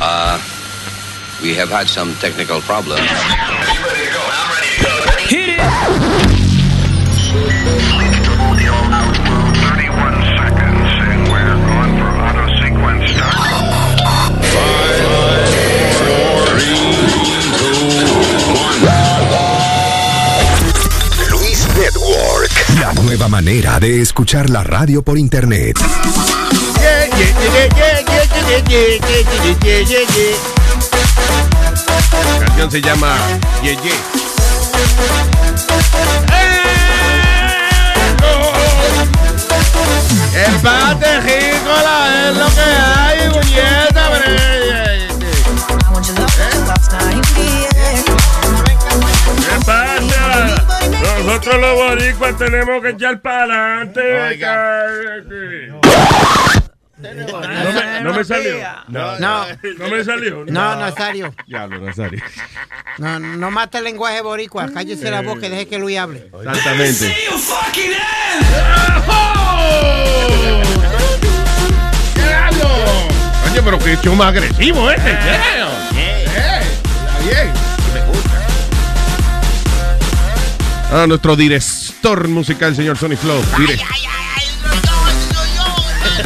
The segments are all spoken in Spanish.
Uh, we have had some technical problems. Hit it! Luis Network. La nueva manera de escuchar la radio por internet. La canción se llama Ye Ye. Empate jícola es lo que hay, muñeca, ¿Qué pasa? Nosotros los boricuas tenemos que echar para adelante. No me, no me salió. No. No me salió. No, Nazario. Diablo, Nazario. No, no mate el lenguaje boricua. Cállese la boca y deje que Luis hable. Exactamente. ¡Diablo! Oye, pero que hecho más agresivo este. Bien. Ah, nuestro director musical, señor Sonny Flow. Dire-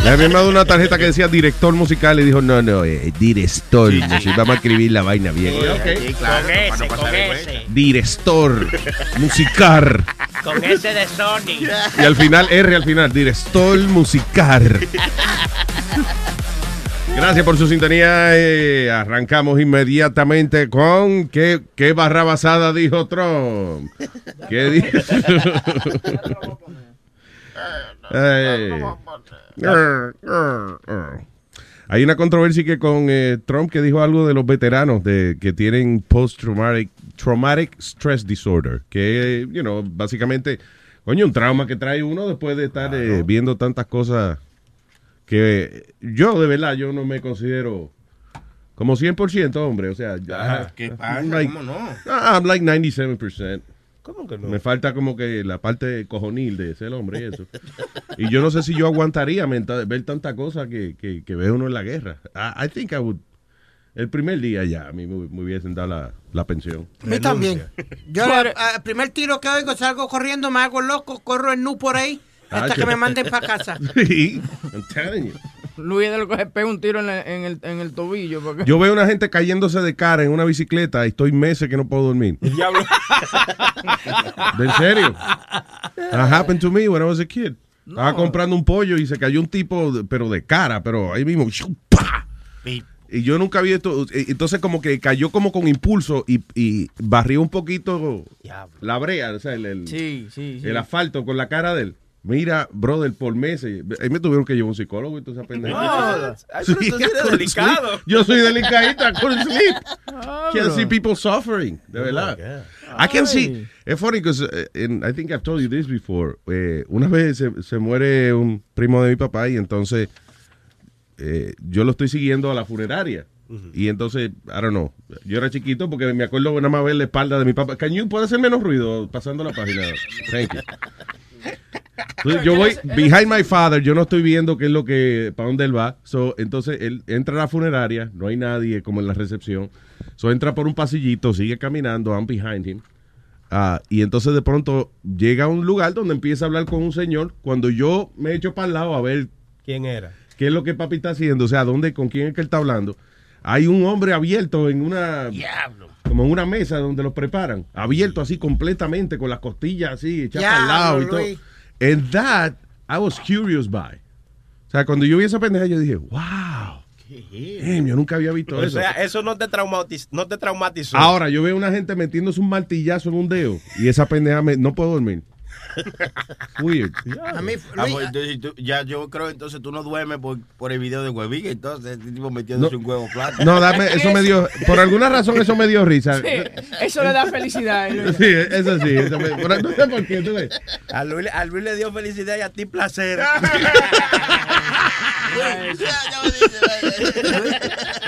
Le habían dado una tarjeta que decía director musical y dijo, no, no, eh, director. musical. Vamos a escribir la vaina bien. Ok. Con ese, con ese. Director musical. Con ese de Sony. Y al final, R al final, director musical. Gracias por su sintonía. eh, arrancamos inmediatamente con ¿qué, qué barra basada dijo Trump? ¿Qué dijo? Eh. Hay una controversia que con eh, Trump que dijo algo de los veteranos de que tienen post-traumatic traumatic stress disorder, que you know, básicamente, coño, un trauma que trae uno después de estar eh, viendo tantas cosas que yo de verdad yo no me considero como 100%, hombre, o sea, ya- ¿Qué pasa? I'm like- ¿Cómo no? Ah, I'm like 97%. ¿Cómo que no? Me falta como que la parte cojonil de ser hombre y eso. y yo no sé si yo aguantaría ver tanta cosa que, que, que ve uno en la guerra. I, I think I would. El primer día ya a mí me, me hubiesen dado la, la pensión. A mí también. Yo al primer tiro que oigo salgo corriendo, me hago loco, corro en nu por ahí hasta Ah, que yo- me manden para casa. Sí, I'm telling you. Luis de lo que se pega un tiro en, el- en el, en el tobillo. Porque... Yo veo una gente cayéndose de cara en una bicicleta y estoy meses que no puedo dormir. Diablo. ¿De en serio? That happened to me when I was a kid. Estaba comprando un pollo y se cayó un tipo, de- pero de cara, pero ahí mismo. Y- Y yo nunca vi esto. Entonces, como que cayó como con impulso y, y barrió un poquito Diablo. la brea, o sea, el, el- Sí, sí, sí. el asfalto con la cara de él. Mira, brother, por meses. Ahí me tuvieron que llevar un psicólogo y toda esa pendeja. No, ay, pero tú sí eres delicado. sleep. Yo soy delicadita, I couldn't sleep. Can't bro. see people suffering, de verdad. I can see. Es funny because I think I've told you this before. Eh, una vez se, se muere un primo de mi papá y entonces eh, yo lo estoy siguiendo a la funeraria. Y entonces, I don't know. Yo era chiquito porque me acuerdo nada más ver la espalda de mi papá. Can you puede hacer menos ruido pasando la página? Thank you. Entonces, yo voy behind my father, yo no estoy viendo qué es lo que, para dónde él va. So, entonces él entra a la funeraria, no hay nadie como en la recepción. So entra por un pasillito, sigue caminando, I'm behind him. Ah, y entonces de pronto llega a un lugar donde empieza a hablar con un señor. Cuando yo me echo para el lado a ver ¿Quién era? qué es lo que papi está haciendo, o sea, dónde, con quién es que él está hablando, hay un hombre abierto en una Diablo. Como en una mesa donde los preparan, abierto así completamente, con las costillas así, echadas al lado y todo. And that, I was curious by. O sea, cuando yo vi esa pendeja, yo dije, wow, damn, yo nunca había visto O eso. sea, eso no te, traumatiz no te traumatizó. Ahora, yo veo una gente metiéndose un martillazo en un dedo y esa pendeja me, no puedo dormir. Weird. A mí, Ah, Luis, pues, entonces, tú- ya yo creo entonces tú no duermes por, por el video de Huevín, entonces este tipo metiéndose No. un huevo plata. No, dame, eso me dio, por alguna razón eso me dio risa. Sí, eso le da felicidad. Luis. Sí, eso sí, eso me- pero no sé por qué, tú ves. A Luis, a Luis le dio felicidad y a ti placer.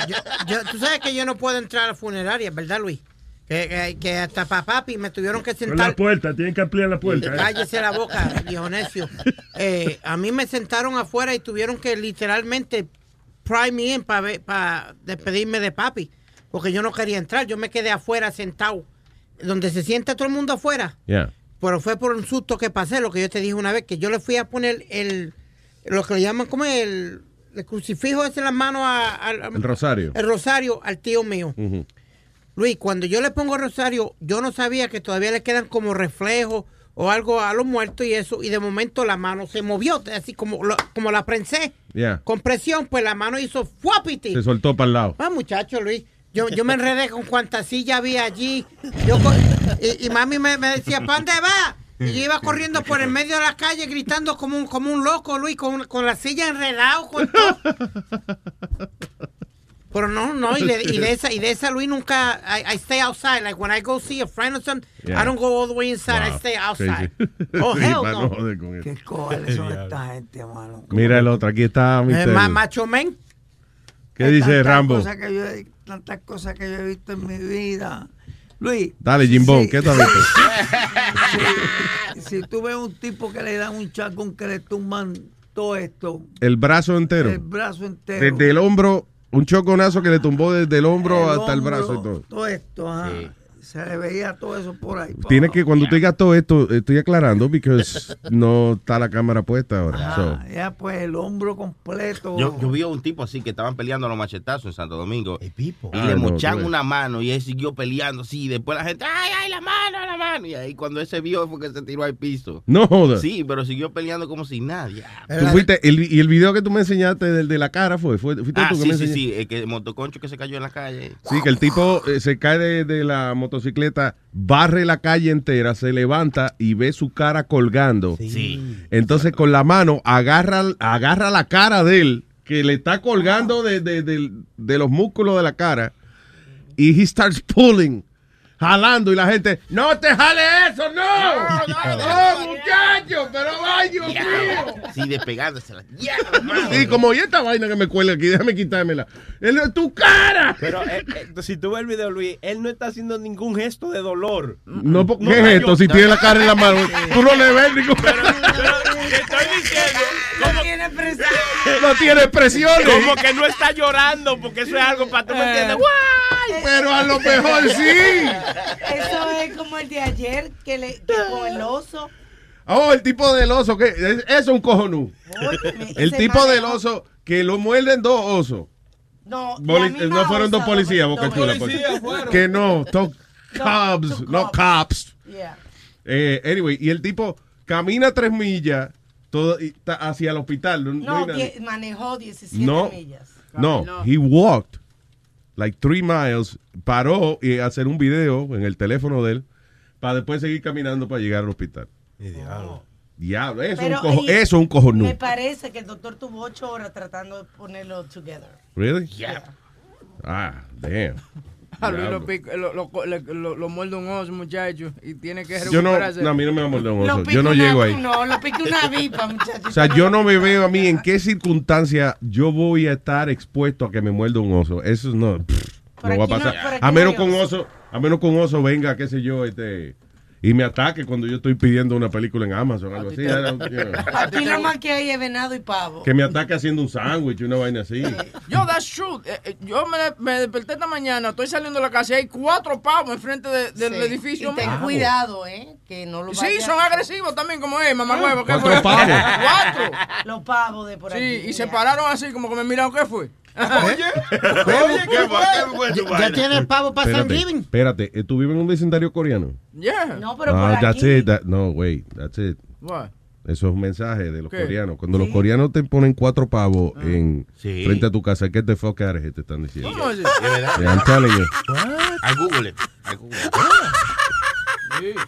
yo, yo- tú sabes que yo no puedo entrar a la funeraria, ¿verdad, Luis? Que, que, que hasta para papi me tuvieron que Con la sentar. puerta, tienen que ampliar la puerta. ¿eh? Cállese la boca, viejo necio. Eh, a mí me sentaron afuera y tuvieron que literalmente pry me in para despedirme de papi. Porque yo no quería entrar. Yo me quedé afuera sentado. Donde se sienta todo el mundo afuera. Yeah. Pero fue por un susto que pasé, lo que yo te dije una vez, que yo le fui a poner el, lo que le llaman como el, el crucifijo ese en las manos al- El rosario. el rosario al tío mío. Ujú. Luis, cuando yo le pongo rosario, yo no sabía que todavía le quedan como reflejos o algo a los muertos y eso, y de momento la mano se movió, así como, lo- como la prensé, Yeah. con presión, pues la mano hizo fuapiti. Se soltó para el lado. Ah, muchacho, Luis. Yo, yo me enredé con cuánta silla había allí. Yo y, y mami me, me decía, ¿para dónde va? Y yo iba corriendo por el medio de la calle gritando como un, como un loco, Luis, con, con la silla enredado con todo. Pero no, no, y de, y de esa, y de esa, Luis, nunca, I, I stay outside. Like, when I go see a friend or something, Yeah. I don't go all the way inside, I stay outside. Crazy. Oh, Sí, hell no. joder con eso. Qué cojones son esta gente, mano. Mira el otro, aquí está Eh, ma- macho men. ¿Qué dice Tantas Rambo? Cosas que yo he- tantas cosas que yo he visto en mi vida. Luis. Dale, Jimbón, sí, ¿qué? Si, si tú ves un tipo que le dan un chacón que le tumban todo esto, El brazo entero. el brazo entero. Desde el hombro, un choconazo que le tumbó desde el hombro hasta el brazo y todo. Todo esto, ajá. Se le veía todo eso por ahí. Tienes que, cuando tú digas todo esto, estoy aclarando, porque no está la cámara puesta ahora. so. Ah, ya pues el hombro completo. Yo, yo vi a un tipo así que estaban peleando a los machetazos en Santo Domingo. Y Ah, le no, una mano y él siguió peleando así. Y después la gente, ¡ay, ay, la mano, la mano! Y ahí cuando él se vio fue que se tiró al piso. No jodas. Sí, pero siguió peleando como si nadie. Tú fuiste, el- y el video que tú me enseñaste del de la cara fue, fue fuiste Ah, tú que sí, me sí, sí. El, que, el motoconcho que se cayó en la calle. Sí, que el tipo eh, se cae de, de la motocicleta, barre la calle entera, se levanta y ve su cara colgando. Sí. Entonces con la mano agarra, agarra la cara de él, que le está colgando de, de- de- de los músculos de la cara, y he starts pulling, jalando, y la gente, no te jale eso, no, no, muchacho, pero ay, Dios mío. Sí, despegándosela. ¡Ya, Sí, como y esta vaina que me cuelga aquí, déjame quitármela. ¡Es tu cara! Pero eh, eh, si tú ves el video, Luis, él no está haciendo ningún gesto de dolor. No, ¿por- No, ¿qué es yo- esto? Si tiene la cara en la mano, tú no le ves ningún... Te estoy diciendo como, Tiene presión. No tiene expresiones. como que no está llorando, porque eso es algo para tú me entiendes. ¡Guay! Pero a lo mejor sí. Eso es como el de ayer que le que con el oso. Oh, el tipo del oso, que es- eso es un cojonú. Óyeme, El tipo del oso que lo muerden dos osos. No, no fueron dos policías, Boca dos Chula. policías pues. Que no, son No, cops, no cops. Yeah. Eh, anyway, y el tipo camina tres millas todo, hacia el hospital. No, no No, die- manejó 17 No. millas. No, he walked like three miles, paró y hacer un video en el teléfono de él para después seguir caminando para llegar al hospital. Diablo, eso, es Pero, un cojo, y- eso es un cojonú. Me parece que el doctor tuvo 8 horas tratando de ponerlo together. Really? Ah, damn. A Luis lo, pica- lo, lo, lo- lo muerde un oso, muchacho, y tiene que Yo no, recuperarse. no, a mí no me va a morder un oso. Yo no una- llego ahí. No, lo pica una vipa, muchacho. O sea, yo no me veo a mí en qué circunstancia yo voy a estar expuesto a que me muerda un oso. Eso no, pff, no va a no- pasar. a no menos con oso. oso, a menos con oso venga, qué sé yo, este y me ataque cuando yo estoy pidiendo una película en Amazon, algo así. You know. Aquí nada más que hay es venado y pavo. Que me ataque haciendo un sándwich, una vaina así. Yo, that's true. Eh, eh, yo me, me desperté esta mañana, estoy saliendo de la casa y hay cuatro pavos enfrente de- del Sí. edificio. Y ten cuidado, ¿eh? Que no lo Sí, son agresivos también, como es, mamá huevo. ¿qué Cuatro fue? pavos. Cuatro. Los pavos de por Sí, aquí. y se pararon así, como que me miraron, ¿qué fue? Oye, ¿qué fue? ¿Qué fue tu Ya vaina? tiene pavo para Thanksgiving. espérate, eh, ¿tú vives en un vecindario coreano? Yeah. No, pero Ah, por that's aquí. it, that- no, wait, that's it. What? Eso es un mensaje de los ¿Qué? coreanos. Cuando los coreanos te ponen cuatro pavos en Sí. frente a tu casa, ¿qué te fuck out of here te están diciendo? ¿Cómo es eso? De verdad. Yeah, I'm telling you. I Google it. I Google it.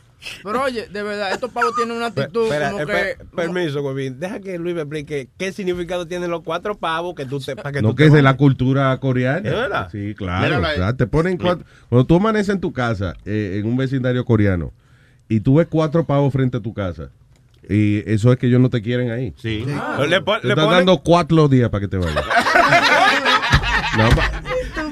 Pero oye, de verdad, estos pavos tienen una actitud espera, como que... permiso, Huevín. Deja que Luis me explique qué significado tienen los cuatro pavos que tú te. Para que No tú que te es de la cultura coreana. ¿Es verdad? Sí, claro. Te ponen cuatro. Cuando tú amaneces en tu casa, eh, en un vecindario coreano, y tú ves cuatro pavos frente a tu casa, y eso es que ellos no te quieren ahí. Sí. Le, pon- Te le están ponen- dando cuatro días para que te vayas. no, pa-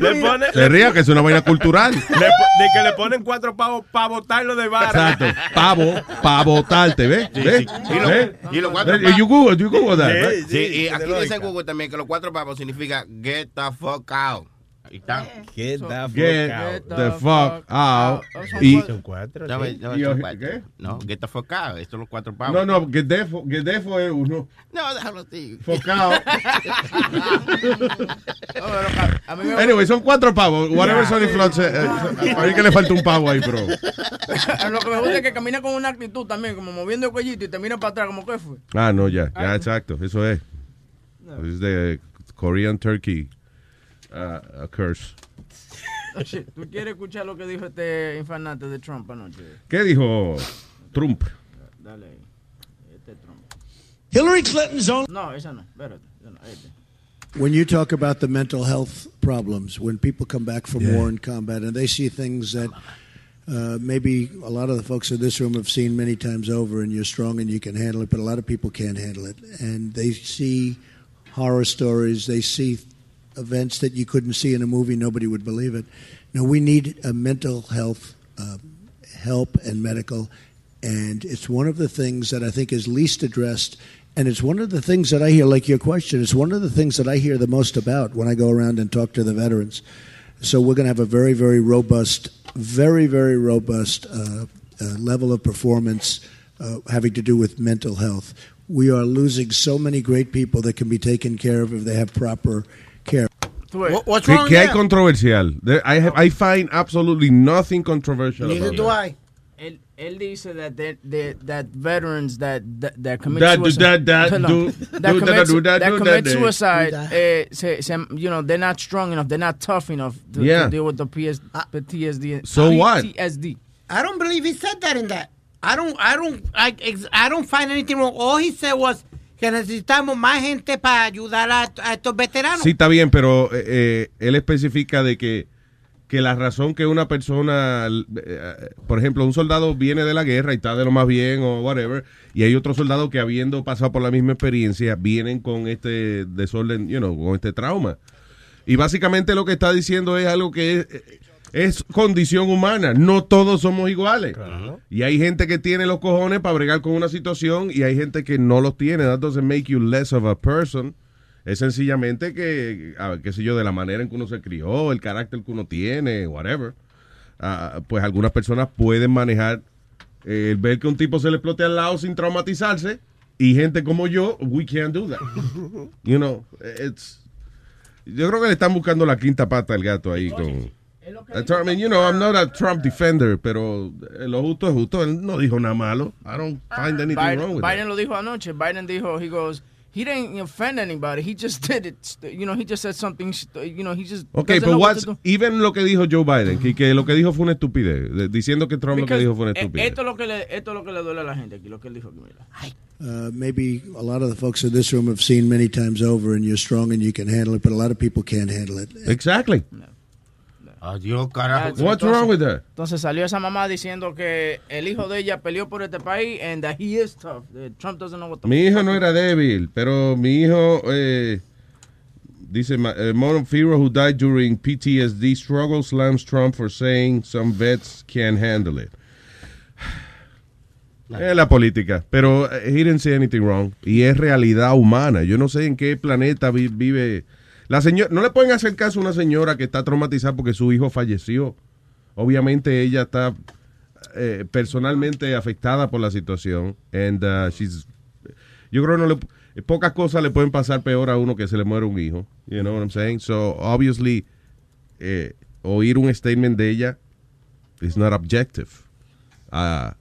Le pone, Se ría que es una vaina cultural. le de que le ponen cuatro pavos para botarlo de barra. Exacto. Pavo, para votarte, ¿ves? ¿Ves? Y lo- ¿Ves? y los cuatro ¿Ves? You Google, you Google that, Sí, right? Sí, y aquí dice Google también que los cuatro pavos significa get the fuck out. Ahí está. Get the fuck Get out. the fuck out. Y, Son cuatro. Ya sí. ¿Y son cuatro. qué? No, get the fuck out. Estos son los cuatro pavos. no, no, get defo, get defo es uno. No, déjalo así. Focado. No, Anyway, son cuatro pavos. Whatever Sony Flood. se- eh, A mí que le falta un pavo ahí, pero. Lo que me gusta es que camina con una actitud también, como moviendo el cuellito y te mira para atrás, como que fue. Ah, no, ya, ya, exacto. Eso es. Es de Korean Turkey uh, a curse. ¿Tú quieres escuchar lo que dijo este infernante de Trump anoche? ¿Qué dijo Trump? Dale ahí. Este Trump. Hillary Clinton's own. No, esa no. Espérate. esa no, este. When you talk about the mental health problems, when people come back from Yeah. war and combat and they see things that uh, maybe a lot of the folks in this room have seen many times over, and you're strong and you can handle it, but a lot of people can't handle it. And they see horror stories, they see events that you couldn't see in a movie, nobody would believe it. No, we need a mental health uh, help and medical, and it's one of the things that I think is least addressed. And it's one of the things that I hear, like your question, it's one of the things that I hear the most about when I go around and talk to the veterans. So we're going to have a very, very robust, very, very robust uh, uh, level of performance uh, having to do with mental health. We are losing so many great people that can be taken care of if they have proper. What- What's wrong qué hay controversial? There- I, have, I find absolutely nothing controversial Neither about do that. I. Él, él dice that, they, they, that veterans that, that, that commit That suicide, that, that do- that do commit, that, do that, that do commit that, eh. suicide, Do that. eh, se, se, you know, they're not strong enough, they're not tough enough to, Yeah. to deal with the PS, PTSD. So what? PTSD. I don't believe he said that in that. I don't. I don't. I. ex- I don't find anything wrong. All he said was que necesitamos más gente para ayudar a, estos veteranos. Sí, está bien, pero eh, eh, él especifica de que, que la razón que una persona, eh, por ejemplo, un soldado viene de la guerra y está de lo más bien o whatever, y hay otro soldado que habiendo pasado por la misma experiencia, vienen con este desorden, you know, con este trauma. Y básicamente lo que está diciendo es algo que es, es condición humana. No todos somos iguales. Y hay gente que tiene los cojones para bregar con una situación y hay gente que no los tiene. That doesn't make you less of a person. Es sencillamente que, a ver, qué sé yo, de la manera en que uno se crió, el carácter que uno tiene, whatever. Ah, pues algunas personas pueden manejar eh, el ver que un tipo se le explote al lado sin traumatizarse y gente como yo, we can't do that. You know, it's... Yo creo que le están buscando la quinta pata al gato ahí con... I mean, you know, I'm not a Trump defender, pero lo justo es justo. Él no dijo nada malo. I don't find anything wrong Biden, with Biden lo dijo anoche. Biden dijo, he goes, he didn't offend anybody. He just did it. You know, he just said something. You know, he just. Okay, but know what what's even lo que dijo Joe Biden, que, que lo que dijo fue una estupidez, de- diciendo que Trump lo que dijo fue una estupidez. Esto es lo que le, esto es lo que le duele a la gente aquí, lo que él dijo aquí, mira. Uh, maybe a lot of the folks in this room have seen many times over, and you're strong and you can handle it, but a lot of people can't handle it. Exactly. Adiós, carajo. What's wrong with that? Entonces salió esa mamá diciendo que el hijo de ella peleó por este país and that he is tough. Trump doesn't know what the Mi hijo no era débil, pero mi hijo eh, dice ma- eh, Montefiore who died during PTSD struggle slams Trump for saying some vets can't handle it. Es la política, pero eh, he didn't say anything wrong y es realidad humana. Yo no sé en qué planeta vi- vive la señora. No le pueden hacer caso a una señora que está traumatizada porque su hijo falleció. Obviamente ella está eh, personalmente afectada por la situación. And uh, she's, yo creo que no le, pocas cosas le pueden pasar peor a uno que se le muere un hijo. You know what I'm saying? So obviously eh, oír un statement de ella is not objective. Ah,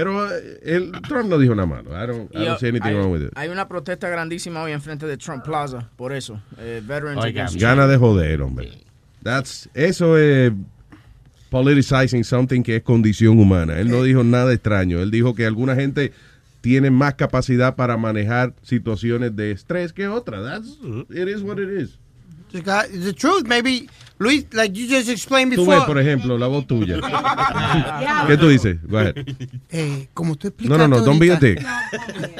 pero eh, el, Trump no dijo nada malo. I don't, I Y, don't see anything hay, wrong with it. hay una protesta grandísima hoy enfrente de Trump Plaza, por eso. Eh, veterans Oiga, against Gana Trump. de joder, hombre. That's, eso es politicizing something que es condición humana. Él no dijo nada extraño. Él dijo que alguna gente tiene más capacidad para manejar situaciones de estrés que otra. That's, it is what it is. The, guy, the truth, maybe, Luis, like you just explained Tú before. ves, por ejemplo, la voz tuya. ¿Qué tú dices? Go ahead. Eh, como tú No, explicando. no, no, don't be a dick.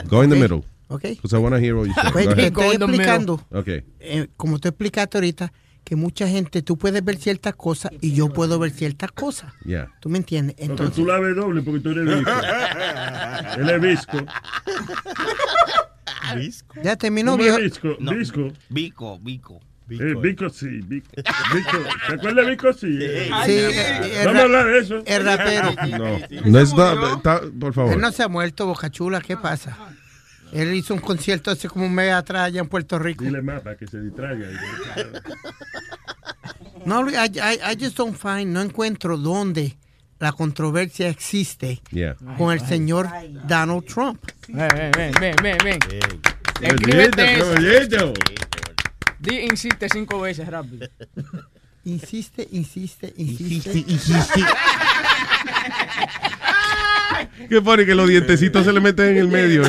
Go in the Ok. middle. Ok. Because I want to hear what you say. Pues, Go te ahead. estoy explicando. Okay. eh, como tú explicaste ahorita, que mucha gente, tú puedes ver ciertas cosas y yo puedo ver ciertas cosas. Yeah. ¿Tú me entiendes? Porque Entonces, tú la ves doble porque tú eres visco. Él es visco. ya terminó, ¿Cómo viejo. visco? No. Visco. Vico, Vico. Eh, Vico sí, Vico. Vico. ¿Se acuerda de Vico sí? Sí, eh, el Vamos a hablar de eso. el rapero. No, no es no, está- por favor. Él no se ha muerto, Boca Chula, ¿qué pasa? Él hizo un concierto hace como un mes atrás allá en Puerto Rico. Dile más para que se distraiga. No, I, I- I just don't find, no encuentro dónde la controversia existe Yeah. con el señor Donald Trump. Ven, ven, ven, ven, ven. Escríbete eso. Di insiste cinco veces rápido. Insiste, insiste, insiste. Qué funny que los dientecitos se le meten en el medio.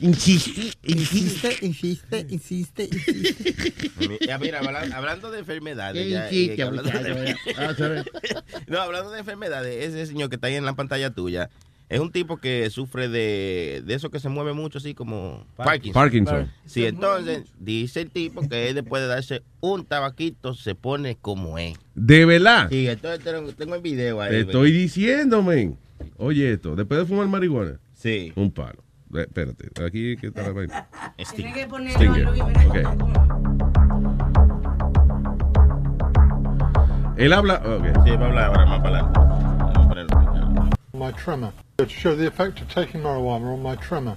Insiste, insiste, insiste, insiste, insiste. Ya, mira, habla- hablando de enfermedades. ¿Qué ya, eh, hablando no, hablando de enfermedades, ese señor que está ahí en la pantalla tuya es un tipo que sufre de, de eso que se mueve mucho, así como Parkinson. Parkinson. Sí, entonces dice el tipo que él después de darse un tabaquito se pone como es. De verdad. Sí, entonces tengo, tengo el video ahí. Te estoy diciendo, men. Oye, esto, después de fumar marihuana. Sí. Un palo. Eh, Espérate, aquí que está la vaina. Tiene que ponerlo Stinger. en. Él habla. ok. Sí, va a hablar ahora más para adelante. Vamos a ponerlo. my tremor. To show the effect of taking marijuana on my tremor.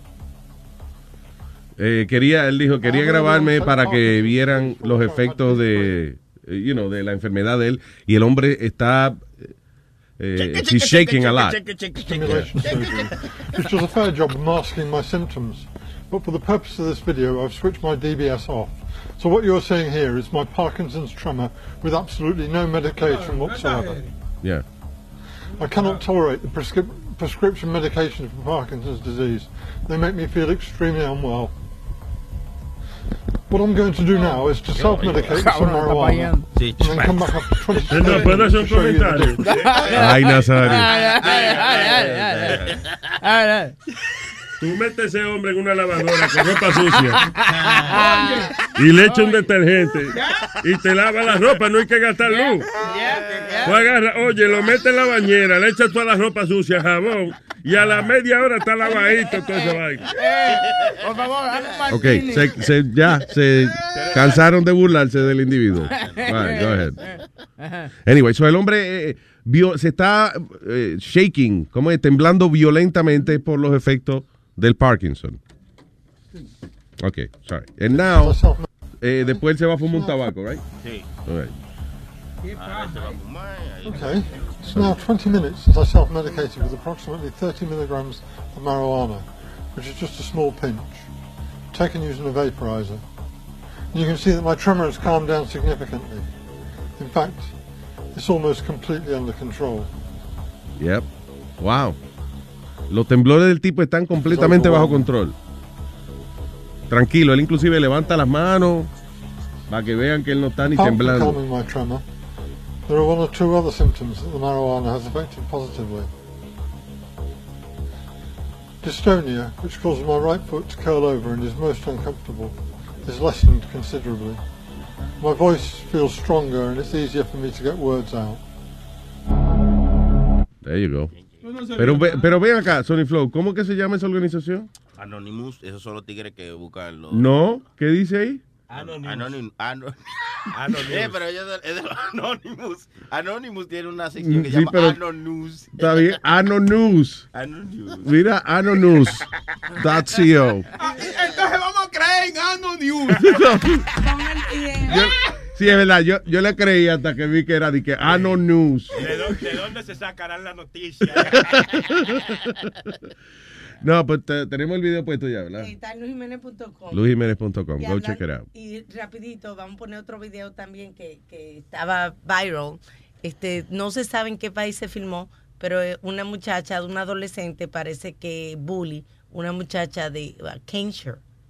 Eh, quería, él dijo, quería grabarme para que vieran los efectos de, you know, de la enfermedad de él. Y el hombre está, eh, he's shaking a lot. Stimulation surgery, which does a fair job of masking my symptoms. But for the purpose of this video, I've switched my DBS off. So what you're seeing here is my Parkinson's tremor with absolutely no medication whatsoever. Yeah. I cannot tolerate the prescri- prescription medication for Parkinson's disease. They make me feel extremely unwell. What I'm going to do now is to self-medicate with some marijuana and then come back after 20 Eh, no, ¿puedo hacer un to show you the comentario? difference. Ay, Nazario. Tú metes ese hombre en una lavadora con ropa sucia y le echa un detergente y te lava la ropa, no hay que gastar luz. Tú agarras, oye, lo metes en la bañera, le echas toda la ropa sucia, jabón, y a la media hora está lavadito todo ese vaina. Por favor, Ok, se, se- ya, se cansaron de burlarse del individuo. Right, go ahead. Anyway, so el hombre eh, vio- se está eh, shaking, como es, temblando violentamente por los efectos del Parkinson. Ok, sorry. And now, eh, después él se va a fumar un tabaco, right? Sí. All right. Okay, it's now 20 minutes since I self-medicated with approximately 30 milligrams of marijuana, which is just a small pinch, taken using a vaporizer. And you can see that my tremor has calmed down significantly. In fact, it's almost completely under control. Yep. Wow. Los temblores del tipo están completamente bajo control. Tranquilo, él inclusive levanta las manos para que vean que él no está ni temblando. there are one or two other symptoms that the marijuana has affected positively. Dystonia, which causes my right foot to curl over and is most uncomfortable, is lessened considerably. My voice feels stronger and it's easier for me to get words out. There you go. Pero, ve- pero ven acá, Sony Flow, ¿cómo que se llama esa organización? Anonymous, esos son los tigres que buscan los. No, ¿qué dice ahí? Anonymous. Anonymous. Eh, pero es de los Anonymous. Anonymous tiene una sección Mm, que sí, llama Anonymous. Está bien, Anonews. Anonymous. Mira, Anonews.co. Entonces vamos a creer en Anonymous. sí, es verdad, yo, yo le creí hasta que vi que era de que Anonews. ¿De dónde, ¿De dónde se sacarán las noticias? No, pues te- tenemos el video puesto ya, ¿verdad? Está en luisjiménez.com. LuisJiménez.com, Y go check it out. Y rapidito, vamos a poner otro video también que, que estaba viral. Este, no se sabe en qué país se filmó, pero eh, una muchacha, una adolescente, parece que bully, una muchacha de uh,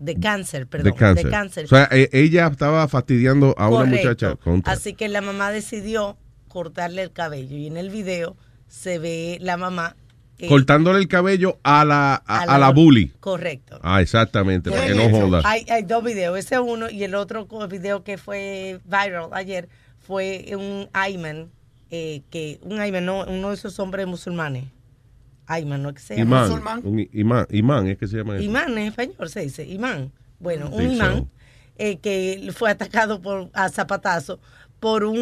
de cáncer, perdón, de cáncer. O sea, e- ella estaba fastidiando a una muchacha contra. Así que la mamá decidió cortarle el cabello y en el video se ve la mamá Eh, Cortándole el cabello a la, a, a a la bully. Correcto. Ah, exactamente, para que no joda. Hay, hay dos videos, ese uno y el otro video que fue viral ayer fue un Ayman, eh, que un Ayman, no, uno de esos hombres musulmanes. Ayman, ¿no es que se llama? Imán, un imán, imán es que se llama eso. Imán en español se dice, imán. Bueno, un Think imán so. eh, que fue atacado por a zapatazo por un,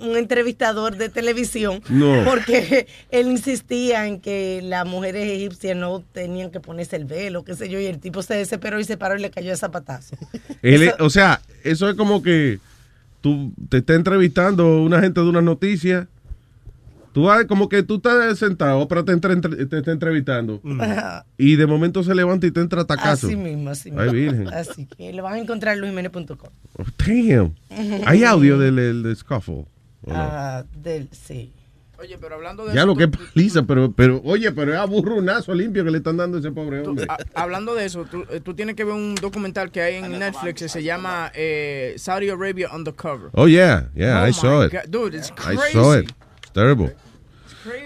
un entrevistador de televisión No. porque él insistía en que las mujeres egipcias no tenían que ponerse el velo, qué sé yo, y el tipo se desesperó y se paró y le cayó a zapatazo. Él Eso- es- o sea, eso es como que tú te está entrevistando una gente de unas noticias. Tú vas como que tú estás sentado, pero te, te está entrevistando. Ajá. Y de momento se levanta y te entra tacazo. Así mismo, así mismo. Ay, virgen. Así que lo van a encontrar en luisjimenez.com. Damn. Hay audio del, del, del scuffle. Ah, del, sí. Oye, pero hablando de ya eso, lo que tú- paliza, pero, pero oye, pero es aburrunazo limpio que le están dando a ese pobre tú- hombre. a- hablando de eso, tú, eh, tú tienes que ver un documental que hay en Netflix que se llama eh, Saudi Arabia Undercover. Oh, yeah, yeah, Oh, I saw my it. Dude, it's I crazy. saw it. Terrible.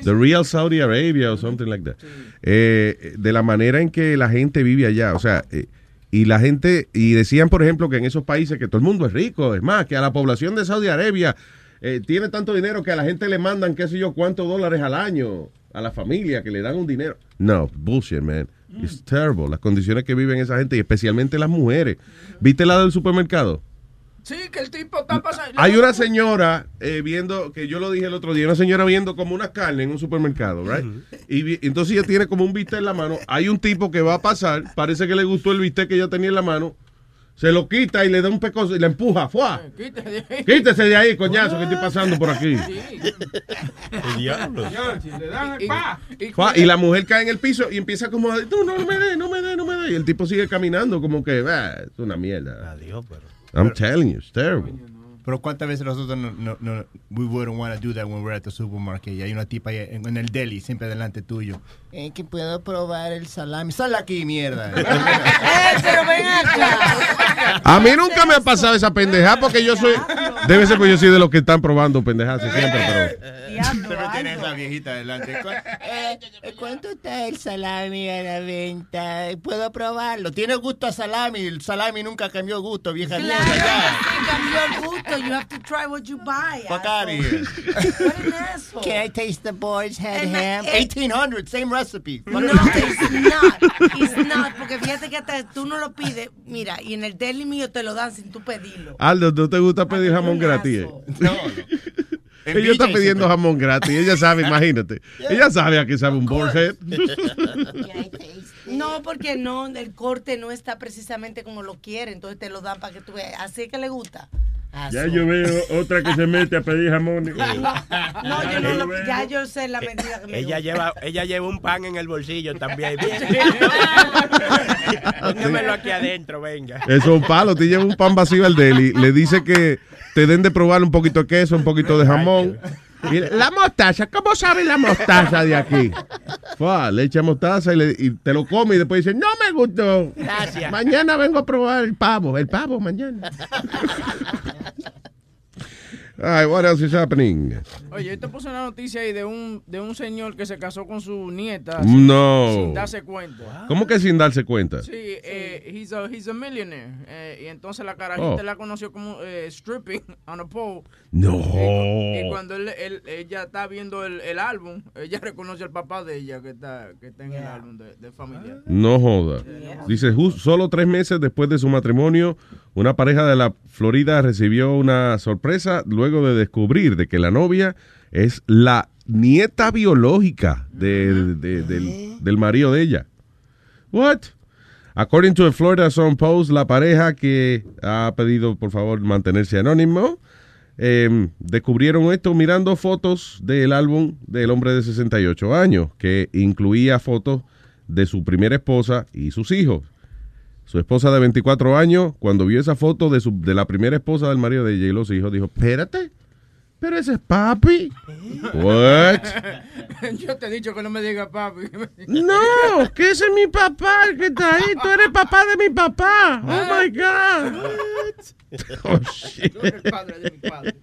The real Saudi Arabia or something like that. Eh, de la manera en que la gente vive allá, o sea, eh, y la gente, y decían, por ejemplo, que en esos países que todo el mundo es rico, es más, que a la población de Saudi Arabia eh, tiene tanto dinero que a la gente le mandan qué sé yo cuántos dólares al año a la familia, que le dan un dinero. No, bullshit, man. It's terrible. Las condiciones que viven esa gente y especialmente las mujeres. ¿Viste la del supermercado? Sí, que el tipo está pasando. Hay una señora eh, viendo, que yo lo dije el otro día, una señora viendo como una carne en un supermercado, right? Y entonces ella tiene como un bistec en la mano. Hay un tipo que va a pasar, parece que le gustó el bistec que ella tenía en la mano, se lo quita y le da un pecoso y la empuja. ¡Fua! Quítese de ahí, coñazo, que estoy pasando por aquí. El diablo. Fua, Y la mujer cae en el piso y empieza como a decir, no, no me dé, no me dé, no me dé. Y el tipo sigue caminando como que, "Ah, es una mierda. Adiós, pero. I'm telling you, it's terrible. Pero cuántas veces nosotros no, no, no we wouldn't want to do that when we're at the supermarket y hay una tipa ahí en, en el deli siempre delante tuyo. Eh, que puedo probar el salami. Sal aquí, mierda. ¡Eh, pero ven acá! A mí nunca me ha pasado esa pendeja porque yo soy. Debe ser porque yo soy de los que están probando pendejas siempre, pero. Pero tienes esa viejita delante. ¿Cu- eh, ¿Cuánto está el salami a la venta? ¿Puedo probarlo? Tiene gusto a salami. El salami nunca cambió gusto, vieja Claro, mierda. Ya. sí, cambió el gusto. You have to try what you buy. Fuck out of here. ¿Cuál es eso? Can I taste the boy's head ham? the- 1800, same recipe. No, it's not. It's not. Porque fíjate que hasta tú no lo pides. Mira, y en el deli mío te lo dan sin tú pedirlo. Aldo, ¿no te gusta pedir jamón gratis? eh? No. Ella está pidiendo jamón gratis. Ella sabe, imagínate. Ella sabe a qué sabe un boarhead. No, porque no, el corte no está precisamente como lo quiere, entonces te lo dan para que tú veas. Así que le gusta. Ya yo veo otra que se mete a pedir jamón. No, yo no lo, ya yo sé la medida que me Ella lleva, ella lleva un pan en el bolsillo también. Póngamelo aquí adentro, venga. Eso es un palo. Te lleva un pan vacío al deli. Le dice que te den de probar un poquito de queso, un poquito de jamón. Y la mostaza, ¿cómo sabe la mostaza de aquí? Fua, le echa mostaza y, le- y te lo come y después dice, no me gustó. Gracias. Mañana vengo a probar el pavo. El pavo mañana. All right, what else is happening? Oye, yo te puse una noticia ahí de un, de un señor que se casó con su nieta. No. Sin, sin darse cuenta. ¿Cómo que sin darse cuenta? Sí, eh, he's, a, he's a millionaire. Eh, y entonces la carajita Oh. la conoció como eh, stripping on a pole. No. Y cuando él, él- ella está viendo el, el álbum, ella reconoce al papá de ella que está, que está en el álbum de, de familia. No joda. Dice, "Jus- solo tres meses después de su matrimonio, una pareja de la Florida recibió una sorpresa luego de descubrir de que la novia es la nieta biológica de- de- del, del marido de ella. What? According to the Florida Sun Post, la pareja que ha pedido por favor mantenerse anónimo, eh, descubrieron esto mirando fotos del álbum del hombre de 68 años, que incluía fotos de su primera esposa y sus hijos. Su esposa de 24 años, cuando vio esa foto de, su, de la primera esposa del marido de y los hijos, dijo, espérate, pero ese es papi. What? Yo te he dicho que no me digas papi. No, que ese es mi papá, el que está ahí. Tú eres papá de mi papá. Oh my God. Oh, shit. Tú eres el padre de mi padre.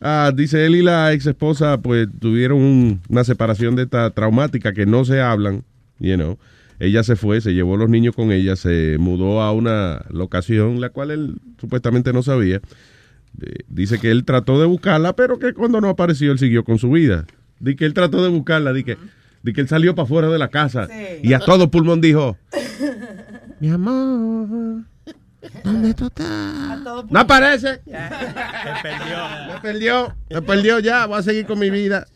Ah, dice él y la ex esposa pues tuvieron un- una separación de esta traumática que no se hablan, you know. Ella se fue, se llevó a los niños con ella, se mudó a una locación la cual él supuestamente no sabía. Eh, Dice que él trató de buscarla, pero que cuando no apareció él siguió con su vida. Dice que él trató de buscarla, dice que, di que él salió para afuera de la casa y a todo pulmón dijo, mi amor, ¿dónde tú estás? No aparece. Se perdió. Me perdió, me perdió ya, voy a seguir con mi vida.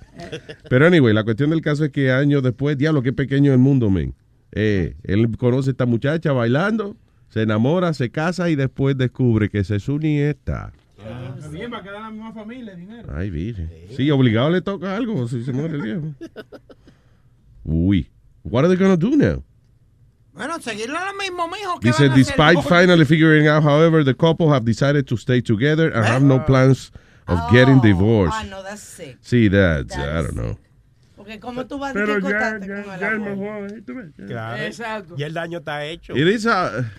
Pero anyway, la cuestión del caso es que años después, diablo, qué pequeño el mundo, men. Eh, él conoce a esta muchacha bailando, se enamora, se casa y después descubre que esa es su nieta. Está bien, va a quedar la misma familia, dinero. Ay, virgen. Sí, obligado le toca algo si se muere el viejo. Uy. What are they gonna do now? Bueno, seguirlo lo mismo, mijo. ¿qué Dice, van a hacer? despite finally figuring out, however, the couple have decided to stay together and have no plans of getting divorced. Ah, no, that's sick. See, that's, I don't know. Porque como tú vas a Pero ya, ya, con el ya amor? ¿eh? ¿Tú ves? Ya. Claro. Exacto. Y el daño está hecho. It is a,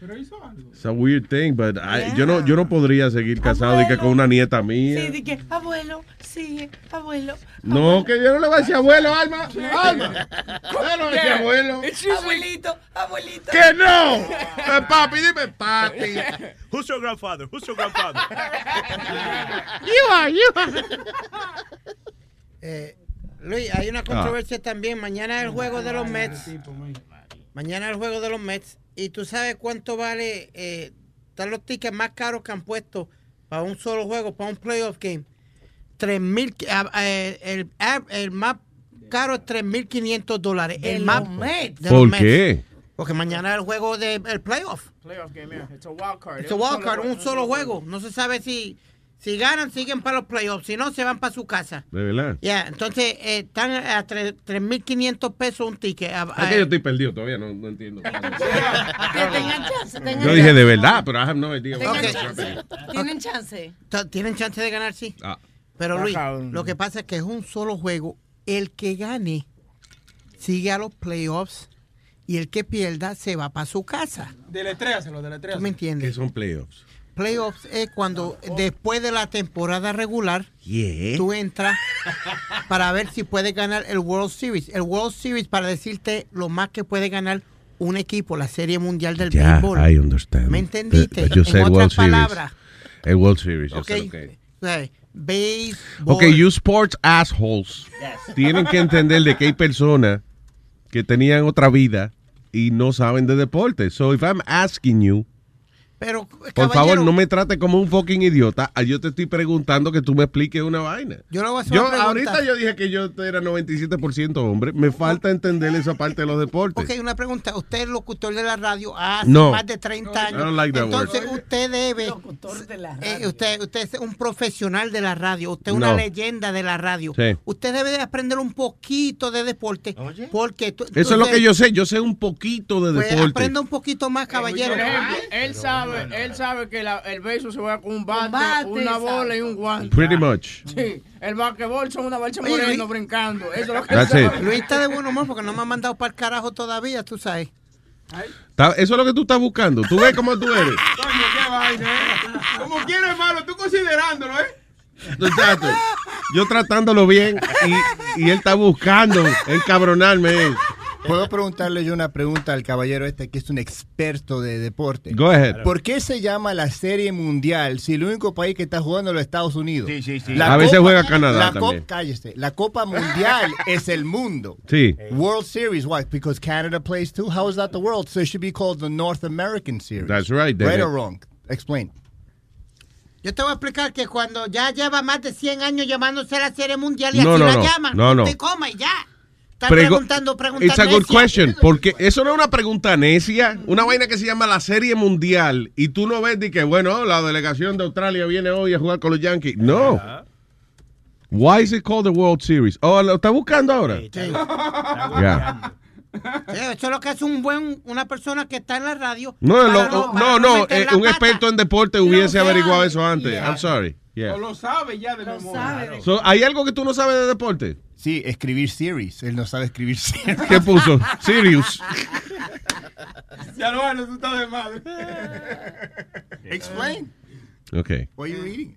Pero hizo algo. it's a weird thing, but I- yo, no, yo no podría seguir casado y que con una nieta mía. Sí, di que, abuelo, sigue, abuelo. No, que yo no le voy a decir abuelo, Alma. Alma. Yo no le voy a decir abuelo. Abuelito, abuelito. ¡Que no! Eh, papi, dime papi. Who's your grandfather? Who's your grandfather? You are, you are. Eh, Luis, hay Ah. una controversia también. Mañana es el juego de los Mets. Mañana el juego de los Mets. Y tú sabes cuánto vale. Eh, están los tickets más caros que han puesto para un solo juego, para un playoff game. 3,000, ah, eh, el, el más caro es 3.500 dólares. De El los más. Mets. de los ¿Por Mets. qué? Porque mañana es el juego del playoff. Playoff game, yeah. It's a wild card. Es un wild card, un solo juego. No se sabe si, si ganan, siguen para los playoffs. Si no, se van para su casa. De verdad. Ya, entonces eh, están a tre- 3.500 pesos un ticket. A- Es a- que yo estoy perdido todavía, no, no entiendo. Que tengan chance, tengan Yo dije chance. de verdad, pero have no idea. Chance. happening. Tienen chance. Tienen chance de ganar, sí. Ah. Pero Luis, Ajá. lo que pasa es que es un solo juego. El que gane sigue a los playoffs y el que pierda se va para su casa. Deletréaselo, ¿Tú me deletréaselo. entiendes? ¿Qué son playoffs? Playoffs es cuando después de la temporada regular Yeah. tú entras para ver si puedes ganar el World Series. El World Series para decirte lo más que puede ganar un equipo, la Serie Mundial del Ya, béisbol. I understand. ¿Me entendiste? En el otras World Series. palabras. El World Series, yo ¿ok? sé lo que es. Ok, you sports assholes tienen que entender de que hay personas que tenían otra vida y no saben de deporte. So if I'm asking you, Pero, por caballero, favor, no me trate como un fucking idiota. Ah, Yo te estoy preguntando que tú me expliques una vaina. Yo le voy a hacer Yo una ahorita yo dije que yo era 97% hombre. Me falta entender esa parte de los deportes. Ok, una pregunta. Usted es locutor de la radio hace No. más de 30 años. I don't like that Entonces word. usted debe... eh, usted, usted es un profesional de la radio. Usted es una No. leyenda de la radio. Sí. Usted debe de aprender un poquito de deporte. Porque tú- Eso es lo que yo sé. Yo sé un poquito de Pues deporte. aprenda un poquito más, caballero. Por él sabe, él sabe que la- el beso se juega con un bate, bate, una bola y un guante. Pretty much. Sí, el basquetbol son una balcha moreno Luis- brincando. Eso es lo que That's él it. sabe. Luis está de buen humor porque no me ha mandado para el carajo todavía, tú sabes. Eso es lo que tú estás buscando. Tú ves cómo tú eres. Coño, qué vaina, ¿eh? Como quieras, hermano, tú considerándolo, ¿eh? Exacto. Yo tratándolo bien y, y él está buscando encabronarme. ¿Puedo preguntarle yo una pregunta al caballero este que es un experto de deporte? Go ahead. ¿Por qué se llama la Serie Mundial si el único país que está jugando es los Estados Unidos? Sí, sí, sí. La A veces Copa- juega Canadá la también. Copa, cállese. La Copa Mundial es el mundo. Sí. World Series, why? Because Canada plays too. How is that the world? So it should be called the North American Series. That's right. They- Right or wrong? Explain. Yo te voy a explicar que cuando ya lleva más de 100 años llamándose la Serie Mundial y No, así no, la no. llaman, No, no. te coma y ya. Está Prego- preguntando, preguntando. It's a good question. Porque eso no es una pregunta necia. Una vaina que se llama la Serie Mundial. Y tú no ves de que, bueno, la delegación de Australia viene hoy a jugar con los Yankees. No. Why is it called the World Series? Oh, ¿lo está buscando ahora? Ya. eso es lo que es un buen, una persona que está en la radio. No, lo- no, no, eh, un pata. experto en deporte hubiese averiguado eso antes. Yeah. I'm sorry. Yeah. O lo sabe ya de memoria. So, ¿Hay algo que tú no sabes de deporte? Sí, escribir series. Él no sabe escribir series. ¿Qué puso? Sirius. Ya lo bueno, tú estás de madre. Explain. Okay. What are you reading?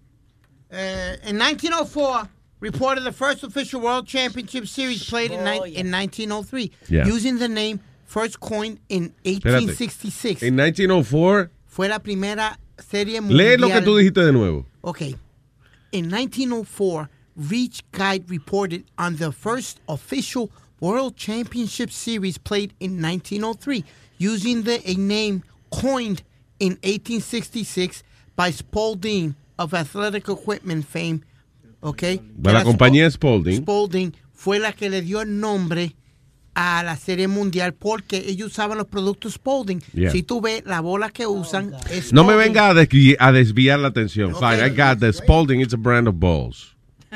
Uh, in 1904, reported the first official World Championship Series played in, ni- in 1903, Yeah. using the name first coined in Espérate. 1866. En 1904, Fue la primera serie mundial. lee lo que tú dijiste de nuevo. Okay. In 1904, Reach Guide reported on the first official World Championship Series played in 1903, using the a name coined in 1866 by Spalding of athletic equipment fame. Okay. La compañía Spalding. Spalding fue la que le dio el nombre a la serie mundial porque ellos usaban los productos Spalding. Yeah. Si tú ves la bola que usan es No me venga a, desvi- a desviar la atención. Fine, I got the Spalding, it's a brand of balls.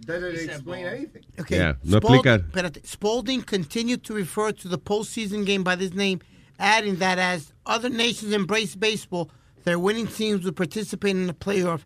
Doesn't explain anything. Okay. Yeah, no explica. Spalding continued to refer to the postseason game by this name, adding that as other nations embraced baseball, their winning teams would participate in the playoff,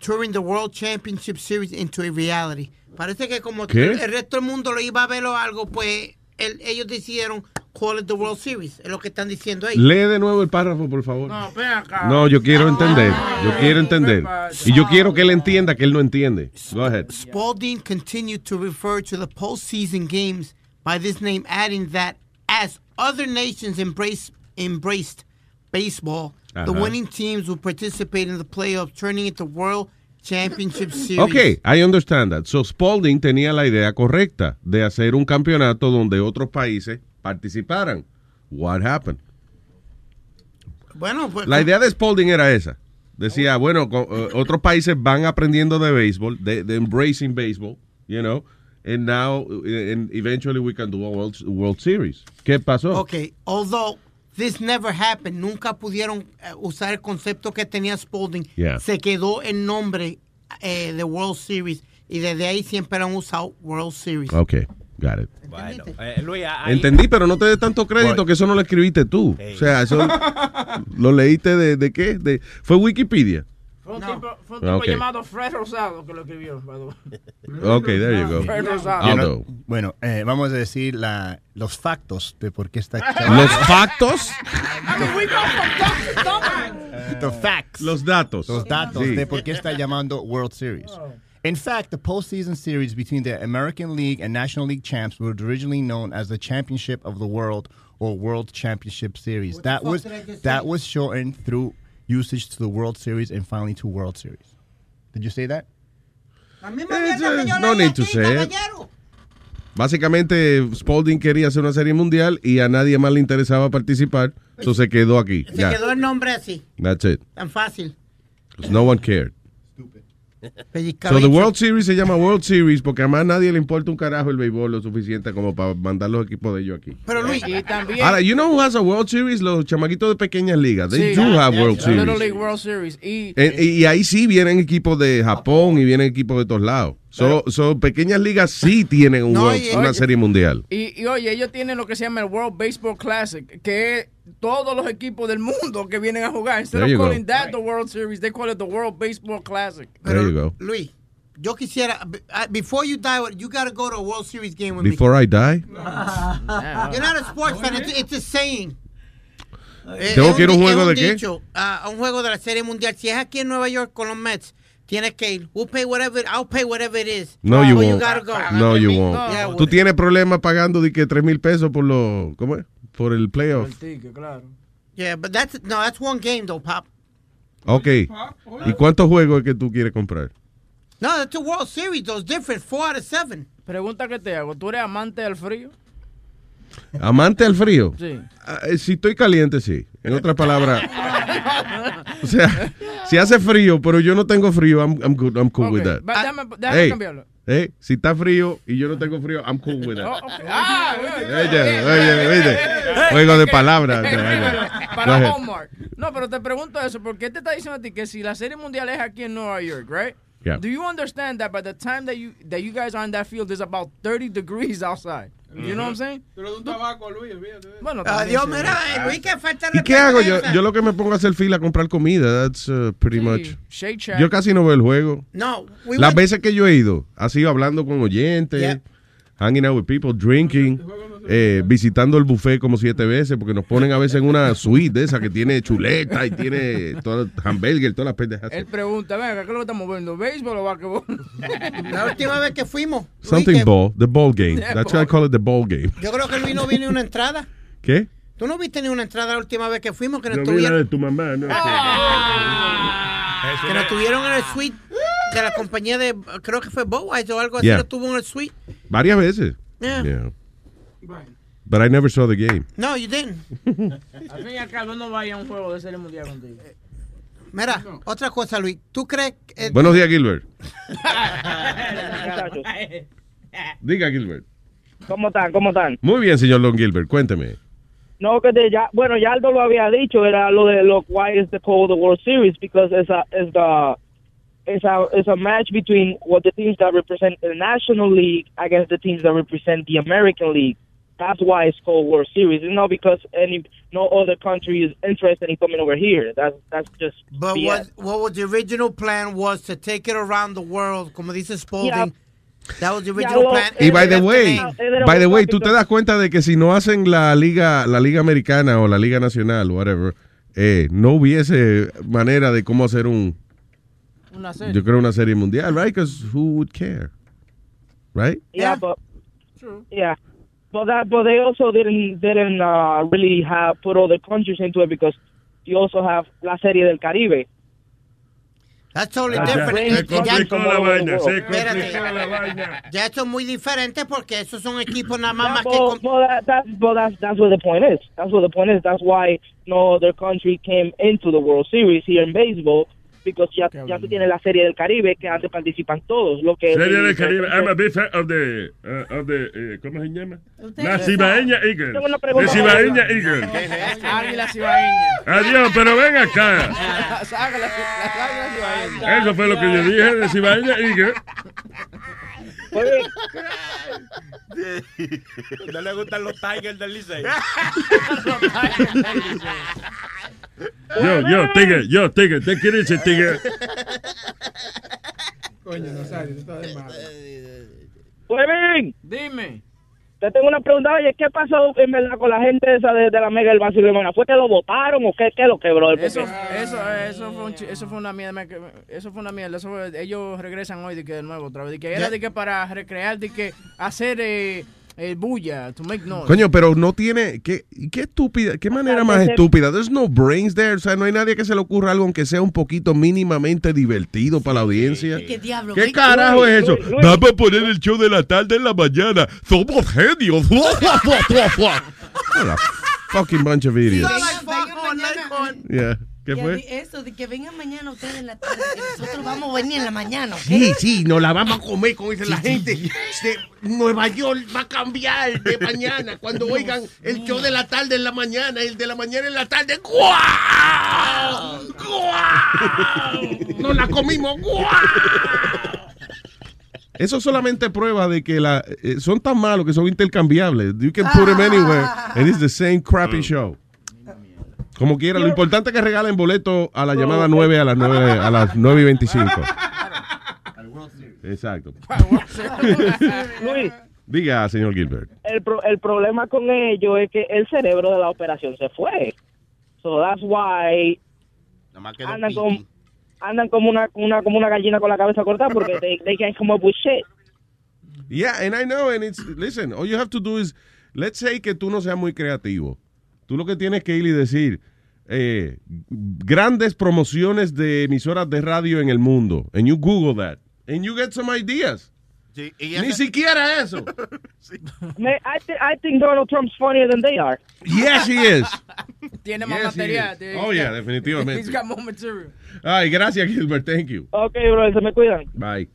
turning the World Championship Series into a reality. Parece que como ¿Qué? el resto del mundo lo iba a ver o algo, pues el- ellos decidieron call it the World Series. Es lo que están diciendo ahí. Lee de nuevo el párrafo, por favor. No, ven acá. No, yo quiero entender. Yo quiero entender. Y yo quiero que él entienda que él no entiende. Go ahead. Spalding continued to refer to the postseason games by this name, adding that as other nations embrace, embraced baseball, the Ajá. winning teams would participate in the playoffs, turning it the World Championship Series. Ok, I understand that. So Spalding tenía la idea correcta de hacer un campeonato donde otros países participaran. What happened? Bueno, pues. La idea de Spalding era esa. Decía, bueno, eh, otros países van aprendiendo de béisbol, de, de embracing baseball, you know, and now, eh, and eventually we can do a World, World Series. ¿Qué pasó? Ok, although this never happened, nunca pudieron eh, usar el concepto que tenía Spalding. Yeah. Se quedó el nombre eh, de World Series y desde ahí siempre han usado World Series. Ok, got it. Bueno, eh, Luis, ahí- Entendí, pero no te des tanto crédito que eso no lo escribiste tú. O sea, eso lo leíste de, de qué? De, fue Wikipedia. Fue un tipo, fue un Ah, tipo ok. llamado Fred Rosado que lo escribió. by the way. Ok, there you go. Fred Rosado. You know, bueno, eh, vamos a decir la, los factos de por qué está ¿Los factos? I mean, we go from duck to duck. The facts. Los datos. Los datos Sí. de por qué está llamando World Series. In fact, the postseason series between the American League and National League champs were originally known as the Championship of the World or World Championship Series. What That was did I just that was shortened through usage to the World Series and finally to World Series. Did you say that? La misma It's, mierda que yo no leí need to aquí, say it. caballero. Básicamente, Spalding quería hacer una serie mundial y a nadie más le interesaba participar, so se quedó aquí. Se Ya. quedó el nombre así, That's it. tan fácil. 'Cause no one cared. Pellizca So the. World Series se llama World Series porque además a nadie le importa un carajo el béisbol lo suficiente como para mandar los equipos de ellos aquí. Pero Luis, Y también. Ahora, you know who has a World Series? Los chamaquitos de pequeñas ligas. They Sí, do have World Series. Little League World Series. Y, Eh, y, y ahí sí vienen equipos de Japón y vienen equipos de todos lados. So, so pequeñas ligas sí tienen un No, World- y- una oye. serie mundial. y, y oye, ellos tienen lo que se llama el World Baseball Classic, que es todos los equipos del mundo que vienen a jugar. Instead There of go. calling that the World Series, they call it the World Baseball Classic. There you go. Luis, yo quisiera, before you die, you gotta go to a World Series game with Before I die, me. You're not a sports fan, it's, it's a saying. Eh, ¿Tengo es que ir a un juego de qué? dicho, ah, a un juego de la Serie Mundial. Si es aquí en Nueva York con los Mets, tienes que ir. We'll pay whatever, I'll pay whatever it is. no you won't. gotta go. No you won't. Yeah, Tú tienes problemas pagando de que 3 mil pesos por lo, ¿cómo es? Por el playoff. claro. Yeah, but that's, no, that's one game though, Pop. Ok. ¿Y cuántos juegos es que tú quieres comprar? No, that's a World Series though. It's different. Four out of seven. Pregunta que te hago, ¿tú eres amante del frío? ¿Amante al frío? Sí. Ah, eh, si estoy caliente, sí. En otras palabras, o sea, si hace frío, pero yo no tengo frío, I'm, I'm good, I'm cool with that. va- déjame- déjame Hey, cambiarlo. hey, si está frío y yo no tengo frío, I'm cool with that. Oh. Ah, Oye, oye, oye. Juego de palabras. Para. Hallmark. No, pero te pregunto eso, porque te está diciendo a ti que si la serie mundial es aquí en Nueva York, right? Yeah. Do you understand that by the time that you that you guys are in that field, there's about 30 degrees outside? You know what I'm saying? Tú le das un tabaco a Luis, Bueno, Adiós, también, sí. mira, eh, Luis, que falta ¿Y qué hago yo? Yo lo que me pongo a hacer fila a comprar comida. That's uh, pretty Sí, much. Shake Shack. Yo casi no veo el juego. No, we Las went- veces que yo he ido, ha sido hablando con oyentes, Yeah. hanging out with people, drinking. Eh, visitando el buffet como siete veces, porque nos ponen a veces en una suite de esa que tiene chuleta y tiene todo el hamburger, todas las pendejas. Él pregunta, venga, ¿qué es lo que estamos viendo? ¿Béisbol o basquetbol? La última vez que fuimos, Something que- ball, the ball game. That's why I call it the ball game. yo creo que Luis no vino una entrada. ¿Qué? ¿Tú no viste ni una entrada la última vez que fuimos? Que la tuvieron, de tu mamá, ¿no? que nos tuvieron en el suite de la compañía de, creo que fue Budweiser o algo así, Yeah. lo tuvo en el suite. Varias veces. Yeah. Yeah. But I never saw the game. No, you didn't. Al fin y al cabo, no vaya a un juego de serie mundial contigo. Mira, otra cosa, Luis. ¿Tú crees que... Buenos días, Gilbert. Diga, Gilbert. ¿Cómo están? ¿Cómo están? Muy bien, señor Long Gilbert, cuénteme. No, que de ya, bueno, ya Aldo lo había dicho, era lo de lo why is the call the World Series because it's a it's the it's a it's a match between what the teams that represent the National League against the teams that represent the American League. That's why it's called World Series. It's not because any no other country is interested in coming over here. That's that's just But BS. what, what was the original plan was to take it around the world, como dice Spalding. That was the original well, plan. Y by the way, by the way, tú te das cuenta de que si no hacen la liga, la liga americana o la liga nacional, whatever, eh, no hubiese manera de cómo hacer un, Una serie. yo creo una serie mundial, right? Because who would care, right? Yeah, but yeah, but that but they also didn't didn't uh, really have put all the countries into it because you also have la serie del Caribe. That's totally Ah, different. se ya- complicó la vaina, se Espérate. complicó la vaina. Ya esto es muy diferente porque esos son equipos nada más, Yeah, más que... but, con- but that, that, but that's that's what the point is. That's what the point is. That's why no other country came into the World Series here in baseball because ya, ya tú tienes la serie del Caribe que antes participan todos. Lo que Serie del Caribe. I'm a big fan of the, uh, of the eh, ¿cómo se llama? La Cibaeña Eagle. Tengo una De pregunta. Cibaeña Eagle. Águila cibaeña. Adiós, pero ven acá. Cibaeñas. Eso fue lo que yo dije de Cibaeña Eagle. No le gustan los Tigers del Licey. Yo, yo, Tigre, yo, Tigre. ¿Te quieres decir Tigre? Coño, Nazario, tú estás de malo. Huevín, Dime. te tengo una pregunta. Oye, ¿qué pasó en verdad con la gente esa de, de la Mega del Barcelona? ¿Fue que lo votaron o qué, qué lo quebró? Eso, eso, eso, fue un chi- eso fue una mierda. Eso fue una mierda. Eso fue- ellos regresan hoy de, que de nuevo otra vez. De que era de que para recrear, de que hacer eh, eh, bulla, to make noise. Coño, pero no tiene, qué, qué estúpida, qué manera más estúpida. There's no brains there, o sea, no hay nadie que se le ocurra algo aunque sea un poquito mínimamente divertido para la audiencia. ¿Qué diablo? ¿Qué carajo es eso? Luis, Luis. Vamos a poner el show de la tarde en la mañana. Somos genios. What a fucking bunch of idiots. Yeah. ¿Qué fue? Eso, de que vengan mañana ustedes en la tarde, que nosotros vamos a venir en la mañana, ¿ok? Sí, sí, nos la vamos a comer, como dice la gente. De Nueva York va a cambiar de mañana. Cuando oigan el show de la tarde en la mañana, el de la mañana en la tarde. ¡Guau! ¡Guau! Nos la comimos. ¡Guau! Eso solamente prueba de que la, eh, son tan malos que son intercambiables. You can put them anywhere and it's the same crappy show. Como quiera, lo importante es que regalen boleto a la llamada 9 a las 9, a las 9 y 25. Exacto. Luis, Diga, señor Gilbert. el, pro- el problema con ello es que el cerebro de la operación se fue. So that's why andan, con, andan como una, una como una gallina con la cabeza cortada porque they, they can't come up with shit. Yeah, and I know, and it's, listen, all you have to do is, let's say que tú no seas muy creativo. Tú lo que tienes que ir y decir, eh, grandes promociones de emisoras de radio en el mundo. And you Google that. And you get some ideas. Ni siquiera eso. Man, I, thi- I think Donald Trump's funnier than they are. Yes, he is. Tiene más Yes, material. Oh, yeah, definitivamente. He's got more material. Ay, gracias, Gilbert. Thank you. Ok, bro, se me cuidan. Bye.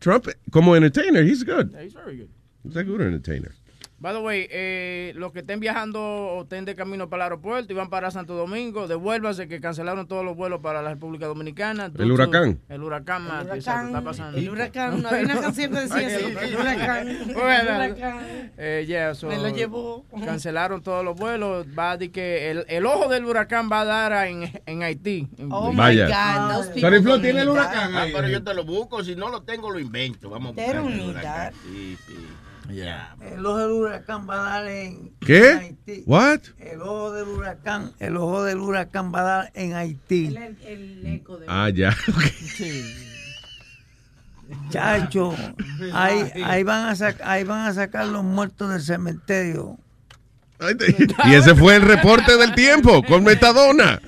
Trump, como entertainer, he's good. Yeah, he's very good. He's a good entertainer. By the way, eh, los que estén viajando o estén de camino para el aeropuerto y van para Santo Domingo, devuélvanse que cancelaron todos los vuelos para la República Dominicana. El huracán. El huracán, Mati, exacto, está pasando. El huracán, no había una canción que decía eso. El huracán. El Bueno, huracán. eh, yeah, so, Me lo llevó. Cancelaron todos los vuelos. Va de que el, el ojo del huracán va a dar a- en, en Haití. Oh Vaya. my God, Flo, don't ¿tiene el huracán. Ah, pero yo te lo busco, si no lo tengo lo invento. Vamos a buscar el huracán. that. Sí, sí. El ojo del huracán va a dar en ¿Qué? en Haití. What? El ojo del huracán, el ojo del huracán va a dar en Haití. Ah, ya. Chacho, ahí, ahí van a sac- ahí van a sacar los muertos del cementerio. Y ese fue el reporte del tiempo con Metadona.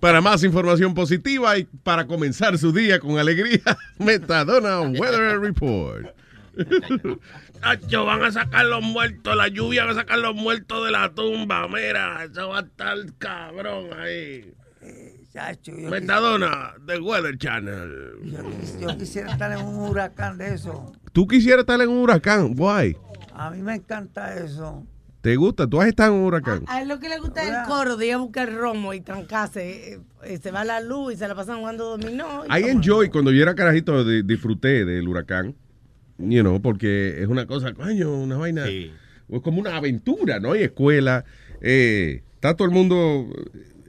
Para más información positiva y para comenzar su día con alegría, Metadona Weather Report. Nacho, van a sacar los muertos, la lluvia va a sacar los muertos de la tumba. Mira, eso va a estar cabrón ahí. Chacho, yo, Metadona, del Weather Channel. yo quisiera estar en un huracán de eso. ¿Tú quisieras estar en un huracán? Why? A mí me encanta eso. ¿Te gusta? ¿Tú has estado en un huracán? A él lo que le gusta es el coro de ir a buscar romo y trancarse. eh, eh, se va la luz y se la pasan jugando dominó. y I toma. enjoy, cuando yo era carajito, di- disfruté del huracán. You know, porque es una cosa, coño, una vaina. Es como una aventura, ¿no? Hay escuela. eh, está todo el mundo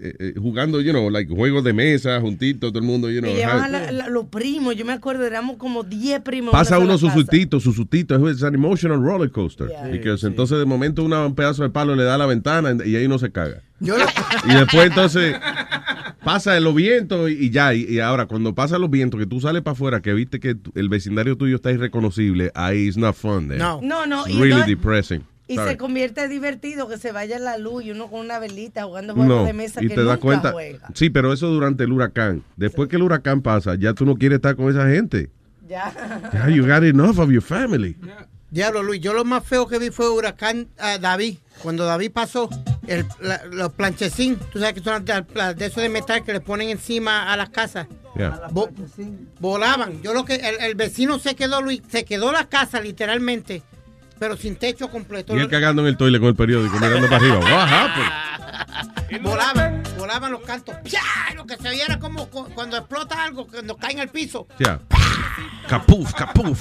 eh, eh, jugando, you know, like juegos de mesa, juntitos, todo el mundo, you know. La- la- los primos, yo me acuerdo, éramos como 10 primos. Pasa uno sola su casa. sustito, su sustito, es un emotional roller coaster. Yeah. y que entonces de momento una- un pedazo de palo le da a la ventana y ahí no se caga. Yo lo- Y después entonces pasa los vientos y, y ya. Y, y ahora cuando pasan los vientos, que tú sales para afuera, que viste que tu- el vecindario tuyo está irreconocible, ahí it's not fun there. No. No, no, It's y really no- depressing. Y Sorry. se convierte divertido que se vaya la luz y uno con una velita jugando juegos No, de mesa y que te das nunca cuenta. juega. Sí, pero eso durante el huracán. Después que el huracán pasa, ya tú no quieres estar con esa gente. Ya. Ya, you got enough of your family. Diablo, Luis, yo lo más feo que vi fue Huracán ah, David. Cuando David pasó, el, la- los planchecín, tú sabes que son las- las de esos de metal que le ponen encima a las casas. Yeah. Volaban. Yo lo que el, el vecino se quedó, Luis, se quedó la casa literalmente, pero sin techo completo. Y él cagando en el toile con el periódico, mirando para arriba. What happened? Volaban, volaban los cantos. ¡Pia! Lo que se veía era como cu- cuando explota algo, cuando cae en el piso. Ya. Capuf, capuf.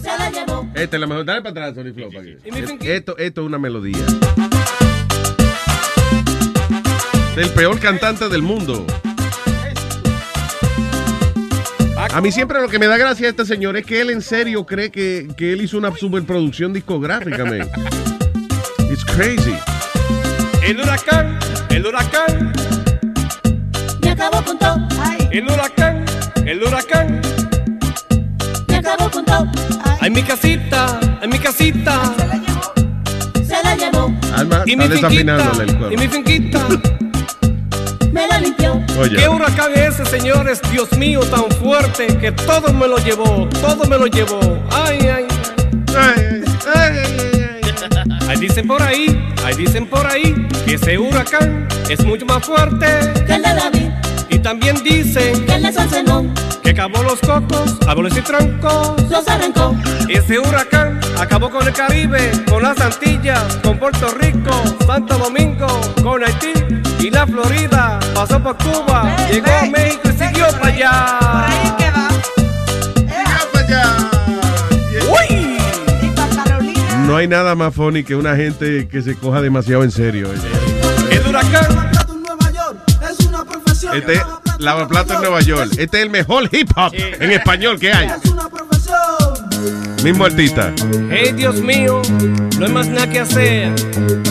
Se la llevó. Esta es la mejor. Dale para atrás, Sony Flow. para que- Esto, esto es una melodía. Del peor cantante del mundo. A mí siempre lo que me da gracia a este señor es que él en serio cree que, que él hizo una superproducción discográfica, man. It's crazy. El huracán, el huracán. Me acabó con todo. El huracán, el huracán. Me acabó con todo. En mi casita, en mi casita. Se la llevó. Alma, Y está mi desafinándole el finquita, cuero. y mi finquita. Me la limpió. Oye. ¿Qué huracán es ese, señores? Dios mío, tan fuerte que todo me lo llevó, todo me lo llevó. Ay, ay. Ahí dicen por ahí, ahí dicen por ahí que ese huracán es mucho más fuerte Que el de David. Y también dicen Que San Zenón. que acabó los cocos, árboles y troncos. Los arrancó. Ese huracán acabó con el Caribe, con las Antillas, con Puerto Rico, Santo Domingo, con Haití y la Florida. Pasó por Cuba, llegó a México y siguió para allá. Por ahí que va. Para allá. ¡Uy! No hay nada más funny que una gente que se coja demasiado en serio. El huracán. Es una profesión. Este es Lavaplato en Nueva York. Este es el mejor hip hop en español que hay. Mismo artista. Hey Dios mío, no hay más nada que hacer.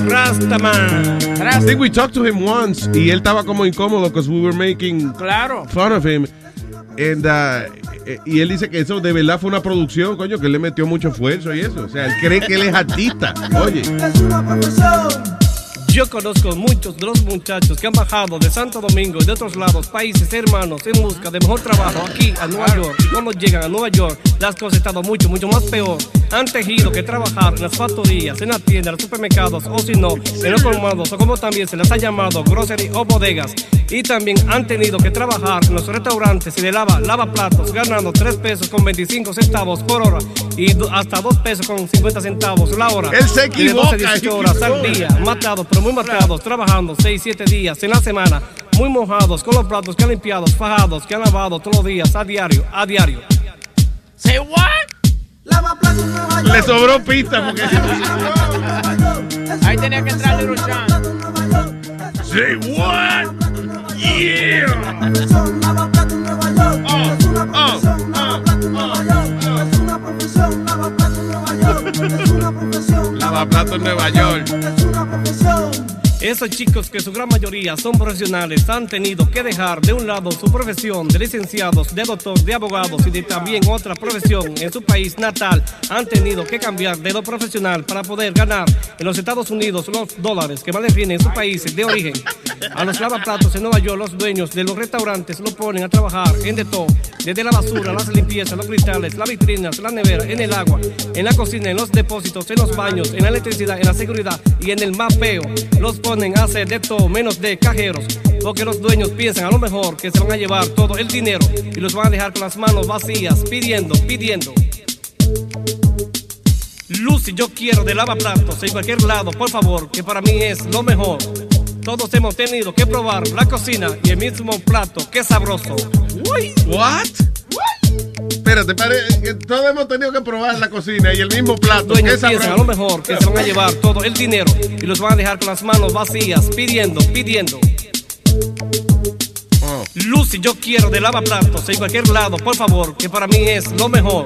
Rastaman. I think we talked to him once y él estaba como incómodo because we were making Claro. fun of him. And, uh, eh, y él dice que eso de verdad fue una producción, coño, que él le metió mucho esfuerzo y eso. O sea, él cree que él es artista. Oye. Yo conozco muchos de los muchachos que han bajado de Santo Domingo y de otros lados, países hermanos, en busca de mejor trabajo aquí a Nueva York. Y cuando llegan a Nueva York, las cosas han estado mucho, mucho más peor. Han tejido que trabajar en las factorías, en las tiendas, en los supermercados, o si no, en los colmados, o como también se les ha llamado, grocery o bodegas. Y también han tenido que trabajar en los restaurantes y de lava, lavaplatos, ganando 3 pesos con 25 centavos por hora y hasta 2 pesos con 50 centavos la hora. Él se Y de 12 a equivoca, 18 he horas al día, matados, pero muy matados, trabajando 6, 7 días en la semana, muy mojados, con los platos que han limpiado, fajados, que han lavado todos los días, a diario, a diario. Say what? Le sobró pista porque. Ahí tenía que entrar Little Chan. Say what? Yeah profesión. Lava plato en Nueva York. Esos chicos que su gran mayoría son profesionales han tenido que dejar de un lado su profesión de licenciados, de doctor, de abogados y de también otra profesión en su país natal. Han tenido que cambiar de lo profesional para poder ganar en los Estados Unidos los dólares que más les vienen en sus países de origen. A los lavaplatos en Nueva York, los dueños de los restaurantes lo ponen a trabajar en de todo, desde la basura, las limpiezas, los cristales, las vitrinas, la nevera, en el agua, en la cocina, en los depósitos, en los baños, en la electricidad, en la seguridad y en el mapeo. Los ponen a hacer de todo menos de cajeros, porque los dueños piensan a lo mejor que se van a llevar todo el dinero y los van a dejar con las manos vacías, pidiendo, pidiendo. Lucy, yo quiero de lavaplatos en cualquier lado, por favor, que para mí es lo mejor. Todos hemos tenido que probar la cocina y el mismo plato, qué sabroso. What? Espérate, pare, que todos hemos tenido que probar la cocina y el mismo plato. Qué piensan a sabroso. lo mejor que se van a llevar todo el dinero y los van a dejar con las manos vacías, pidiendo, pidiendo. Oh. Lucy, yo quiero de lavaplatos en cualquier lado, por favor, que para mí es lo mejor.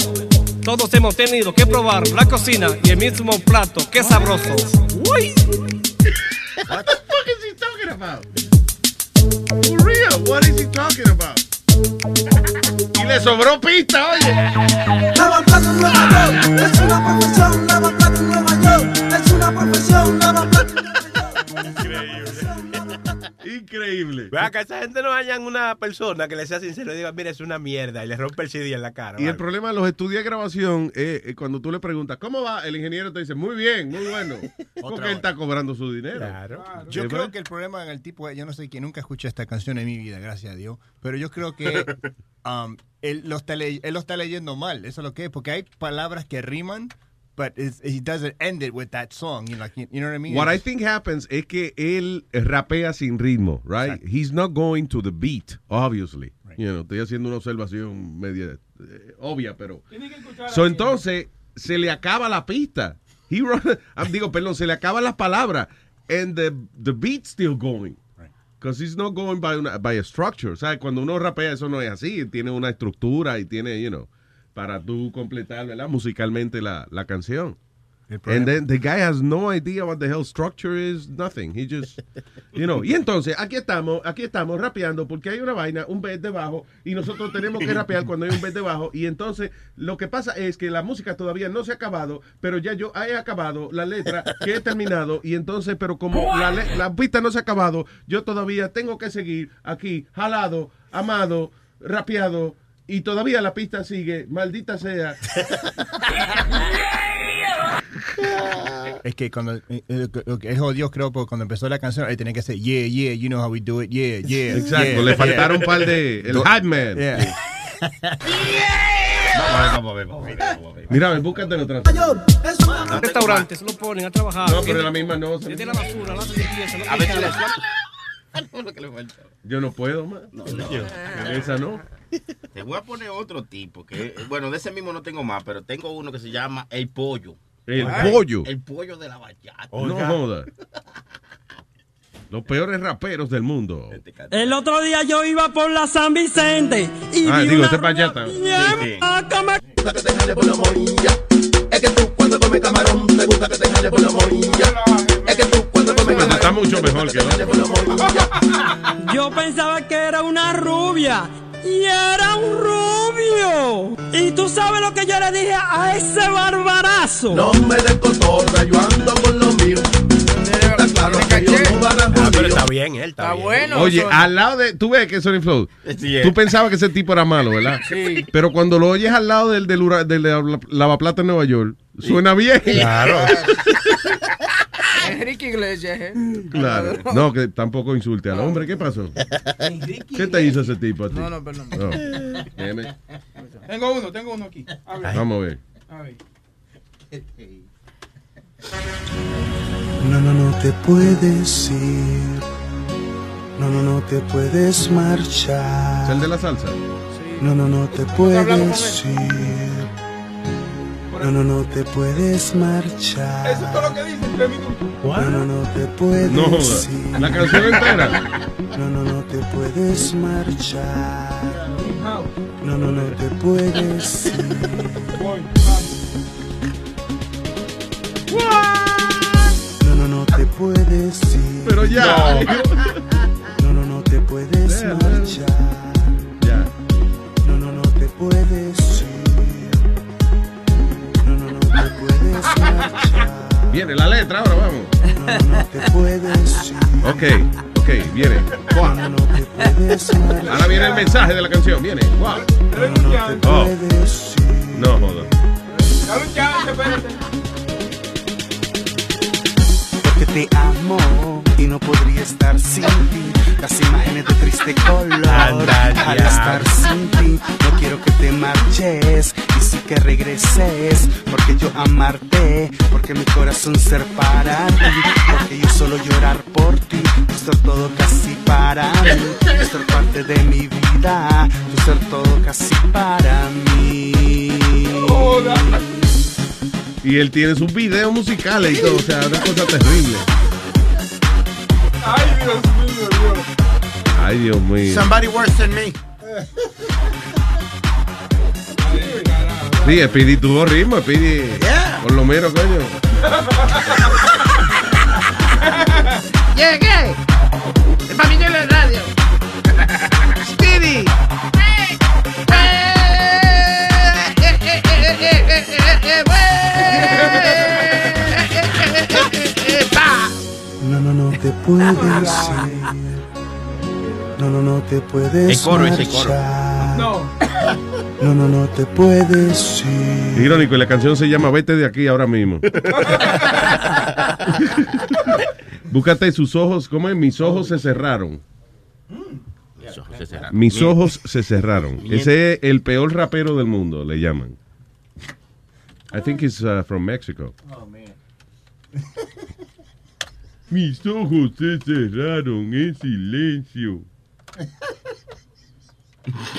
Todos hemos tenido que probar la cocina y el mismo plato, qué sabroso. Uy. What the fuck is he talking about? For real, what is he talking about? Y le sobró pista, oye. Lavaplatos en Nueva York. Es una profesión. Lavaplatos en Nueva York. Es una profesión. Increíble. Vea que esa gente no hayan una persona que le sea sincero y diga, mira, es una mierda y le rompe el CD en la cara. Y el problema de los estudios de grabación es eh, cuando tú le preguntas, ¿cómo va? El ingeniero te dice, muy bien, muy bueno. Porque él está cobrando su dinero. Yo ¿Sí, creo que el problema en el tipo, yo no sé quién nunca escuché esta canción en mi vida, gracias a Dios, pero yo creo que um, él, lo está le- él lo está leyendo mal, eso es lo que es, porque hay palabras que riman, but it's- he doesn't end it with that song, you know, like, you know what I mean? What I think happens es que él rapea sin ritmo, right? He's not going to the beat, obviously. You know, estoy haciendo una observación media eh, obvia, pero. So, entonces, se le acaba la pista. He run- digo, perdón, se le acaban las palabras. And the, the beat's still going. Because he's not going by, una- by a structure. O sea, cuando uno rapea, eso no es así. Tiene una estructura y tiene, you know, para tú completar, ¿verdad? Musicalmente la, la canción. And then the guy has no idea what the hell structure is, nothing. He just, you know. Y entonces, aquí estamos, aquí estamos rapeando porque hay una vaina, un beat debajo, y nosotros tenemos que rapear cuando hay un beat debajo. Y entonces, lo que pasa es que la música todavía no se ha acabado, pero ya yo he acabado la letra que he terminado. Y entonces, pero como la, la pista no se ha acabado, yo todavía tengo que seguir aquí, jalado, amado, rapeado. Y todavía la pista sigue, maldita sea. Es que cuando eh, eh, lo que es jodido, creo, porque cuando empezó la canción, él tenía que decir, yeah, yeah, you know how we do it, yeah, yeah. Exacto, yeah, le yeah". faltaron un par de. El hype man. Yeah. Vamos a ver, vamos a ver, vamos a ver. Mira, búscate otra. Restaurantes lo ponen a trabajar. No, pero la misma no. Desde la basura, los A ver si le cristales. Yo no puedo más. No, no. Esa no. Te voy a poner otro tipo que, bueno, de ese mismo no tengo más, pero tengo uno que se llama El Pollo. El Ay, pollo. El pollo de la bachata. No joda. Los peores raperos del mundo. El otro día yo iba por la San Vicente y Ah, vi digo, una este payata. rubia que me- Pero está mucho mejor que el otro. Yo pensaba que era una rubia y era un rubio. Y tú sabes lo que yo le dije a ese barbarazo. No me des cotorra, yo ando con lo mío. Está claro que yo no van a Ah, pero está bien, él está, bien. Oye, al lado de. Tú ves que Sony Flow. Sí, es. Tú pensabas que ese tipo era malo, ¿verdad? Sí. Pero cuando lo oyes al lado del, del, del, de lavaplata en Nueva York, suena bien. Claro. Enrique Iglesias, ¿eh? Claro. No, que tampoco insulte al hombre. ¿Qué pasó? ¿Qué te hizo ese tipo a ti? No, no, perdón. No. Damn it. Tengo uno, tengo uno aquí. A ver. Vamos a ver. A ver. No, no, no te puedes ir. No, no, no te puedes marchar. ¿Es el de la salsa? No, no, no te puedes ir. No, no, no te puedes marchar. Eso es todo lo que dice tres minutos. No, no, no te puedes No ir. La canción entera. No, no, no te puedes marchar. No, no, no te puedes ir. te puedes ir. Pero ya. No, no, no te puedes marchar. Ya. No, no, no te puedes Viene la letra ahora, vamos. No, no te puedes ir. Ok, ok, viene. Guau. No, no. Ahora viene el mensaje de la canción, viene. No Oh. No, espérate. porque te amo y no podría estar sin ti. Las imágenes de triste color al estar sin ti. No quiero que te marches y sí que regreses, porque yo amarte, porque mi corazón ser para ti, porque yo solo llorar por ti, tú ser todo casi para mí, tú ser parte de mi vida, tú ser todo casi para mí. Y él tiene sus videos musicales y todo, o sea, una cosa terrible. Ay, Dios mío, Dios. Ay, Dios mío. Somebody worse than me. Sí, Speedy tuvo ritmo, Speedy. Por lo menos, coño. Llegué. El de la radio. Speedy. Te puedes ir. No, no, no te puedes El coro, ese coro. marchar. No. No, no, no te puedes ir. Irónico, y la canción se llama Vete de aquí ahora mismo. Búscate sus ojos, ¿cómo es? Mis ojos se cerraron. Mis ojos se cerraron. Mis ojos se cerraron. Ese es el peor rapero del mundo, le llaman. I think he's uh, from Mexico. Oh, man. Mis ojos se cerraron en silencio.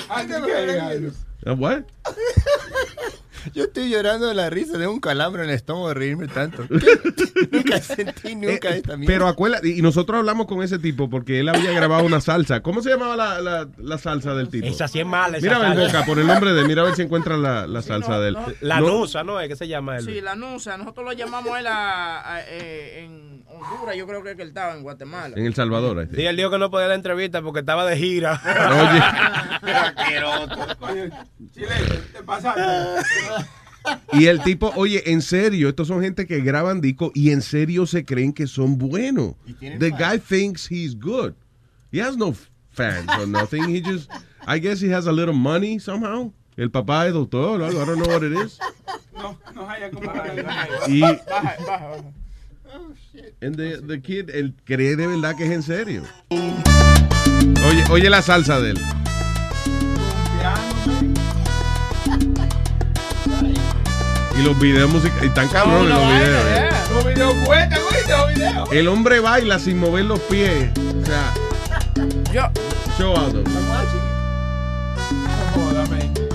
Ay, ¿qué qué? What? Yo estoy llorando de la risa de un calambre en el estómago de reírme tanto. nunca sentí nunca Eh, esta mierda. Pero acuérdate, y nosotros hablamos con ese tipo porque él había grabado una salsa. ¿Cómo se llamaba la, la- la salsa del tipo? Esa sí es mala. esa Mira a ver, salsa. Boca, por el nombre de él, mira a ver si encuentra la, la salsa de él. La No, nusa, ¿no? es que se llama él? Sí, la nusa. Nosotros lo llamamos él a- a- eh, en Honduras. Yo creo que él estaba en Guatemala. En El Salvador. Sí, él dijo que no podía la entrevista porque estaba de gira. Oye, Chile, te pasaste. Y el tipo, oye, en serio, estos son gente que graban discos y en serio se creen que son buenos. The guy thinks he's good. He has no fans or nothing. He just, I guess he has a little money somehow. El papá es doctor o algo, I don't know what it is. No, no haya como para Y Baja, baja, baja. And the, the kid, él cree de verdad que es en serio. Oye, oye la salsa de él. Y los videos musicales, están cabrones los videos. eh. Los videos cuentan, ¿oíste? Los videos. El hombre baila sin mover los pies. O sea, Yo, show out.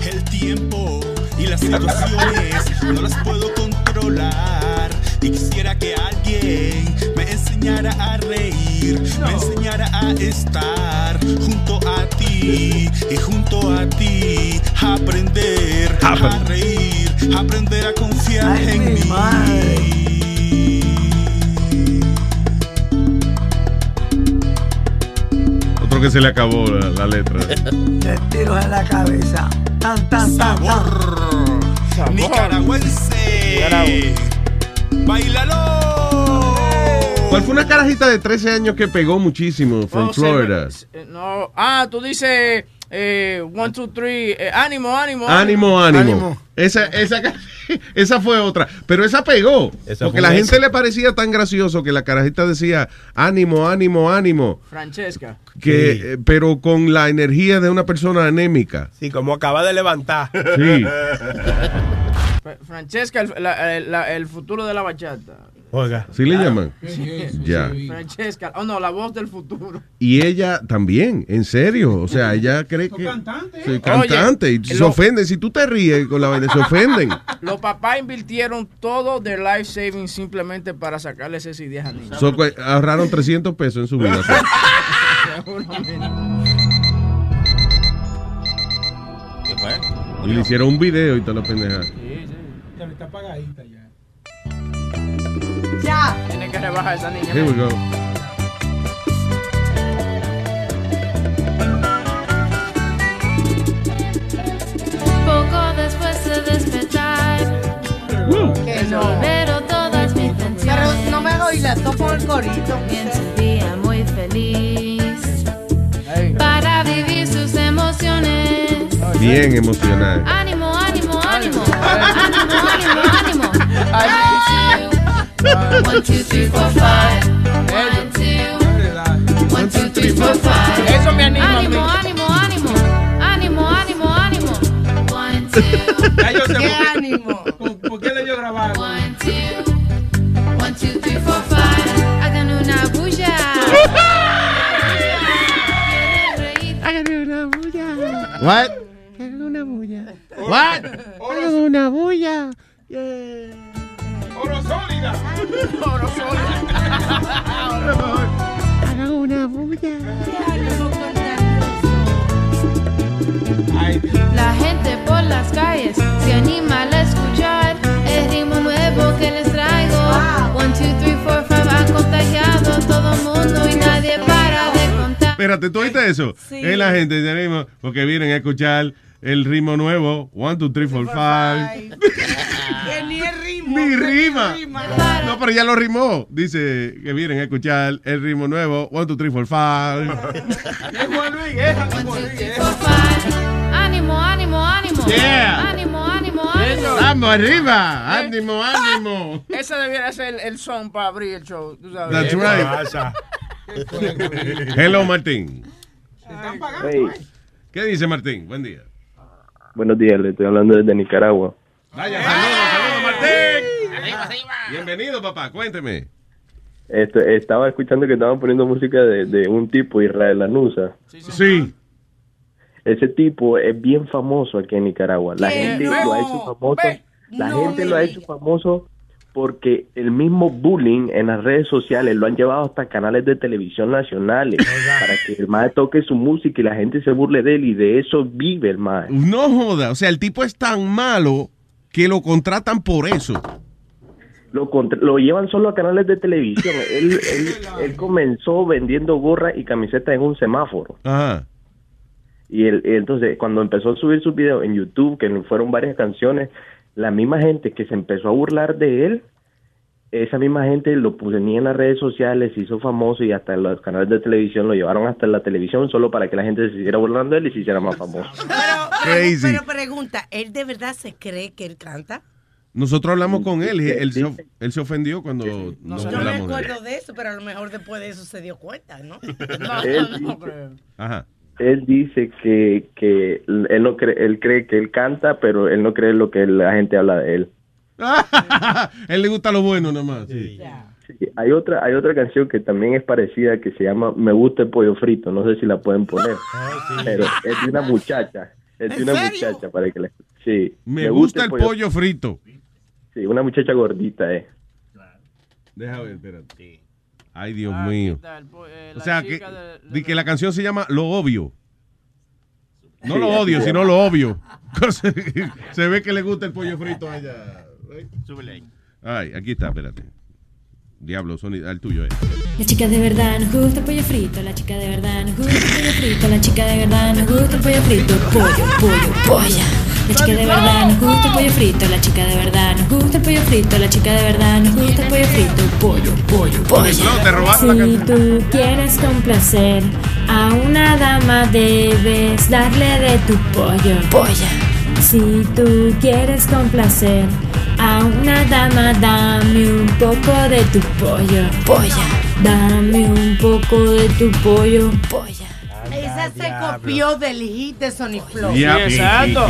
El tiempo y las situaciones no las puedo controlar. Y quisiera que alguien me enseñara a reír, me enseñara a estar junto a ti y junto a ti aprender a reír, aprender a confiar en mí. Otro que se le acabó la, la letra. Tres tiros en la cabeza. Tan, tan, tan, tan. Nicaragüense. Bailalo. ¿Cuál fue una carajita de 13 años que pegó muchísimo from Oh, Florida? eh, no. Ah, tú dices eh, one, two, three. eh, ánimo, ánimo. Ánimo, ánimo. Esa, esa, ca- esa fue otra. Pero esa pegó. Esa porque la gente le parecía tan gracioso que la carajita decía ánimo, ánimo, ánimo. Francesca. Que, Sí. eh, pero con la energía de una persona anémica. Sí, como acaba de levantar. Sí. Fra- Francesca, el, la- el- la- el futuro de la bachata. Oiga. ¿Sí le llaman? Sí, Ya. Francesca. Oh, no, la voz del futuro. Y ella también, en serio. O sea, ella cree que. cantante. Soy cantante. y se lo- ofenden. Si tú te ríes con la vaina, se ofenden. Los papás invirtieron todo de life savings simplemente para sacarle esas ideas a niños. So, ahorraron 300 pesos en su vida. ¿Qué fue? Y le hicieron un video y toda la pendeja. Apagadita ya. Ya Tiene que rebajar esa niña. Here we go. Poco después de despertar, Que no. pero todas mis Pero no me oí la toco el corito. Comienza el día muy feliz para vivir sus emociones. Bien emocional. Ánimo, ánimo, ánimo. One, two, three, four, five. One, two, one, two, three, four, five. Eso me anima. Ánimo, ánimo, ánimo, ánimo, ánimo, ánimo. One, two. ¿Qué ánimo? ¿Por, por qué le dio grabar? One, two, one, two, three, four, five. Hagan una bulla. Hagan una bulla. What? What? Hagan una bulla. Oro sólida. Oro Hagan una bulla. La gente por las calles se anima al escuchar el ritmo nuevo que les traigo. One, two, three, four, five ha contagiado a todo mundo y nadie para de contar. Espérate, ¿tú oíste eso? Sí. Es la gente tenemos porque vienen a escuchar el ritmo nuevo. One, two, three, four, five. Que ni el ritmo. Ni rima. rima. No, pero ya lo rimó. Dice que vienen a escuchar el ritmo nuevo. One, two, three, four, five. Es Juan Luis, esa es Juan Luis. esa. Four, five. Ánimo, ánimo, ánimo. Yeah. Ánimo, ánimo, ánimo. ¡Vamos arriba! ¡Ánimo, ánimo! Ese debiera ser el, el son para abrir el show. ¿tú sabes? That's right. Hello, Martín. Hey, ¿Qué dice Martín? Buen día. Buenos días, le estoy hablando desde Nicaragua. Vaya, saludos, saludos, Martín. Bienvenido, papá. Cuénteme. Este, estaba escuchando que estaban poniendo música de, de un tipo, Israel Lanusa. Sí. Ese tipo es bien famoso aquí en Nicaragua. La gente No. lo ha hecho famoso. Ve, La no gente lo ha hecho famoso porque el mismo bullying en las redes sociales lo han llevado hasta canales de televisión nacionales para que el mae toque su música y la gente se burle de él y de eso vive el mae. No joda. O sea, el tipo es tan malo que lo contratan por eso. Lo, lo llevan solo a canales de televisión. él, él, él comenzó vendiendo gorras y camisetas en un semáforo. Ajá. Y él, y entonces, cuando empezó a subir sus videos en YouTube, que fueron varias canciones, la misma gente que se empezó a burlar de él, esa misma gente lo ponía en las redes sociales, se hizo famoso y hasta en los canales de televisión lo llevaron hasta la televisión solo para que la gente se siguiera burlando de él y se hiciera más famoso. Crazy. Pero pregunta, ¿él de verdad se cree que él canta? Nosotros hablamos con él y él, se, él se ofendió cuando nos Yo no me acuerdo de eso, pero a lo mejor después de eso se dio cuenta, ¿no? Creo. Ajá. Él dice que, que él no cree, él cree que él canta, pero él no cree lo que la gente habla de él. él le gusta lo bueno nomás. Sí. Sí, hay otra, hay otra canción que también es parecida que se llama Me gusta el pollo frito. No sé si la pueden poner, pero es de una muchacha. Es de ¿En una serio? muchacha para que la Sí. Me, gusta, el pollo, frito. Sí, una muchacha gordita, eh. Deja ver, espérate. Ay, Dios mío. O sea, que, di que la canción se llama Lo Obvio. No lo odio, sino lo obvio. se ve que le gusta el pollo frito a ella. Súbele ahí. Ay, aquí está, espérate. Diablo, Sony, el tuyo es. La chica de verdad nos gusta el pollo frito, la chica de verdad nos gusta el pollo frito, la chica de verdad nos gusta el pollo frito, pollo, pollo, polla. La chica de verdad nos gusta el pollo frito, la chica de verdad nos gusta el pollo frito, la chica de verdad nos gusta el pollo frito, pollo, pollo, la Si tú quieres complacer a una dama debes darle de tu pollo, polla. Si tú quieres complacer a una dama, dame un poco de tu pollo, polla. Dame un poco de tu pollo, polla. Esa se copió del hit de Sony Flow. Sí, exacto.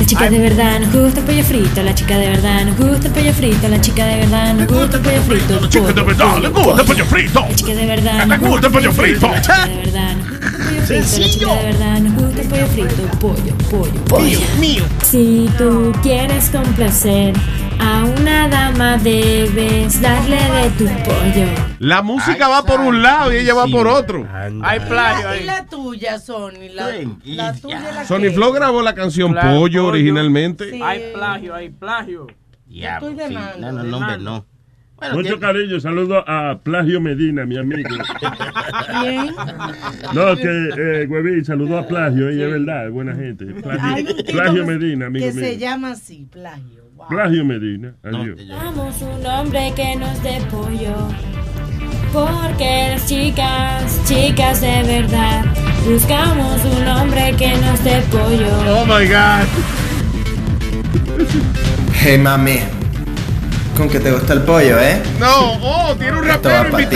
La chica de verdad nos gusta el pollo frito, la chica de verdad nos gusta el pollo frito, la chica de verdad nos gusta el pollo frito. La chica de verdad le gusta el pollo frito. La chica de verdad nos gusta el pollo frito. La chica de verdad nos gusta el pollo frito, la chica de verdad nos gusta el pollo frito. Pollo, pollo, pollo. mío. Si tú quieres complacer a una dama debes darle de tu pollo. La música va por un lado y ella va por otro. Hay plagio ¿Y ahí. la tuya, Sony? La, la tuya la Sony que- Flow grabó la canción Pollo Pollo. originalmente. Hay plagio, hay plagio. Ya, estoy sí. demandando, No, no, no, hombre, no. Mucho cariño, saludo a Plagio Medina, mi amigo. ¿Quién? No, que, eh, Huevín, saludo a Plagio, ella es verdad, es buena gente. Plagio, Plagio Medina, amigo Que mío. se llama así, plagio. Plagio Medina, adiós. Buscamos un hombre que nos dé pollo. Porque las chicas, chicas de verdad. Buscamos un hombre que nos dé pollo. Oh my God. Hey mami, con que te gusta el pollo, ¿eh? No, oh, tiene un rapero ti.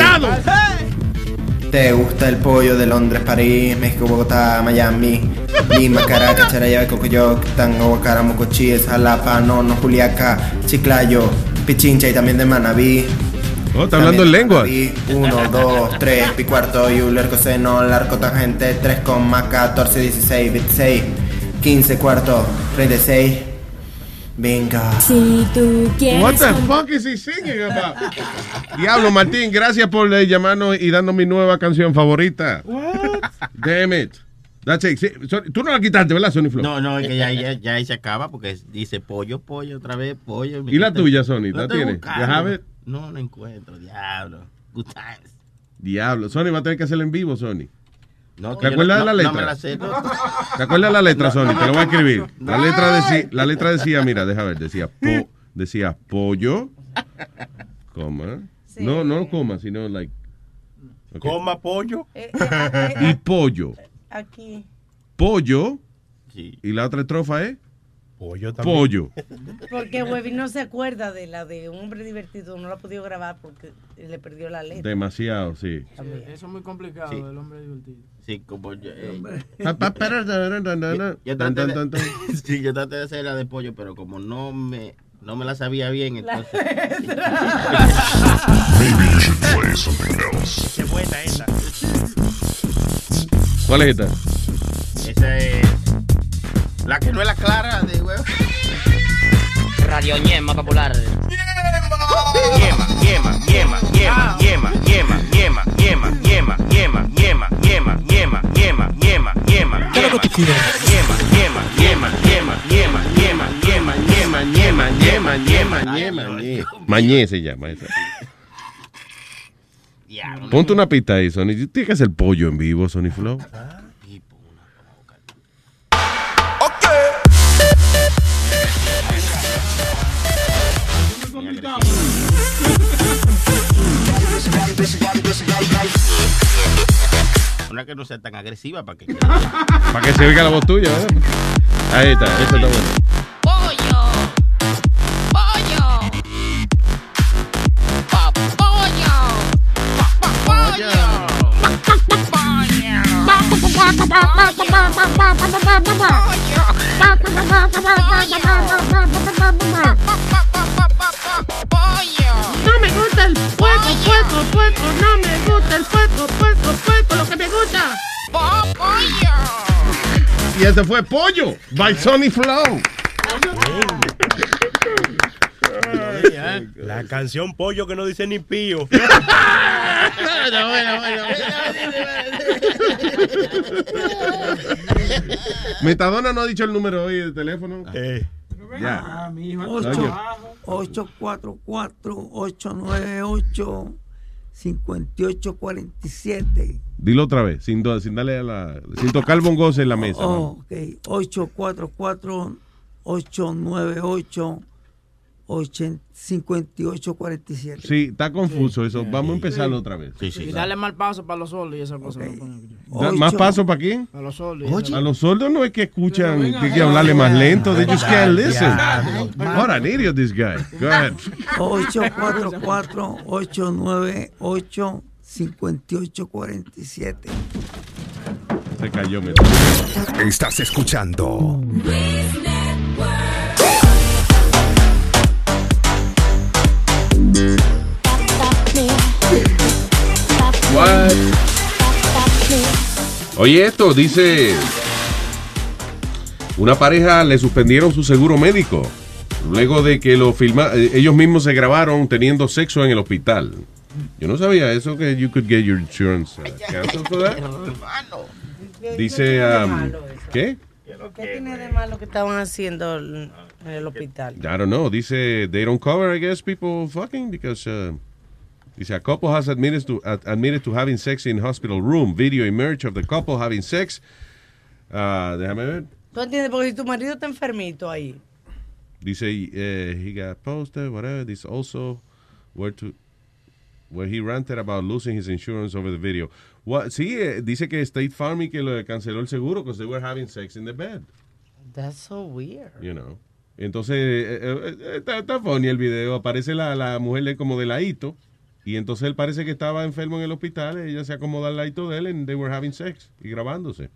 ¿Te gusta el pollo de Londres, París, México, Bogotá, Miami, Lima, Caracas, Charayave, Cocoyoc, Tango, Guacara, Mocochí, Jalapa, Nono, Juliaca, Chiclayo, Pichincha y también de Manabí? Oh, está hablando en lengua. 1, 2, 3, pi cuarto, y un largo seno, largo tangente, 3, 14, 16, 26, 15 cuarto, 36. Venga. Si tú quieres. What the fuck is he singing about? Diablo, Martín, gracias por eh, llamarnos y darnos mi nueva canción favorita. Damn it. That's it. Sí, so- tú no la quitaste, ¿verdad, Sony Flow? No, no, es que ya, ya, ya ahí se acaba porque dice pollo, pollo, otra vez pollo. ¿Y la tuya, Sony? ¿La tienes? No, no encuentro, diablo. Good times. Diablo. Sony va a tener que hacerla en vivo, Sony. No, ¿Te acuerdas no- de la no letra? me la sé, no. ¿Te acuerdas de la letra, Sony? Te lo voy a escribir. La No. letra decía, la letra decía, mira, deja ver, decía, po- decía pollo, coma. No, no coma, sino like. Coma pollo. Y pollo. Aquí. Pollo. Y la otra estrofa es. Pollo Pollo. Porque Webby no se acuerda de la de un hombre divertido, no la ha podido grabar porque le perdió la letra. Demasiado, sí. Sí, eso es muy complicado, Sí. el hombre divertido. Sí, como yo. eh, yo traté de, sí, yo traté de hacer la de pollo, pero como no me, no me la sabía bien, entonces. Qué buena esa. ¿Cuál es esta? Esa es. La que no es la clara de huevo. Radio Ñema Popular. Mañé se llama esa. Ponte una pista ahí, Sony. Tienes que hacer pollo en vivo, Sony Flow. Una que no sea tan agresiva para que. Para que se oiga la voz tuya, ¿verdad? Ahí está, esa está buena. Pollo. Pollo. Pollo. No me gusta el puerco, puerco. No me gusta el puerco, puerco, puerco. Lo que me gusta. Y este fue Pollo, by Sony Flow. La canción pollo que no dice ni pío. Bueno, bueno, bueno. Metadona no ha dicho el número hoy de teléfono. Eh. Ya. Ah, 5847. Dilo otra vez, sin, sin darle a la, sin tocar bongos en la mesa. Oh, ok, 844 898 5847. Sí, está confuso sí. eso. Vamos a empezarlo sí. otra vez. Sí, y dale más paso para los sordos y esa cosa. Okay. ¿Más paso para quién? Para los sordos. A los sordos no es que escuchan, venga, que hay que hablarle más lento. They just can't listen. What an idiot this guy. Go ahead. 844-898-5847. Se cayó, me Estás escuchando. Luis Network. What? Oye, esto dice. Una pareja le suspendieron su seguro médico luego de que lo filma, eh, ellos mismos se grabaron teniendo sexo en el hospital. Yo no sabía eso que you could get your insurance uh, canceled for that. Dice, um, ¿qué? ¿Qué tiene de malo que estaban haciendo en el hospital? I don't know. Dice, they don't cover, I guess, people fucking because, uh, dice, a couple has admitted to, ad- admitted to having sex in hospital room. Video emerged of the couple having sex. Uh, déjame ver. ¿Tú entiendes? Porque si tu marido está enfermito ahí. Dice, uh, he got posted, whatever. This also where to where he ranted about losing his insurance over the video. What, sí, eh, dice que State Farm y que lo canceló el seguro because they were having sex in the bed, That's so weird. you know. Entonces, eh, eh, eh, está, funny el video. Aparece la, la mujer como de ladito. Y entonces él parece que estaba enfermo en el hospital. Ella se acomoda al ladito de él and they were having sex. Y grabándose.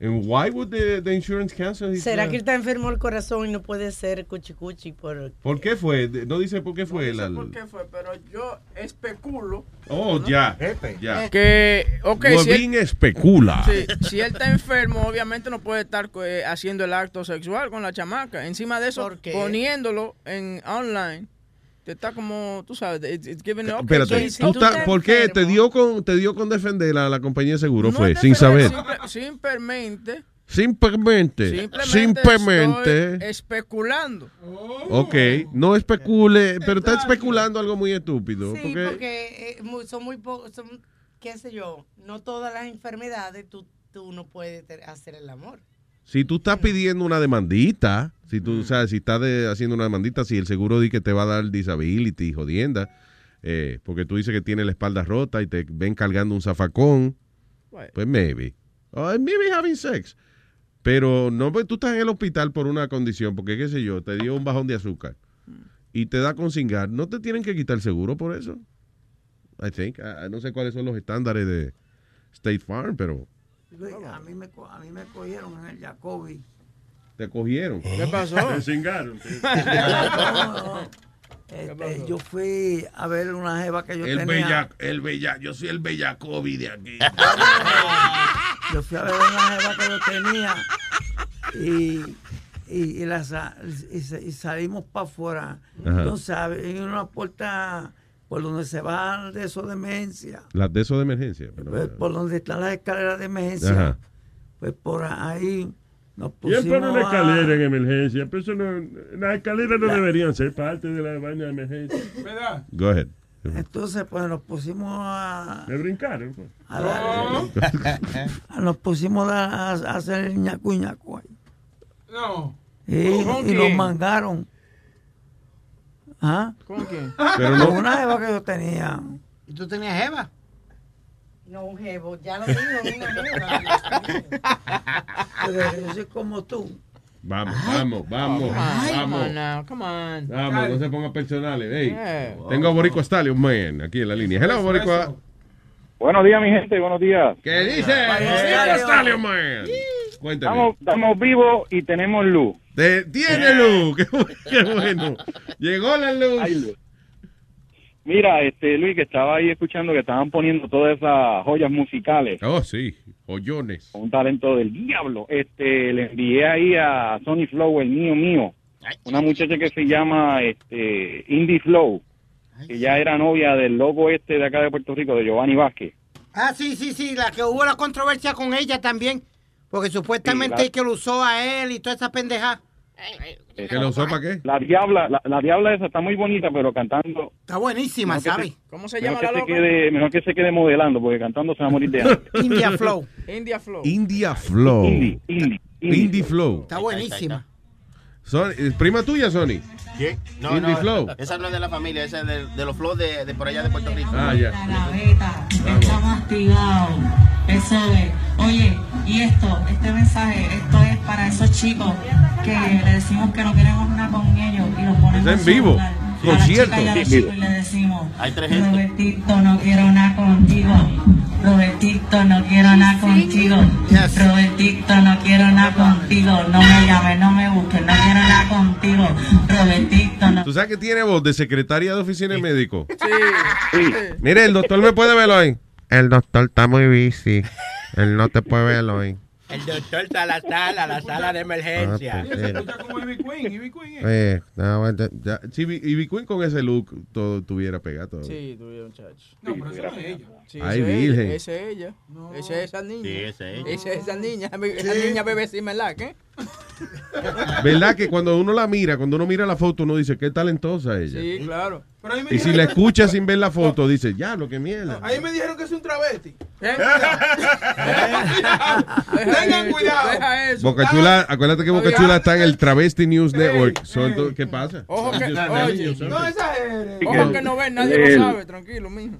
And why would the, the insurance cancel his, ¿Será uh, que él está enfermo el corazón y no puede ser cuchicuchi por... ¿Por qué fue? No dice por qué fue. No la- por qué fue, pero yo especulo. Oh, ya. ya. Que, ok, si él, especula. sí, si él está enfermo, obviamente no puede estar eh, haciendo el acto sexual con la chamaca. Encima de eso, poniéndolo en online, te está como, tú sabes, it's, it's giving okay, Espérate, tú estás- ¿por qué te dio con te dio con defender a la compañía de seguro? No fue sin saber. simple- simplemente, Simplemente. simplemente, Simplemente. estoy especulando. Ok, no especule, pero está especulando algo muy estúpido. Sí, porque porque eh, son muy pocos, son, qué sé yo, no todas las enfermedades tú, tú no puedes hacer el amor. si tú estás pidiendo una demandita, si tú, o sea, si estás de- haciendo una demandita, si el seguro dice que te va a dar disability, jodienda, eh, porque tú dices que tiene la espalda rota y te ven cargando un zafacón, pues maybe. Oh, maybe having sex. Pero no, pues tú estás en el hospital por una condición, porque qué sé yo, te dio un bajón de azúcar y te da con cingar, ¿no te tienen que quitar el seguro por eso? I think. No sé cuáles son los estándares de State Farm, pero Luis, a mí me, a mí me cogieron en el Jacobi. Te cogieron. ¿Qué pasó? Te cingaron. No, no. Este, yo fui a ver una jeva que yo El tenía. bella, el bella, yo soy el bellacobi de aquí. Yo fui a ver una jeva que yo tenía y, y, y la y sa- y salimos para afuera. Entonces hay una puerta por donde se va de eso de emergencia, Las de eso de emergencia. pero- pues, por donde están las escaleras de emergencia. Ajá. Pues por ahí nos ¿Quién pusimos pone una a- escalera en emergencia? Pero eso no, las escaleras no deberían ser parte de la vaina de emergencia. ¿Verdad? Go ahead. Entonces, pues nos pusimos a. Me brincaron. pues. a dar- a- nos pusimos a, a hacer el ñacu ñacu ahí. No. Y, ¿Con y nos quién? mangaron. ¿Ah? ¿Con quién? Pero no- Con una jeva que yo tenía. ¿Y tú tenías Eva? No, un jevo, ya lo digo, una Pero yo soy como tú. Vamos, vamos, vamos, Ay, come vamos. on now, come on. Vamos, no se pongan personales. Hey, Yeah. Tengo a Boricua Stallion Man aquí en la línea. Hello, Boricua. Buenos días, mi gente, buenos días. ¿Qué dice? Boricua Stallion Man. Cuéntame. Estamos, estamos vivos y tenemos luz. Te- tiene luz. Qué, bu- qué bueno. Llegó la luz. Hay luz. Mira, este Luis, que estaba ahí escuchando que estaban poniendo todas esas joyas musicales. Oh, sí. Joyones. Un talento del diablo. Este, le envié ahí a Sony Flow, el mío mío, una muchacha que se llama este Indie Flow, que ya era novia del loco este de acá de Puerto Rico, de Giovanni Vázquez. Ah, sí, sí, sí, la que hubo la controversia con ella también. Porque supuestamente Sí, la- que lo usó a él y toda esa pendeja. ¿Que lo usó para qué? La diabla, la, la diabla esa está muy bonita, pero cantando Está buenísima, ¿sabes? ¿Cómo se llama que la se loca? quede, mejor que se quede modelando, porque cantando se va a morir de hambre. India Flow. India Flow. India Flow. Indie, indie, Indie Flow. Está buenísima. Son- ¿es prima tuya, Sony? ¿Qué? No, Indie no, Flow. esa no es de la familia, esa es de, de los flows de, de por allá de Puerto Rico. Ah, ya. Está mastigado. Eso es. Oye, y esto, este mensaje, esto es para esos chicos que le decimos que no queremos nada con ellos y los ponemos en vivo. celular. A la Concierto. chica y a los Sí, chicos y le decimos, Hay tres gente. Robertito, no quiero nada contigo. Robertito, no quiero nada contigo. Robertito, no quiero nada contigo. No me llames, no me busques, no quiero nada contigo. Robertito, no. ¿Tú sabes que tiene voz de secretaria de oficina de médico? Sí. Mire, el doctor me puede verlo ahí. El doctor está muy busy. Él no te puede verlo hoy. El doctor Salazar a la sala de emergencia. Ah, pues, sí. como Ivy Queen, Ivy Queen. Eh, no, bueno, ya, si Ivy Queen con ese look todo tuviera pegado. Sí, tuvieron muchacho. No, pero eso no es ella. Sí, Ay, esa es virgen. ella, Esa es ella. Esa es esa niña. Sí, esa es ella. Esa es esa niña. Esa niña bebé sin ¿verdad? ¿Qué? ¿Verdad que cuando uno la mira, cuando uno mira la foto, uno dice, qué talentosa ella? Sí, claro. Pero ahí me Y si la escucha sin ver la foto, dice, ya, lo que mierda. Ahí me dijeron que es un travesti. Deja Tengan cuidado. Deja eso. Boca Chula, acuérdate que Boca Chula está en el Travesti News Network. Son to- ¿Qué pasa? Ojo que, oye, No exageres. ojo que no ven, nadie lo sabe, tranquilo, mijo.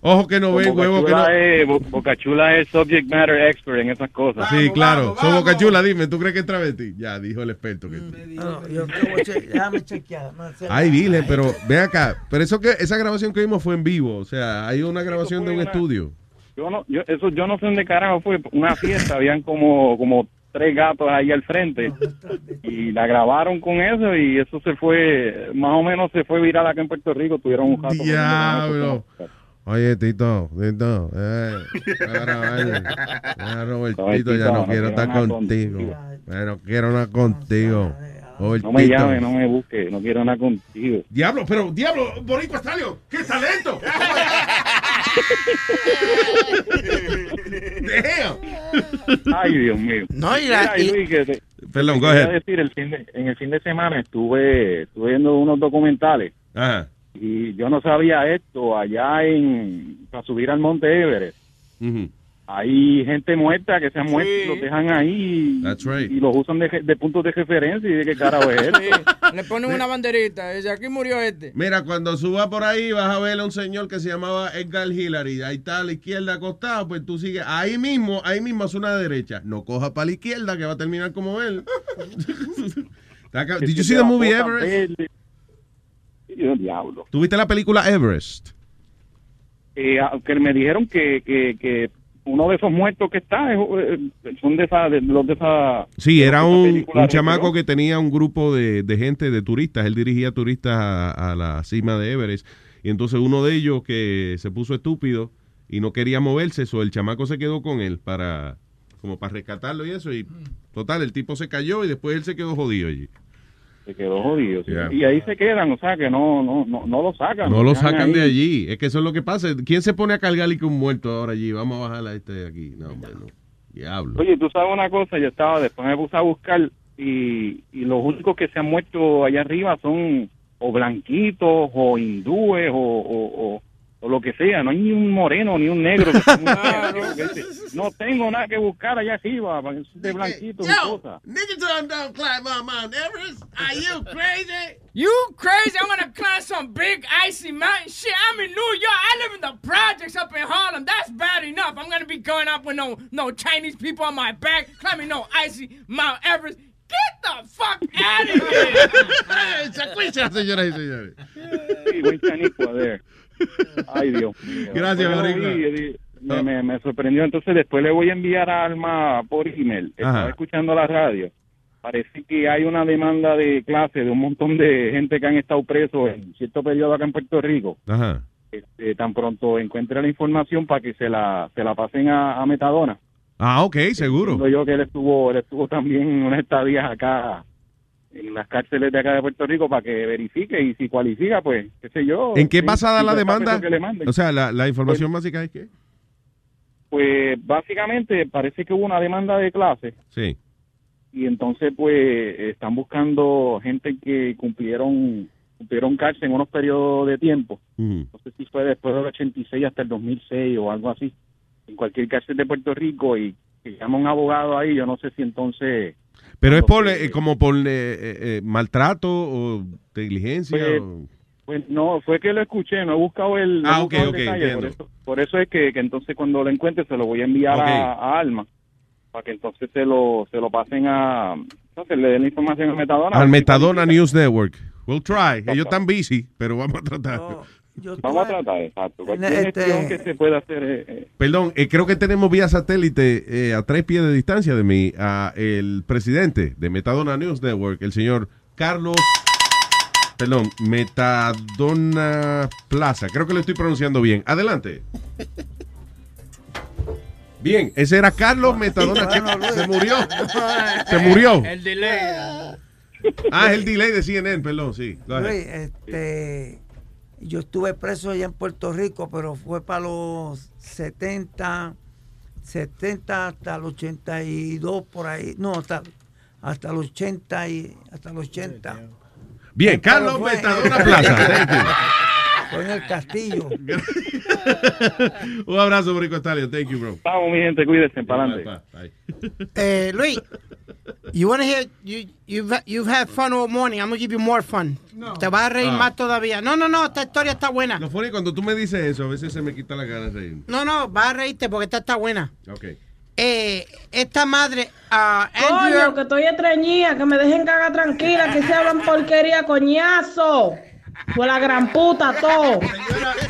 Ojo que no ven, huevo que no. Bocachula es, Bo- Bocachula es subject matter expert en esas cosas. Sí, claro. Son Boca Chula, dime, ¿tú crees que es travesti? Ya, dijo el experto. Que... No, yo déjame chequear. no sé. Ay, Virgen, pero ve acá. Pero eso que esa grabación que vimos fue en vivo. O sea, hay una grabación de un estudio. Yo no, yo, eso, yo no sé dónde carajo fue. Una fiesta, habían como, como tres gatos ahí al frente. Y la grabaron con eso y eso se fue, más o menos se fue viral acá en Puerto Rico. Tuvieron un gato. Diablo. Oye, Tito, Tito, eh. Ah, Robertito, ya no quiero estar contigo. Ya no quiero nada contigo. No me llame, no me busque, no quiero nada contigo. Diablo, pero, diablo, Boricua Estalio, ¡qué talento! Ay, Dios mío. No, y la- y- Luis, que te- Perdón, te go quería ahead. decir, el fin de- en el fin de semana estuve, estuve viendo unos documentales Ajá. Y yo no sabía esto. Allá en, para subir al Monte Everest, hay gente muerta que se han muerto y los dejan ahí That's right. y los usan de, de puntos de referencia y de qué carajo es esto. Sí, le ponen una banderita, dice, aquí murió este. Mira, cuando suba por ahí vas a ver a un señor que se llamaba Edgar Hillary. Ahí está a la izquierda acostado, pues tú sigues. Ahí mismo, ahí mismo es una derecha. No coja para la izquierda que va a terminar como él. Did you see the movie Everest? Dios, diablo. ¿Tuviste la película Everest? Eh, aunque me dijeron que, que, que uno de esos muertos que está es, eh, son de esa, de los de esa Sí, era esa un, un chamaco que tenía un grupo de, de gente, de turistas. Él dirigía turistas a, a la cima de Everest. Y entonces uno de ellos que se puso estúpido y no quería moverse, eso el chamaco se quedó con él para como para rescatarlo y eso. Y total, el tipo se cayó y después él se quedó jodido allí. Se quedó jodido. Yeah. Y ahí se quedan, o sea que no, no, no, no lo sacan. No lo sacan de allí. Es que eso es lo que pasa. ¿Quién se pone a cargar y que un muerto ahora allí? Vamos a bajar a este de aquí. No, hombre, no. Diablo. Oye, tú sabes una cosa, yo estaba, después me puse a buscar y, y los únicos que se han muerto allá arriba son o blanquitos o hindúes o, o, o, o lo que sea, no hay ni un moreno ni un negro. que muera. no tengo nada que buscar allá arriba, que de blanquitos y cosas. Niggas don't, don't climb on Mount Everest. Are you crazy? You crazy? I'm gonna climb some big icy mountain shit. I'm in New York. I live in the projects up in Harlem. That's bad enough. I'm gonna be going up with no no Chinese people on my back, climbing no icy Mount Everest. Get the fuck out of here! Escucha, señoras y señores. Sí, buen chanico, there. Ay, Dios mío. Gracias, Boricua. Me, me, me sorprendió. Entonces, después le voy a enviar a Alma por email. Estaba Ajá. escuchando la radio. Parece que hay una demanda de clase de un montón de gente que han estado presos en cierto periodo acá en Puerto Rico. Ajá. Este, tan pronto encuentre la información para que se la, se la pasen a, a Metadona. Ah, ok, seguro. Entiendo yo que él estuvo, él estuvo también en unas estadías acá en las cárceles de acá de Puerto Rico para que verifique y si cualifica, pues, qué sé yo. ¿En qué basada sí, la demanda? O sea, la, la información básica es que. Pues básicamente parece que hubo una demanda de clase Sí. y entonces pues están buscando gente que cumplieron cumplieron cárcel en unos periodos de tiempo. Ujú. No sé si fue después del 86 hasta el 2006 o algo así. En cualquier cárcel de Puerto Rico y que llama un abogado ahí, yo no sé si entonces Pero es por, eh, como por eh, eh, eh, maltrato o negligencia. Pues, o- Pues no, fue que lo escuché, no he buscado el, no he Ah, buscado ok, el ok, detalle, por, eso, por eso es que, que entonces cuando lo encuentre se lo voy a enviar a, a Alma, para que entonces se lo, se lo pasen a, entonces le den la información a Metadona. Al Metadona News Network. We'll try. Ellos están busy, pero vamos a tratar. Vamos a tratar, exacto. Cualquier Este- gestión que se pueda hacer. eh, eh, Perdón, eh, creo que tenemos vía satélite eh, a tres pies de distancia de mí a el presidente de Metadona News Network, el señor Carlos, perdón, Metadona Plaza. Creo que lo estoy pronunciando bien. Adelante. Bien, ese era Carlos Metadona. Se murió. Se murió. El delay. Ah, es el delay de CNN, perdón, sí. Luis, este, yo estuve preso allá en Puerto Rico, pero fue para los 70, 70 hasta el 82 por ahí. No, hasta, hasta los 80 y hasta los 80. Bien, Pero Carlos fue- Metadona Plaza. Fue en el castillo. Un abrazo, Borico. Thank you, bro. Vamos, mi gente, cuídense, para adelante. Eh, Luis, you want to hear, you, you've, you've had fun all morning. I'm to give you more fun. Te vas a reír Ah. más todavía. No, no, no, esta historia está buena. Lo funny, cuando tú me dices eso, a veces se me quita la gana de reír. No, no, vas a reírte porque esta está buena. Ok. Eh, esta madre, Coño, Andrew, que estoy estreñida, que me dejen cagar tranquila, que se hablan porquería, coñazo. Fue la gran puta, todo.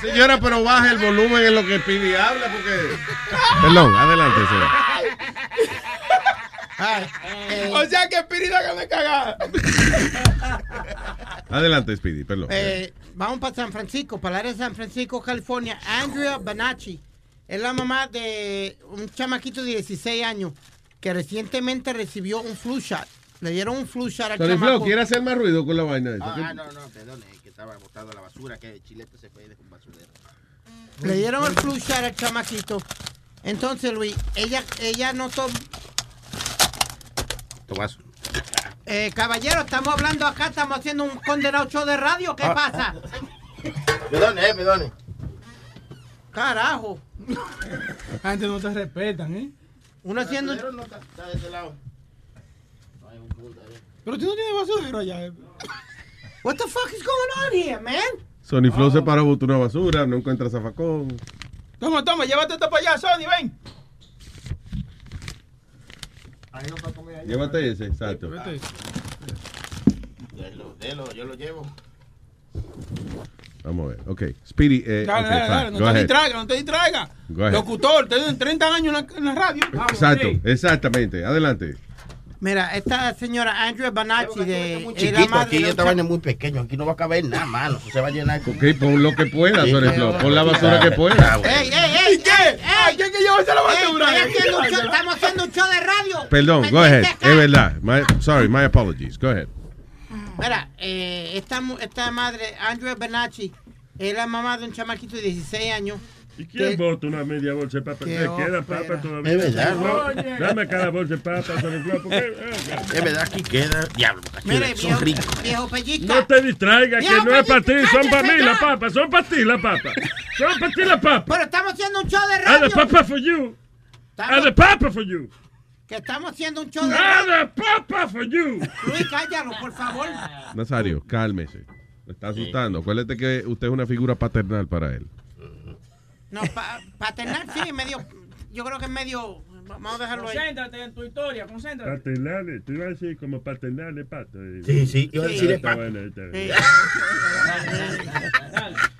Señora, pero baja el volumen en lo que Speedy habla porque... Perdón, adelante, señora. O sea que Espírita que me caga. Adelante, Speedy, perdón. Eh, vamos para San Francisco, para el área de San Francisco, California. Andrea Banacci es la mamá de un chamaquito de 16 años que recientemente recibió un flu shot. Le dieron un flu shot al Tony Flo. ¿quiere hacer más ruido con la vaina esa? Ah, no, no, perdón, es que estaba botando la basura, que el chilete se fue de un basurero. Le dieron el flu shot al chamaquito. Entonces, Luis, ella, ella notó... Tomazo. Eh, caballero, estamos hablando acá, estamos haciendo un condenado show de radio. ¿Qué Ah. pasa? Perdone, eh, perdone. Carajo. Antes no te respetan, ¿eh? Uno haciendo... Está de este lado. Pero tú no tienes basurero allá. eh. What the fuck is going on here, man? Sony Flow se paró, botó una basura, no encuentra zafacón. Toma, toma, llévate esto para allá, Sony, ven. Llévate ese, exacto. Delo, delo, yo lo llevo. Vamos a ver. Ok. Speedy, eh, Dale, ok, dale, dale, no te distraigas, no te distraigas. Locutor, tienen 30 años en la, en la radio. Vamos, Exacto, exactamente. Adelante. Mira, esta señora Andrea Banacci de... Muy es la chiquito, madre aquí de un esta vaina es muy pequeño, aquí no va a caber nada, mano. Eso se va a llenar con... Ok, pon lo que pueda, Flow. Pon la basura que pueda. ¡Ey, ey, ey! ¿Qué? ¡Ey! ¿Quién que llevarse la basura? estamos haciendo un show de radio. Perdón, ¿Me go ahead. Es verdad. My- sorry, my apologies. Go ahead. Mira, eh, esta, mu- esta madre, Andrea Banacci, es la mamá de un chamaquito de 16 años. ¿Y quién bota una media bolsa de papa? Qué ¿Me queda ópera. papa todavía? Es verdad. ¿no? Dame cada bolsa de papa. Es verdad, aquí queda. Diablo, aquí Mire, son viejo, ricos. viejo pellizca. No te distraigas, que no es para ti, son para mí las papas, son para ti las papas. Son para ti las papas. Pero estamos haciendo un show de Ah, radio. the papa for you. Ah, Estamos- the papa for you. que estamos haciendo un show de Ah, radio. the papa for you. Luis, cállalo, por favor. Nazario, cálmese. Me está asustando. Acuérdate que usted es una figura paternal para él. No, pa- paternal, sí, medio. Yo creo que es medio. Vamos a dejarlo ahí. Concéntrate en tu historia, concéntrate. Paternales, tú ibas a decir como paternales, pato. Sí, sí, iba a decir Ah, está pato. bueno, está bien.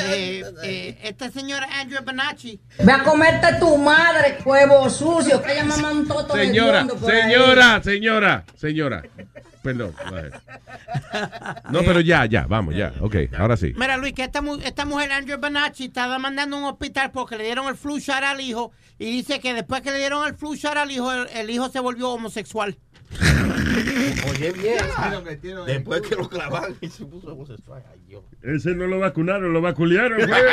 eh, eh, esta señora Andrea Banacci. Ve a comerte tu madre, huevo sucio, que ella mamá un toto Señora, hediondo por ahí. señora, señora, señora. Perdón. No, pero ya, ya, vamos, ya. Ok, ahora sí. Mira, Luis, que esta, mu- esta mujer, Andrea Banacci, estaba mandando a un hospital porque le dieron el flu shot al hijo. Y dice que después que le dieron el flu shot al hijo, el, el hijo se volvió homosexual. Oye, bien. Después que lo clavaron y se puso homosexual. Ay, Dios. Ese no lo vacunaron, lo vaculearon, güey.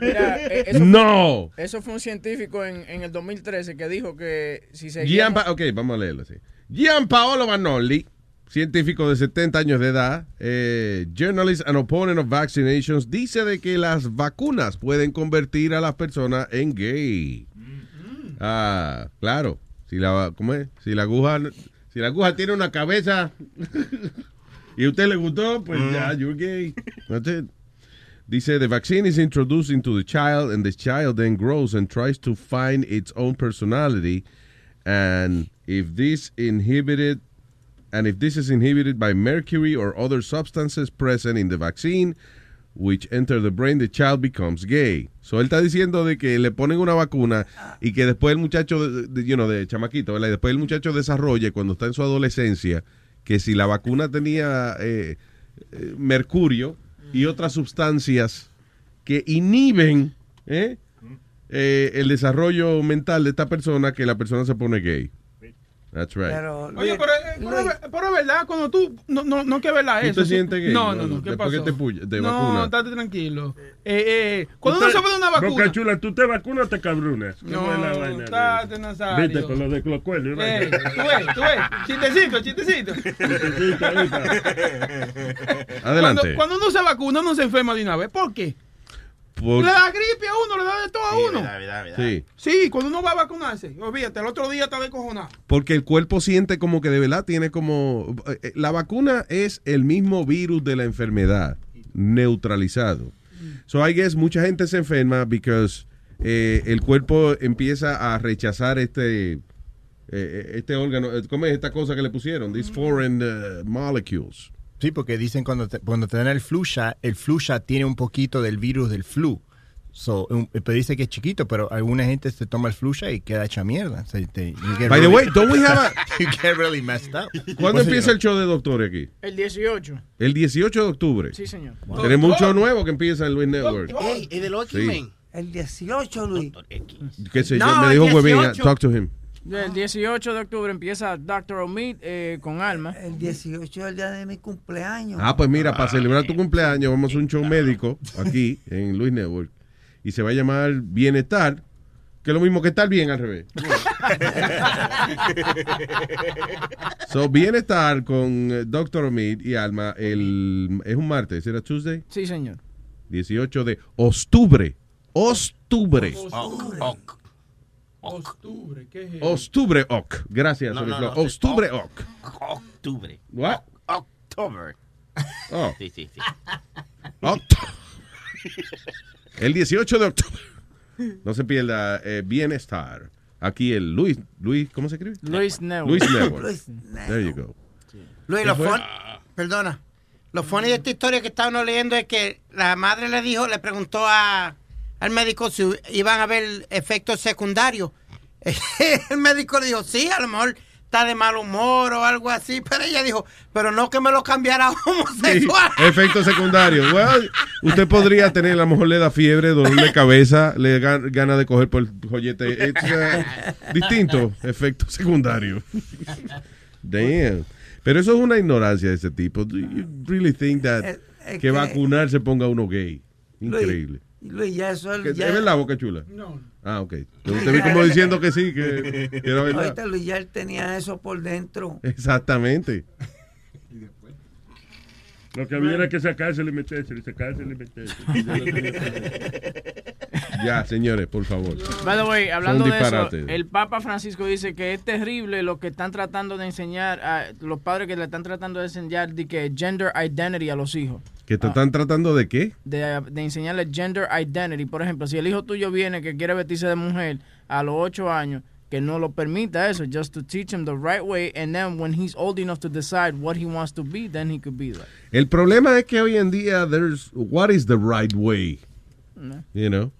Mira, eh, eso No. Fue, eso fue un científico en, en el 2013 que dijo que si Gian seguíamos... Pa- ok, vamos a leerlo así. Gianpaolo Vanoli, científico de 70 años de edad, eh, journalist and opponent of vaccinations, dice de que las vacunas pueden convertir a las personas en gay. Ah, claro. Si la, ¿cómo es? Si la aguja, si la aguja tiene una cabeza y a usted le gustó, pues ya, you're gay. That's it. Dice, the vaccine is introduced into the child and the child then grows and tries to find its own personality. And if this inhibited and if this is inhibited by mercury or other substances present in the vaccine, which enter the brain, the child becomes gay. So él está diciendo de que le ponen una vacuna y que después el muchacho, de, de- you know, de chamaquito, ¿verdad? Y después el muchacho desarrolle cuando está en su adolescencia que si la vacuna tenía eh, eh, mercurio y otras sustancias que inhiben. Eh, el desarrollo mental de esta persona que la persona se pone gay. That's right. Oye, pero, eh, pero, pero es verdad, cuando tú. No, no, no que es verdad ¿Tú eso. te sí. sientes gay? No, no, no. ¿Qué pasó? que te, puya- te no, estate tranquilo. Eh, eh, cuando uno se pone una vacuna. Boca chula, ¿tú te vacunas o te cabrunas? ¿Cómo No, es la vaina? estate, Nazario. Viste, con lo de los cuernos. Eh, tú ves, tú ves. Chistecito, chistecito. Adelante. Cuando, cuando uno se vacuna, uno se enferma de una vez. ¿Por qué? Por- Le da gripe a uno, le da de todo a uno. Sí. Sí, cuando uno va a vacunarse, olvídate, el otro día está descojonado. Porque el cuerpo siente como que de verdad tiene como... eh, La vacuna es el mismo virus de la enfermedad, neutralizado. So I guess mucha gente se enferma because eh, el cuerpo empieza a rechazar este... eh, este órgano, eh, ¿cómo es esta cosa que le pusieron? These foreign uh, molecules. Sí, porque dicen cuando te, cuando te dan el flu shot, el flu shot tiene un poquito del virus del flu. So, un- pero dice que es chiquito, pero alguna gente se toma el flu shot y queda hecha mierda. So, te- By the really- way, don't we have a- you get really messed up. ¿Cuándo empieza el show de doctores aquí? El 18. El 18 de octubre. Sí, señor. Tenemos un show nuevo que empieza en Luis Network. Ey, ¿y Sí. El 18, Luis. Que se No, me dijo Huevín, 18. talk to him. El 18 de octubre empieza Dr. Omid eh, con Alma. El 18 es el día de mi cumpleaños. Ah, pues mira, para celebrar tu cumpleaños vamos a un show médico aquí en Luis Network y se va a llamar Bienestar, que es lo mismo que estar bien al revés. So, Bienestar con eh, Dr. Omid y Alma el, es un martes, ¿era Tuesday? Sí, señor. 18 de octubre. Octubre. Octubre, ¿qué es eso? Octubre, ok. Gracias, No, no, no, Octubre, oc- ok. Octubre. What? October. Oh. Sí, sí, sí. Oct- El 18 de octubre. No se pierda eh, Bienestar. Aquí el Luis, Luis, ¿cómo se escribe? Luis Network. Luis Network. Luis There you go. Luis, ¿Qué lo fun- perdona. Lo funny de esta historia que estábamos leyendo es que la madre le dijo, le preguntó a, al médico si iban a haber efectos secundarios. El médico le dijo, sí, a lo mejor está de mal humor o algo así, pero ella dijo, pero no que me lo cambiara a homosexual. Efecto secundario. Well, usted podría tener, a lo mejor le da fiebre, dolor de cabeza, le da gana de coger por el joyete. It's, uh, distinto, efecto secundario. Damn. Pero eso es una ignorancia de ese tipo. Do you really think that que, que- vacunarse ponga uno gay? Increíble. Luis, ya eso ¿Que- es. Ya, ¿Es verdad, Boca Chula? No. Ah, ok. Yo te vi como diciendo que sí, que, que era verdad. Ahorita Luis ya él tenía eso por dentro. Exactamente. Lo que había era que sacarse y meterse, y sacarse y meterse. Ya, señores, por favor. By the way, hablando de eso, el Papa Francisco dice que es terrible lo que están tratando de enseñar a los padres que le están tratando de enseñar de que gender identity a los hijos. ¿Que te están tratando de qué? De, de enseñarle gender identity. Por ejemplo, si el hijo tuyo viene que quiere vestirse de mujer a los 8 años, que no lo permita eso, just to teach him the right way, and then when he's old enough to decide what he wants to be, then he could be that. El problema es que hoy en día, there's, what is the right way? No. You know?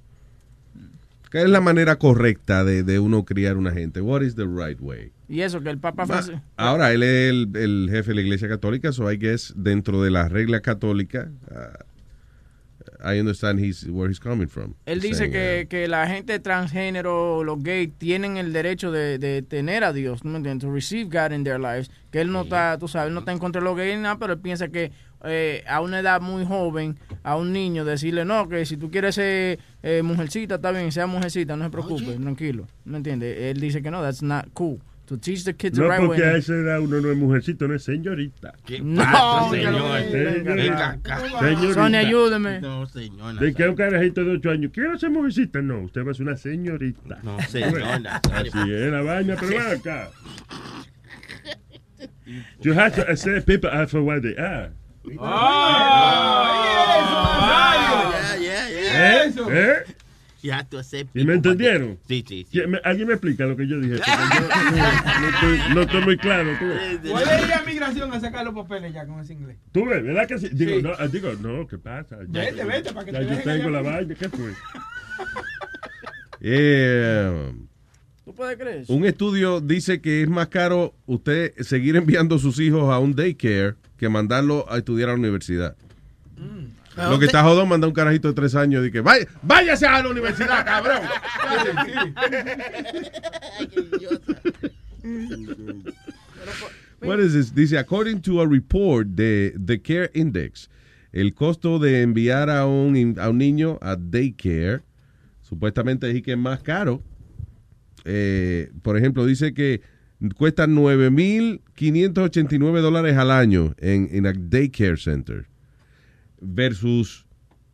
¿Qué es la manera correcta de, de uno criar una gente? What is the right way? Y eso, que el Papa Francisco... Ahora, él es el, el jefe de la iglesia católica, so I guess dentro de las reglas católicas, uh, I understand he's, where he's coming from. Él dice Saying, que, que la gente transgénero, los gays, tienen el derecho de, de tener a Dios, ¿no entiendes? To receive God in their lives. Que él no está, tú sabes, él no está en contra de los gays ni nada, pero él piensa que eh, a una edad muy joven, a un niño, decirle, no, que si tú quieres ser eh, mujercita, está bien, sea mujercita, no se preocupe, tranquilo. ¿Me entiendes? Él dice que no, that's not cool. To teach the kids the No, right porque way. a esa edad uno no es mujercito, no es señorita. ¿Qué No, señor? Señorita. Venga acá. Señorita. Sonia, ayúdeme. No, señor. De que un carajito de 8 años, quiero ser mujercita. No, usted va a ser una señorita. No, señor. Así es la vaina, pero acá. You have to accept people are for what they are. Yeah, yeah, yeah. ¿Eh? ¿Eh? You have to accept ¿Y me entendieron? Sí, sí, sí. ¿Quién me- ¿Alguien me explica lo que yo dije? Yo no, estoy, no estoy muy claro. ¿tú ves? Puede ir a migración a sacar los papeles ya con ese inglés. ¿Tú ves? ¿Verdad que sí? Digo, Sí. no, ah, digo, no, ¿qué pasa? Ya, Vete, vete, para que ya te yo tengo la vaina, ¿qué fue? Yeah. ¿Tú puedes creer? Un estudio dice que es más caro usted seguir enviando sus hijos a un daycare que mandarlo a estudiar a la universidad. Lo que está jodón manda un carajito de tres años y que vaya, váyase a la universidad, cabrón. What is this? Dice, according to a report de The Care Index, el costo de enviar a un, a un niño a daycare, supuestamente es que es más caro. Eh, por ejemplo, dice que cuesta 9.589 dólares al año en, en a daycare center versus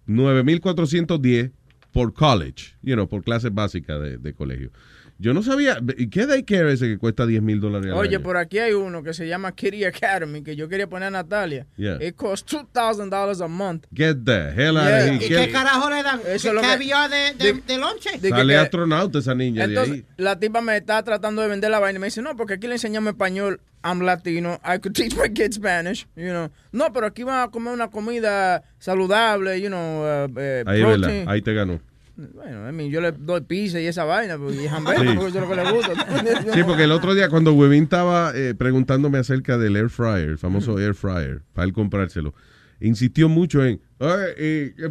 9.410 por college, you know, por clases básicas de, de colegio. Yo no sabía, ¿y ¿qué daycare es ese que cuesta 10 mil dólares al Oye, año? por aquí hay uno que se llama Kitty Academy, que yo quería poner a Natalia. Yeah. It costs $2,000 a month. Get the hell out of Yeah. here. ¿Y ¿Qué- qué carajo le dan? Eso ¿Qué es lo que- caviar de, de, de lonche? de que- Sale que- astronauta esa niña de Entonces, ahí. la tipa me está tratando de vender la vaina y me dice, no, porque aquí le enseñamos español, I'm latino, I could teach my kids Spanish, you know. No, pero aquí van a comer una comida saludable, you know, uh, eh, Ahí, ¿verdad? protein. Ahí te ganó. Bueno, I mean, yo le doy pizza y esa vaina, pues, y hamburguesa, Sí. porque es lo que le gusta. Sí, porque el otro día cuando Webin estaba eh, preguntándome acerca del air fryer, el famoso air fryer, para él comprárselo, insistió mucho en,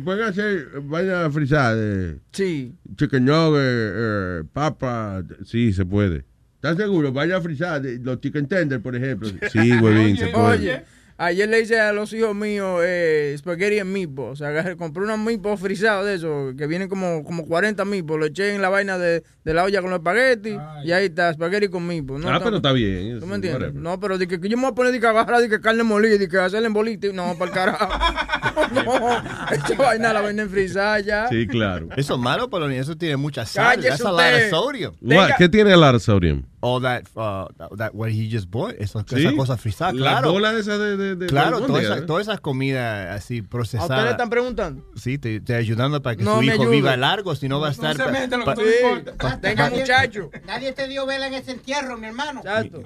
pueden hacer, vayan a frizar, eh, Sí. chicken nugget, eh, papa, sí, se puede. ¿Estás seguro? Vaya a eh, los chicken tender, por ejemplo. Sí, Webin, se puede. Oye, ayer le hice a los hijos míos eh, spaghetti en meatballs. O sea, agarré- compré unos meatballs frisados de esos, que vienen como, como 40 meatballs. Lo eché en la vaina de, de la olla con los espagueti y ahí está, spaghetti con meatballs. ah, pero está bien. ¿Tú me entiendes? whatever. No, pero de que, yo me voy a poner de que agarrar de que carne molida y que hacerle en bolita. y- No, para el carajo. no, esa vaina la venden frisada ya. Sí, claro. Eso es malo, pero eso tiene mucha sal. Cállese That's a lot of usted. sodium. What? ¿Qué tiene a lot of sodium? All that, uh, that, what he just bought, eso, ¿Sí? esa cosa frisada, La claro. bola esa de... de, de Claro, todas esas ¿eh? todas esas comidas así ¿A ustedes le procesadas. están preguntando? Sí, te, te ayudando para que No su hijo ayude. viva largo, si no va a estar. se pa- meta en lo que no. Tenga Nadie- muchacho. Nadie te dio vela en ese entierro, mi hermano.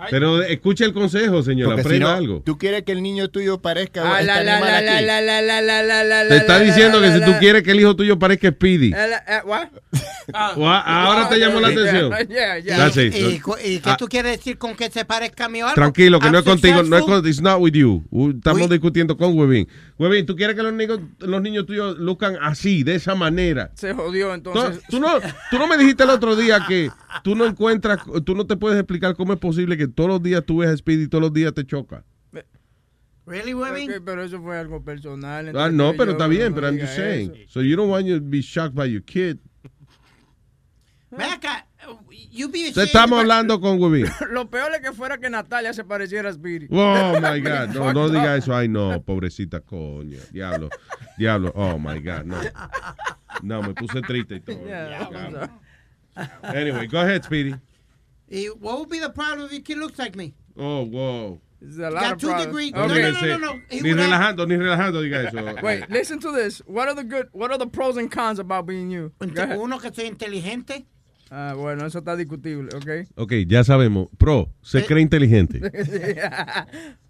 Pero escuche el consejo, señor, porque si aprenda no, algo. tú quieres que el niño tuyo parezca Ah, este la, la, la, la, la, la, la, la, la, la, Te está la, diciendo la, que si tú quieres que el hijo tuyo parezca Speedy. Eh, la- eh, Ahora te llamó la atención. ¿Y, qué Ah. tú quieres decir con que se parezca a mí o algo? Tranquilo, que no I'm es contigo, no es con, it's not with you. Uh, Estamos discutiendo con Webin. Webin, ¿tú quieres que los niños, los niños tuyos luzcan así, de esa manera? Se jodió entonces. tú no, tú no me dijiste el otro día que tú no encuentras, tú no te puedes explicar cómo es posible que todos los días tú ves a Speedy y todos los días te choca. Really, Webin? Ok, pero eso fue algo personal. Ah, no, pero yo, está bien, no pero I'm just saying. eso. So you don't want you to be shocked by your kid. Ven acá, estamos hablando con Webin. Lo peor es que fuera que Natalia se pareciera a Spirit. Oh my God, no, no diga eso. Ay, no, pobrecita coño. Diablo, diablo. Oh my God, no. No, me puse triste y todo. Yeah. Anyway, go ahead, Speedy. What would be the problem if your kid looks like me? Oh, wow. It's a lot Got of two problems. degrees. Okay. No, no, no, no, Ni relajando, ni relajando diga eso. Wait, listen to this. What are the good? What are the pros and cons about being you? Uno que soy inteligente. Ah, bueno, eso está discutible, ¿ok? Ok, ya sabemos. Pro, se cree inteligente.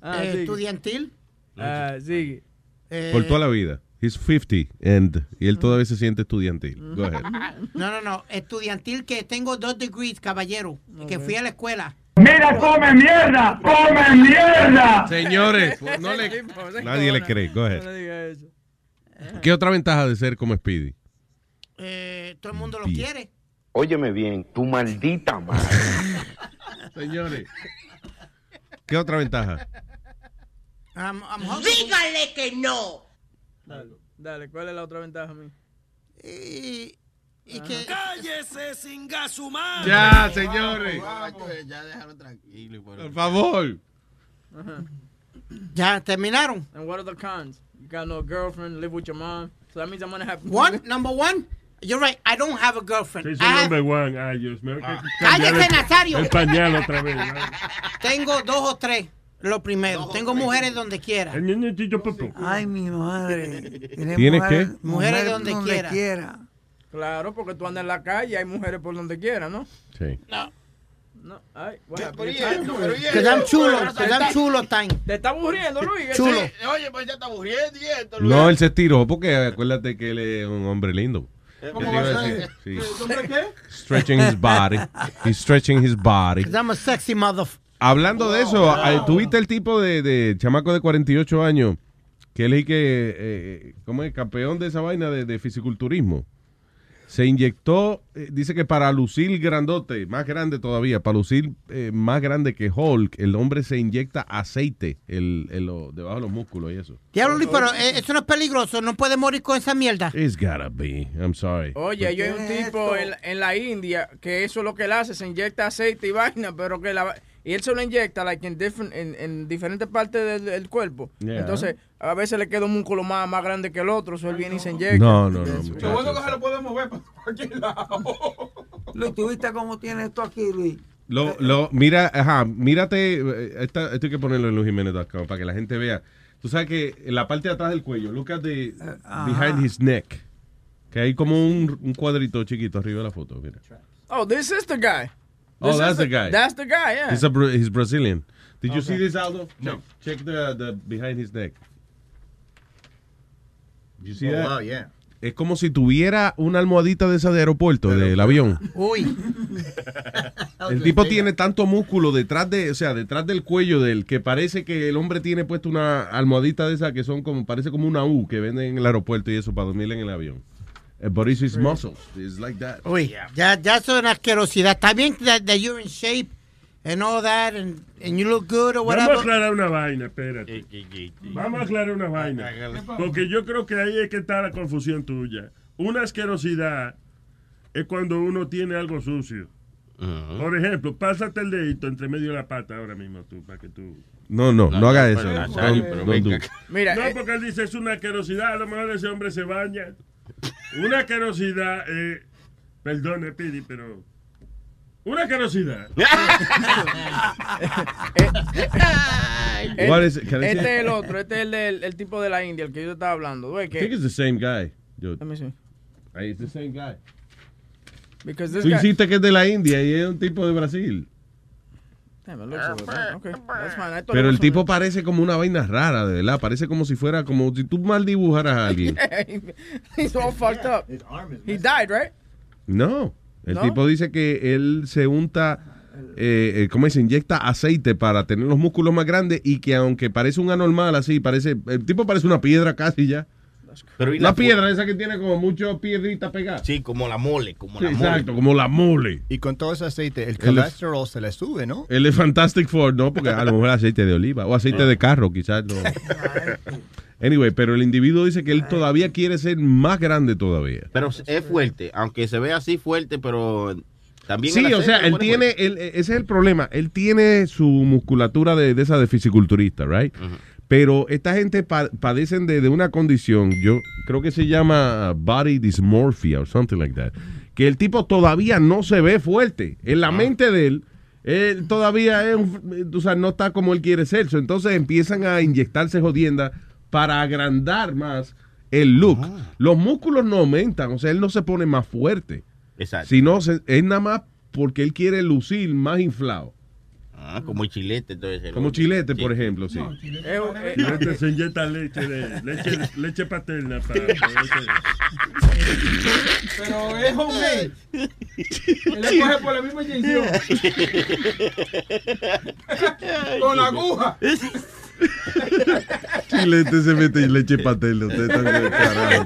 ah, eh, estudiantil. Ah, sigue. eh, Por toda la vida. He's 50 and, y él todavía se siente estudiantil. Go ahead. No, no, no. Estudiantil que tengo dos degrees, caballero. Que fui a la escuela. Mira, come mierda, come mierda. Señores, no le- nadie le cree. Go ahead. No le diga eso. ¿Qué otra ventaja de ser como Speedy? Eh, todo el mundo lo quiere. Óyeme bien, tu maldita madre. Señores. ¿Qué otra ventaja? I'm, I'm. Dígale que no. Dale, dale, ¿cuál es la otra ventaja, mi? Y, y que... ¡Cállese sin gasumar! Ya, señores. Ya déjalo tranquilo. Por favor. Ya terminaron. And what are the cons? You got no girlfriend, live with your mom. So that means I'm gonna have One, number one. You're right. I don't have a girlfriend. I have- number one. Ay, Dios mío. que- Cállate, Nazario. El pañal otra vez. ¿no? tengo dos o tres. Lo primero. tengo mujeres donde quiera. El niño. Ay, mi madre. Tiene ¿Tienes mujeres- qué? Mujeres donde quiera. quiera. Claro, porque tú andas en la calle y hay mujeres por donde quiera, ¿no? Sí. No. No, ay, y Que dan chulo. Que dan chulo time. ¿Te está aburriendo, Luis? Chulo. Sí, Oye, pues ya está aburriendo y esto. No, él se tiró porque acuérdate que él es un hombre lindo. ¿Cómo Él va a ser? sí. ¿Hombre qué? Stretching his body. He's stretching his body. Because I'm a sexy mother. Hablando de eso, eh, ¿tuviste el tipo de, de chamaco de 48 años que él es que, eh, ¿cómo es? Campeón de esa vaina de, de fisiculturismo. Se inyectó, eh, dice que para lucir grandote, más grande todavía, para lucir eh, más grande que Hulk, el hombre se inyecta aceite el, el- lo- debajo de los músculos y eso. Diablo, Luis, pero eh, eso no es peligroso. No puede morir con esa mierda. It's gotta be. I'm sorry. Oye, yo hay un tipo en, en la India que eso es lo que él hace, se inyecta aceite y vaina, pero que la y él se lo inyecta like, in different- en, en diferentes partes del, del cuerpo. Yeah. Entonces, a veces le queda un músculo más, más grande que el otro, so él viene y se inyecta. No, no, no. Lo bueno que se lo puede mover para cualquier lado. Luis, ¿tú viste cómo tiene esto aquí, Luis? Lo, lo, mira, ajá, mírate, eh, esta- esto hay que ponerlo en luisjiménez.com para que la gente vea. Tú sabes que en la parte de atrás del cuello, look at the, behind his neck, que hay como un, un cuadrito chiquito arriba de la foto, mira. Oh, this is the guy. Oh, that's is the guy. That's the guy, yeah. He's, a, he's Brazilian. Did you Okay. see this, Aldo? No. Check the, the behind his neck. You see Oh, that? wow, yeah. Es como si tuviera una almohadita de esa de aeropuerto, del avión. Uy. El tipo tiene tanto músculo detrás de, o sea, detrás del cuello del que parece que el hombre tiene puesto una almohadita de esa que son como, parece como una U que venden en el aeropuerto y eso para dormir en el avión. But it's his muscles. It's like that. Uy, ya, ya es una asquerosidad. Está bien that, that you're in shape and all that and, and you look good or Vamos a whatever. aclarar una vaina, espérate. Vamos a aclarar una vaina. Porque yo creo que ahí es que está la confusión tuya. Una asquerosidad es cuando uno tiene algo sucio. Por ejemplo, pásate el dedito entre medio de la pata ahora mismo tú, para que tú... No, no, no, No, haga no, eso. pero, Don't- Nazario, pero don't do. venga. Mira, no, eh, porque él dice es una asquerosidad, a lo mejor ese hombre se baña. Una asquerosidad, eh, perdone, Pidi, pero... Una asquerosidad. What is it? Can I see Este it? es el otro, este es el, del- el tipo de la India, el que yo te estaba hablando. Güey, I think que, it's the same guy. Yo, Let me see. Ahí, it's the same guy. Because this Tú guy- hiciste que es de la India y es un tipo de Brasil. Damn, it looks like that. Okay, Pero el tipo parece como una vaina rara, de verdad. Parece como si fuera, como si tú mal dibujaras a alguien. something- He's all fucked up. He died, right? No. El ¿No? tipo dice que él se unta, eh, eh, ¿cómo se inyecta aceite para tener los músculos más grandes y que aunque parece un anormal así, parece, el tipo parece una piedra casi ya. Pero ¿y Una la piedra esa que tiene como muchas piedritas pegadas. Sí, como la mole, como Sí, la mole. exacto, como la mole. Y con todo ese aceite, el colesterol se le sube, ¿no? Él es Fantastic Four, no, porque a lo mejor aceite de oliva o aceite de carro, quizás no. Anyway, pero el individuo dice que él todavía quiere ser más grande todavía. Pero es fuerte, aunque se ve así fuerte, pero también Sí, el o sea, él tiene, fuerte. él- ese es el problema. Él tiene su musculatura de, de esa de fisiculturista, right? Pero esta gente pa- padecen de, de una condición, yo creo que se llama body dysmorphia o something like that, que el tipo todavía no se ve fuerte. En la mente de él, él todavía es un- o sea, no está como él quiere ser. Entonces empiezan a inyectarse jodienda para agrandar más el look. Los músculos no aumentan, o sea, él no se pone más fuerte. Exacto. Sino se- es nada más porque él quiere lucir más inflado. Ah, como chilete, entonces. Como chilete, por ejemplo, sí. Chilete se inyecta leche, de, leche, leche paterna para... Pero es homemade. Él le coge por la misma inyección. Con la aguja. Chilete se mete leche paterna. Usted carajo.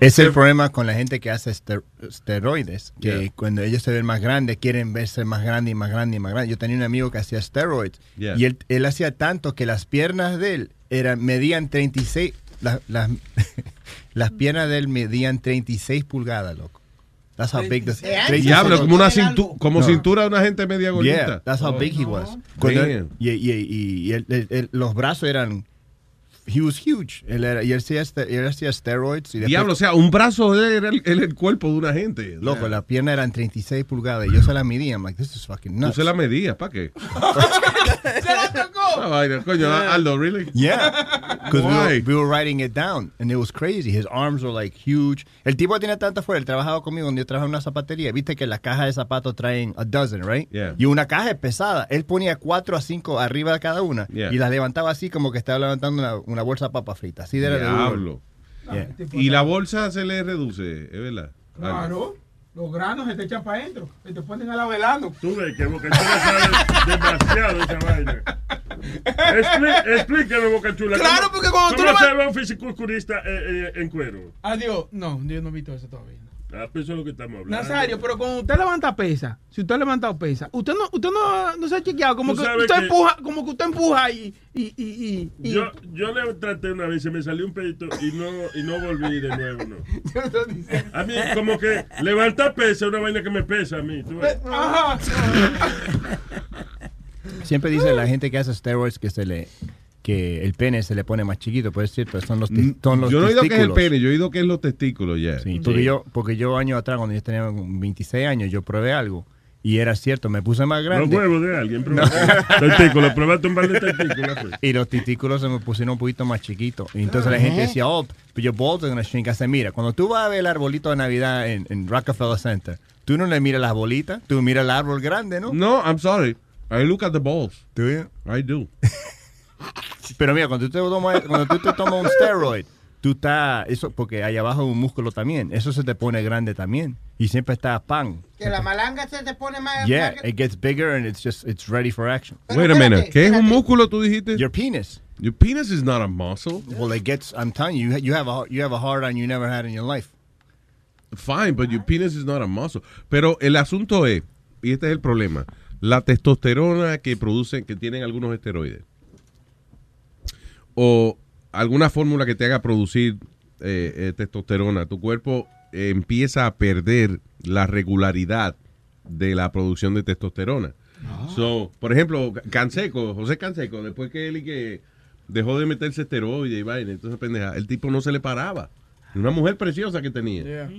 Es el problema con la gente que hace ester- esteroides, que cuando ellos se ven más grandes, quieren verse más grande y más grande y más grande. Yo tenía un amigo que hacía steroids Yeah. y él, él hacía tanto que las piernas de él eran, medían 36, la- las- las piernas de él medían 36 pulgadas, loco. That's how big the Diablo, como una cintu- como No. cintura de una gente media gordita. Yeah, that's how Oh. big he was. Cuando y y- y- y él- él- él- los brazos eran, he was huge. Él, era, y él hacía, este- él hacía steroids. Y después- Diablo, o sea, un brazo de él era el, el cuerpo de una gente. Loco, la pierna eran 36 pulgadas y yo se la medía. I'm like, this is fucking Tú nuts. se la medías, ¿para qué? Se la tocó. Ah, vaina, coño, Aldo, really? Yeah, because we, we were writing it down and it was crazy. His arms were like huge. El tipo tiene tanta fuerza. Él trabajaba conmigo cuando yo trabajaba en una zapatería. Viste que las cajas de zapatos traen a dozen, right? Yeah. Y una caja es pesada. Él ponía cuatro a cinco arriba de cada una Yeah. y las levantaba así como que estaba levantando una, una bolsa de papa frita. Así de. Diablo. Yeah. Y la bolsa se le reduce, es verdad. Claro. Los granos se te echan para adentro. Se te ponen al lado del ano. Tú ves que Boca Chula sabe demasiado de esa vaina. Expli- Explícame, Boca Chula. Claro, ¿cómo- porque cuando tú ¿Cómo le se ve un fisiculturista eh, eh, en cuero? Adiós. No, yo no he visto eso todavía. Ah, pues eso es lo que estamos hablando. Nazario, pero cuando usted levanta pesa, si usted ha levantado pesa, usted no, usted no, no se ha chequeado, como que usted que- empuja, como que usted empuja y, y, y, y, y- Yo, yo le traté una vez, se me salió un pedito y no, y no volví de nuevo, no. A mí, como que levantar pesa es una vaina que me pesa a mí. tú ves. Ajá. Siempre dice la gente que hace steroids que se le que el pene se le pone más chiquito, puede ser, pero son los, tes- son los Yo no he oído que es el testículos. pene, yo he oído que es los testículos, ya. Sí, porque yo, porque yo años atrás, cuando yo tenía 26 años, yo probé algo y era cierto, me puse más grande. Los huevos de alguien, No. Testículos, probaste un par de testículos. pues. Y los testículos se me pusieron un poquito más chiquitos. Y entonces la gente decía, oh, but your balls are gonna shrink. I said, mira, cuando tú vas a ver el arbolito de Navidad en, en Rockefeller Center, tú no le miras las bolitas, tú miras el árbol grande, ¿no? No, I'm sorry. I look at the balls. Do you? I do. Pero mira, cuando tú te tomas, cuando tú te tomas un steroid, tú estás, eso, porque ahí abajo hay un músculo también, eso se te pone grande también. Y siempre está pan. Que la malanga se te pone más. Yeah, más- it gets bigger and it's just, it's ready for action. Wait a minute. ¿Qué es un músculo tú dijiste? Your penis. Your penis is not a muscle. Well, it gets, I'm telling you, you have a, you have a hard on you never had in your life. Fine, but your penis is not a muscle. Pero el asunto es, y este es el problema, la testosterona que producen, que tienen algunos esteroides, o alguna fórmula que te haga producir eh, eh, testosterona, tu cuerpo eh, empieza a perder la regularidad de la producción de testosterona. So, por ejemplo, Canseco, José Canseco, después que él y que dejó de meterse esteroides y vaina, entonces pendeja, el tipo no se le paraba. Una mujer preciosa que tenía.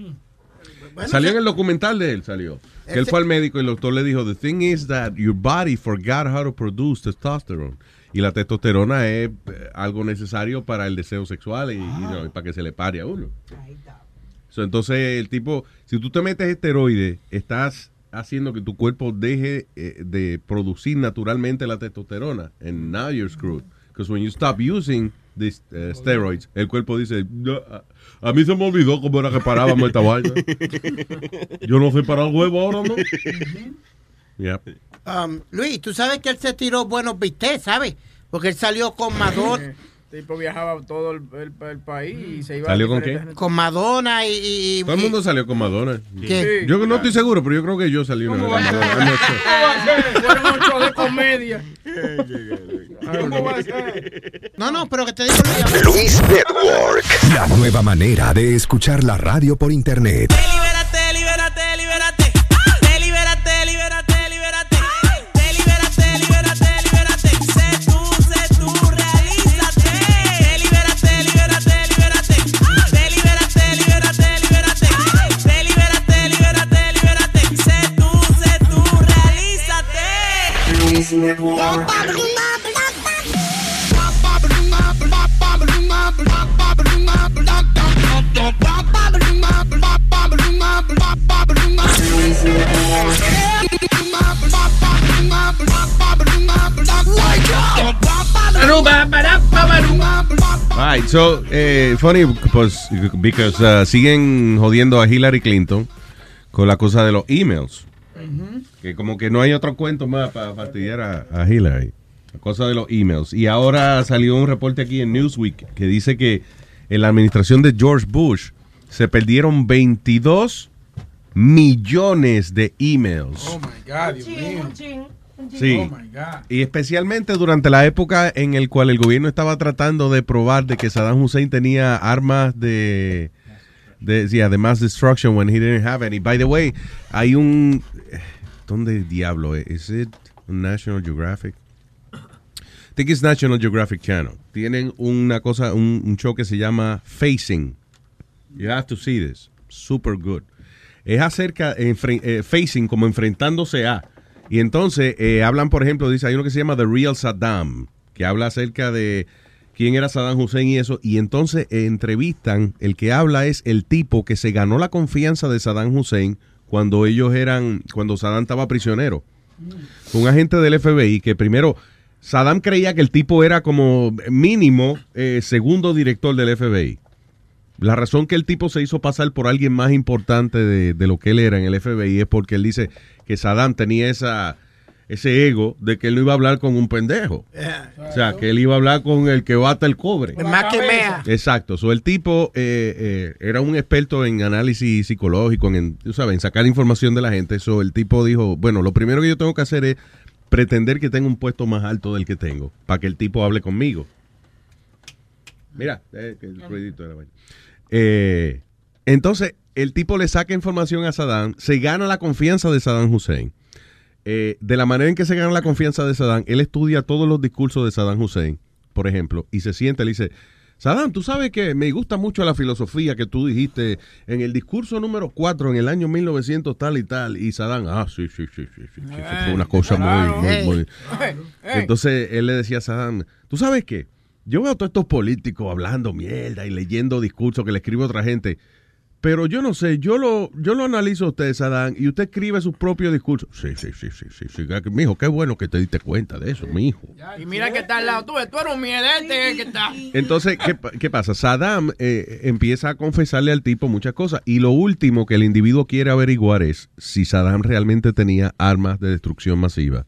salió en el documental de él, salió. Que él fue al médico y el doctor le dijo, the thing is that your body forgot how to produce testosterone. Y la testosterona es eh, algo necesario para el deseo sexual y, y, no, y para que se le pare a uno. So, entonces el tipo, si tú te metes esteroides, estás haciendo que tu cuerpo deje eh, de producir naturalmente la testosterona. And now you're screwed. Because when you stop using these eh, steroids, el cuerpo dice, "No, a, a mí se me olvidó cómo era que parábamos esta vaina. Yo no sé parar el huevo ahora, ¿no? Yep. Um, Luis, tú sabes que él se tiró buenos bistecs, ¿sabes? Porque él salió con Madonna. El tipo viajaba todo el, el- el país y se iba ¿Salió a con diferentes- Con Madonna y. y- y- Todo el mundo salió con Madonna. ¿Qué? Yo no estoy seguro, pero yo creo que yo salí una vez. Fueron ocho de comedia. ¿Cómo va a ser? No, no, pero que te digo, Luis Network. La nueva manera de escuchar la radio por internet. Libérate, libérate, libérate. Right, so, eh, funny, pues, because uh, siguen jodiendo a Hillary Clinton con la cosa de los emails. Que como que no hay otro cuento más para fastidiar a, a Hillary. La cosa de los emails. Y ahora salió un reporte aquí en Newsweek que dice que en la administración de George Bush se perdieron 22 millones de emails. Oh my God, Dios mío. Sí. Oh my God. Y especialmente durante la época en el cual el gobierno estaba tratando de probar de que Saddam Hussein tenía armas de de yeah, de mass destruction when he didn't have any. By the way, hay un ¿dónde diablo es? Is it National Geographic? Think it's National Geographic Channel. Tienen una cosa, un, show que se llama Facing. You have to see this. Super good. Es acerca, eh, facing, como enfrentándose a. Y entonces eh, hablan, por ejemplo, dice, hay uno que se llama The Real Saddam, que habla acerca de quién era Saddam Hussein y eso. Y entonces eh, entrevistan, el que habla es el tipo que se ganó la confianza de Saddam Hussein cuando ellos eran, cuando Saddam estaba prisionero. Un agente del FBI que primero, Saddam creía que el tipo era como mínimo eh, segundo director del FBI. La razón que el tipo se hizo pasar por alguien más importante de, de lo que él era en el FBI es porque él dice que Saddam tenía esa, ese ego de que él no iba a hablar con un pendejo. O sea, que él iba a hablar con el que bata el cobre. Más que mea. Exacto. So, el tipo eh, eh, era un experto en análisis psicológico, en, tú sabes, en sacar información de la gente. So, el tipo dijo, bueno, lo primero que yo tengo que hacer es pretender que tengo un puesto más alto del que tengo, para que el tipo hable conmigo. Mira, eh, que el ruidito de la vaina. Eh, entonces, el tipo le saca información a Saddam, se gana la confianza de Saddam Hussein. Eh, de la manera en que se gana la confianza de Saddam, él estudia todos los discursos de Saddam Hussein, por ejemplo, y se sienta y le dice, Saddam, tú sabes que me gusta mucho la filosofía que tú dijiste en el discurso número 4 en el año 1900 tal y tal. Y Saddam, ah, sí, sí, sí, sí, sí, sí, eso fue una cosa muy, muy, muy... Entonces él le decía a Saddam, ¿tú sabes qué? Yo veo a todos estos políticos hablando mierda y leyendo discursos que le escribe otra gente. Pero yo no sé, yo lo, yo lo analizo a usted, Saddam, y usted escribe sus propios discursos. Sí, sí, sí, sí, sí, sí. Mijo, qué bueno que te diste cuenta de eso, mijo. Y mira que está al lado tú, tú eres un miedete que está. Entonces, ¿qué, pa- qué pasa? Saddam eh, empieza a confesarle al tipo muchas cosas. Y lo último que el individuo quiere averiguar es si Saddam realmente tenía armas de destrucción masiva.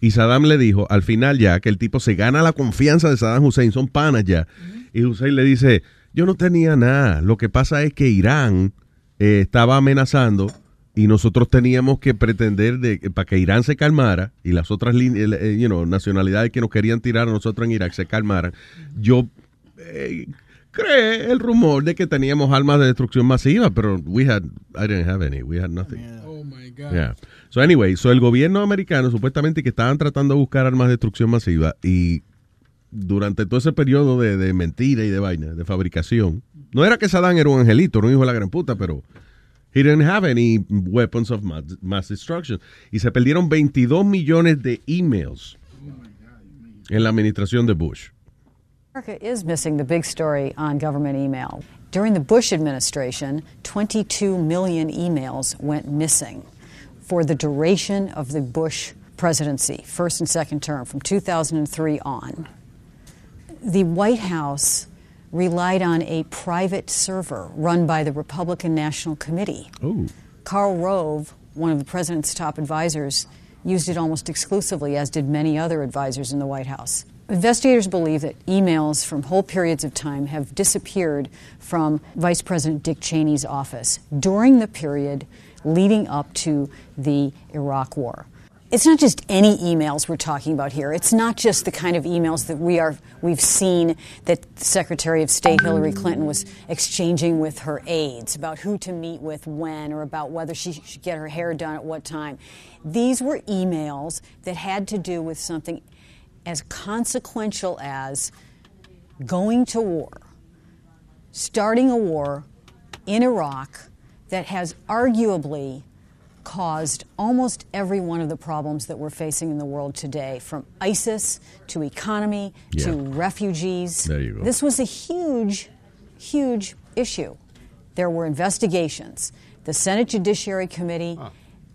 Y Saddam le dijo, al final ya, que el tipo se gana la confianza de Saddam Hussein, son panas ya. Y Hussein le dice, yo no tenía nada. Lo que pasa es que Irán eh, estaba amenazando y nosotros teníamos que pretender de para que Irán se calmara y las otras eh, you know, nacionalidades que nos querían tirar a nosotros en Irak se calmaran. Yo eh, creé el rumor de que teníamos armas de destrucción masiva, pero we had I didn't have any. We had nothing. Oh my God. Yeah. So anyway, so el gobierno americano supuestamente que estaban tratando de buscar armas de destrucción masiva y durante todo ese periodo de, de mentira y de vaina, de fabricación, no era que Saddam era un angelito, era un hijo de la gran puta, pero he didn't have any weapons of mass, mass destruction. Y se perdieron 22 millones de emails en la administración de Bush. America is missing the big story on government email. During the Bush administration, 22 million emails went missing for the duration of the Bush presidency, first and second term, from 2003 on. The White House relied on a private server run by the Republican National Committee. Oh. Karl Rove, one of the president's top advisors, used it almost exclusively, as did many other advisors in the White House. Investigators believe that emails from whole periods of time have disappeared from Vice President Dick Cheney's office during the period leading up to the Iraq War. It's not just any emails we're talking about here. It's not just the kind of emails that we are we've seen that Secretary of State Hillary Clinton was exchanging with her aides about who to meet with when or about whether she should get her hair done at what time. These were emails that had to do with something as consequential as going to war, starting a war in Iraq that has arguably caused almost every one of the problems that we're facing in the world today, from ISIS to economy to refugees. There you go. This was a huge, huge issue. There were investigations. The Senate Judiciary Committee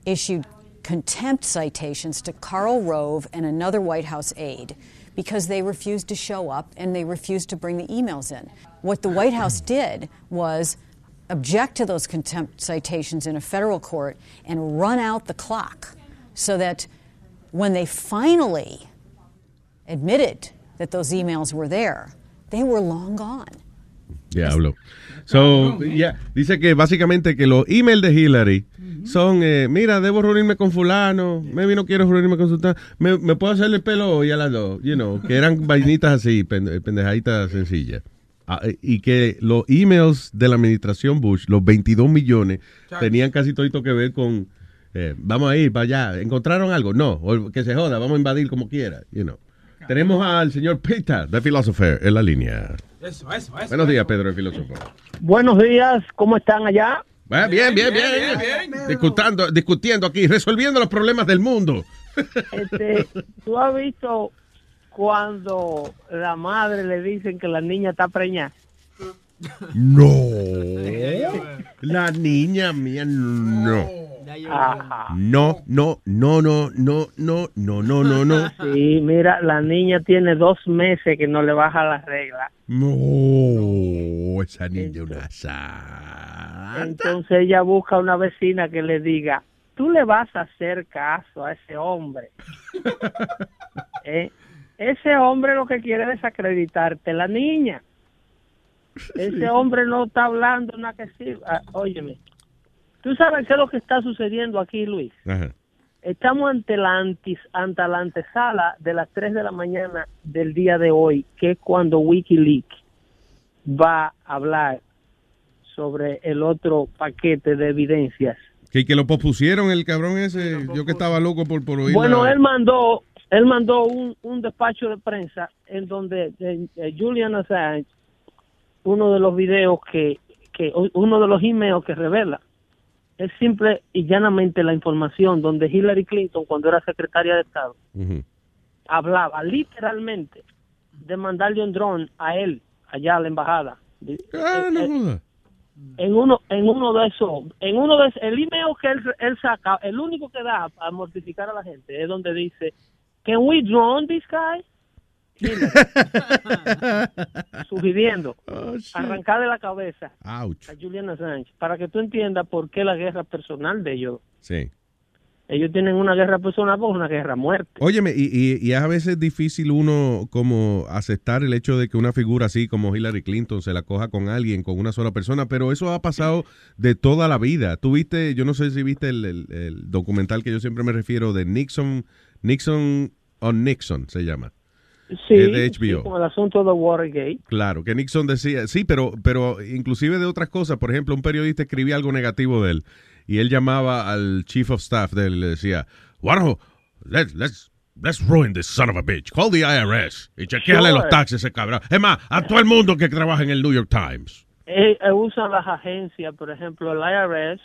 issued contempt citations to Karl Rove and another White House aide because they refused to show up and they refused to bring the emails in. What the White House did was object to those contempt citations in a federal court and run out the clock so that when they finally admitted that those emails were there, they were long gone. Diablo. So, yeah, dice que básicamente que los emails de Hillary son, eh, mira, debo reunirme con fulano, maybe no quiero reunirme con sultán, me, me puedo hacerle el pelo hoy a las dos, you know, que eran vainitas así, pen- pendejaditas sencillas. Ah, eh, y que los emails de la administración Bush, los 22 millones, tenían casi todo que ver con, eh, vamos a ir para allá, ¿encontraron algo? No, o que se joda, vamos a invadir como quiera, you know. Tenemos al señor Peter, The Philosopher, en la línea. Eso, eso, eso. Buenos días, Pedro, el filósofo. Buenos días, ¿cómo están allá? Ah, bien, bien, bien. Discutiendo, discutiendo aquí, resolviendo los problemas del mundo. Este, ¿Tú has visto cuando la madre le dicen que la niña está preñada? No. La niña mía, no. Ajá. No, no, no, no, no, no, no, no, no, no. Sí, mira, la niña tiene dos meses que no le baja la regla. No, esa niña una sa- Entonces ella busca una vecina que le diga, tú le vas a hacer caso a ese hombre. ¿Eh? Ese hombre lo que quiere es desacreditarte la niña. Ese hombre no está hablando nada que sirva. Ah, óyeme, ¿tú sabes qué es lo que está sucediendo aquí, Luis? Ajá. Estamos ante la, antis, ante la antesala de las 3 de la mañana del día de hoy, que es cuando Wikileaks va a hablar sobre el otro paquete de evidencias. Que, que lo pospusieron el cabrón ese. Yo que estaba loco por, por oír. Bueno, la- él mandó, él mandó un, un despacho de prensa en donde eh, Julian Assange, uno de los videos que, que, uno de los emails que revela, es simple y llanamente la información donde Hillary Clinton, cuando era secretaria de Estado, hablaba literalmente de mandarle un dron a él, allá a la embajada. Ah, eh, no eh, en uno en uno de esos en uno de esos- el email que él, él saca el único que da a mortificar a la gente es donde dice can we drone this guy Hillary. sugiriendo arrancar de la cabeza Ouch. a Julian Assange para que tú entiendas por qué la guerra personal de ellos Sí. ellos tienen una guerra personal es una guerra muerte Óyeme, y, y, y es a veces difícil uno como aceptar el hecho de que una figura así como Hillary Clinton se la coja con alguien, con una sola persona, pero eso ha pasado de toda la vida. Tú viste, yo no sé si viste el, el- el documental que yo siempre me refiero de Nixon, Nixon on Nixon se llama. sí, Es de sí, HBO. con el asunto de Watergate Claro, que Nixon decía, sí, pero, pero inclusive de otras cosas, por ejemplo, un periodista escribía algo negativo de él y él llamaba al chief of staff de él y le decía, bueno, let's, let's, let's ruin this son of a bitch, call the IRS y chequeale Sure. los taxes a ese cabrón. Es más, a todo el mundo que trabaja en el New York Times. Eh, eh, usan las agencias, por ejemplo, el IRS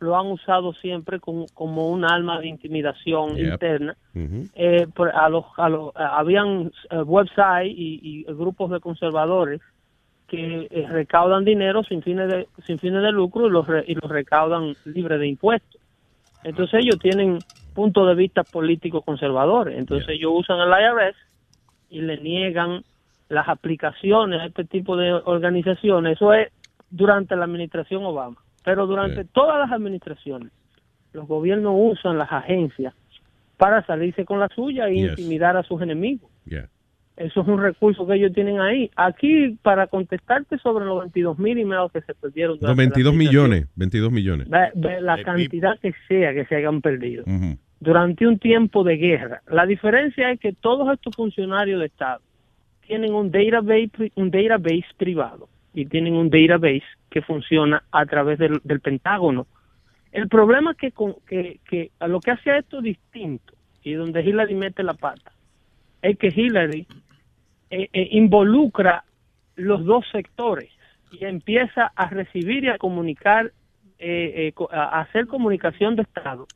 lo han usado siempre como, como un arma de intimidación Yep. interna. Eh, por- a los, a los, habían eh, websites y, y grupos de conservadores que eh, recaudan dinero sin fines de sin fines de lucro y los re- y los recaudan libre de impuestos. Entonces ellos tienen puntos de vista políticos conservadores. Entonces ellos usan el IRS y le niegan las aplicaciones a este tipo de organizaciones. Eso es durante la administración Obama. Pero durante todas las administraciones, los gobiernos usan las agencias para salirse con la suya e Yes. intimidar a sus enemigos. Yeah. Eso es un recurso que ellos tienen ahí. Aquí, para contestarte sobre los 22 mil emails que se perdieron. Los durante la 22 administración, millones, 22 millones. la cantidad que sea que se hayan perdido durante un tiempo de guerra. La diferencia es que todos estos funcionarios de Estado tienen un database, un database privado y tienen un database que funciona a través del, del Pentágono. El problema que, con, que, que a lo que hace esto distinto y donde Hillary mete la pata es que Hillary eh, eh, involucra los dos sectores y empieza a recibir y a comunicar, eh, eh, a hacer comunicación de Estado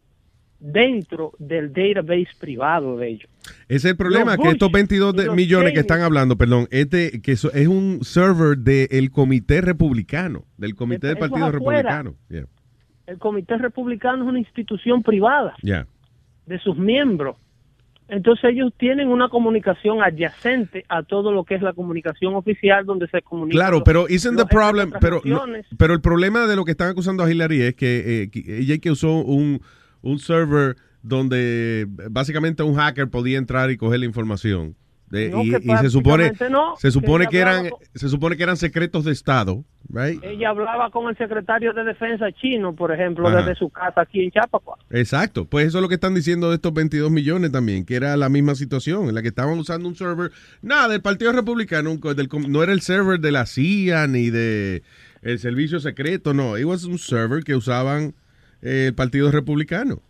dentro del database privado de ellos. Ese es el problema, que estos Bush 22 y de- millones que están hablando, perdón, es, de- que eso es un server del comité republicano, del comité del partido afuera. republicano. Yeah. El Comité Republicano es una institución privada Yeah. de sus miembros. Entonces ellos tienen una comunicación adyacente a todo lo que es la comunicación oficial donde se comunica. Claro, los- pero isn't the problem, pero, no- naciones. pero el problema de lo que están acusando a Hillary es que eh, que ella que usó un, un server donde básicamente un hacker podía entrar y coger la información. De- No, y, se supone no, se que supone que eran se supone que eran secretos de estado, right? Ella hablaba con el secretario de Defensa chino, por ejemplo, Ajá. desde su casa aquí en Chiapas. Exacto, pues eso es lo que están diciendo de estos 22 millones también, que era la misma situación, en la que estaban usando un server, nada, del Partido Republicano, del no era el server de la CIA ni de el servicio secreto, no, it was un server que usaban el Partido Republicano.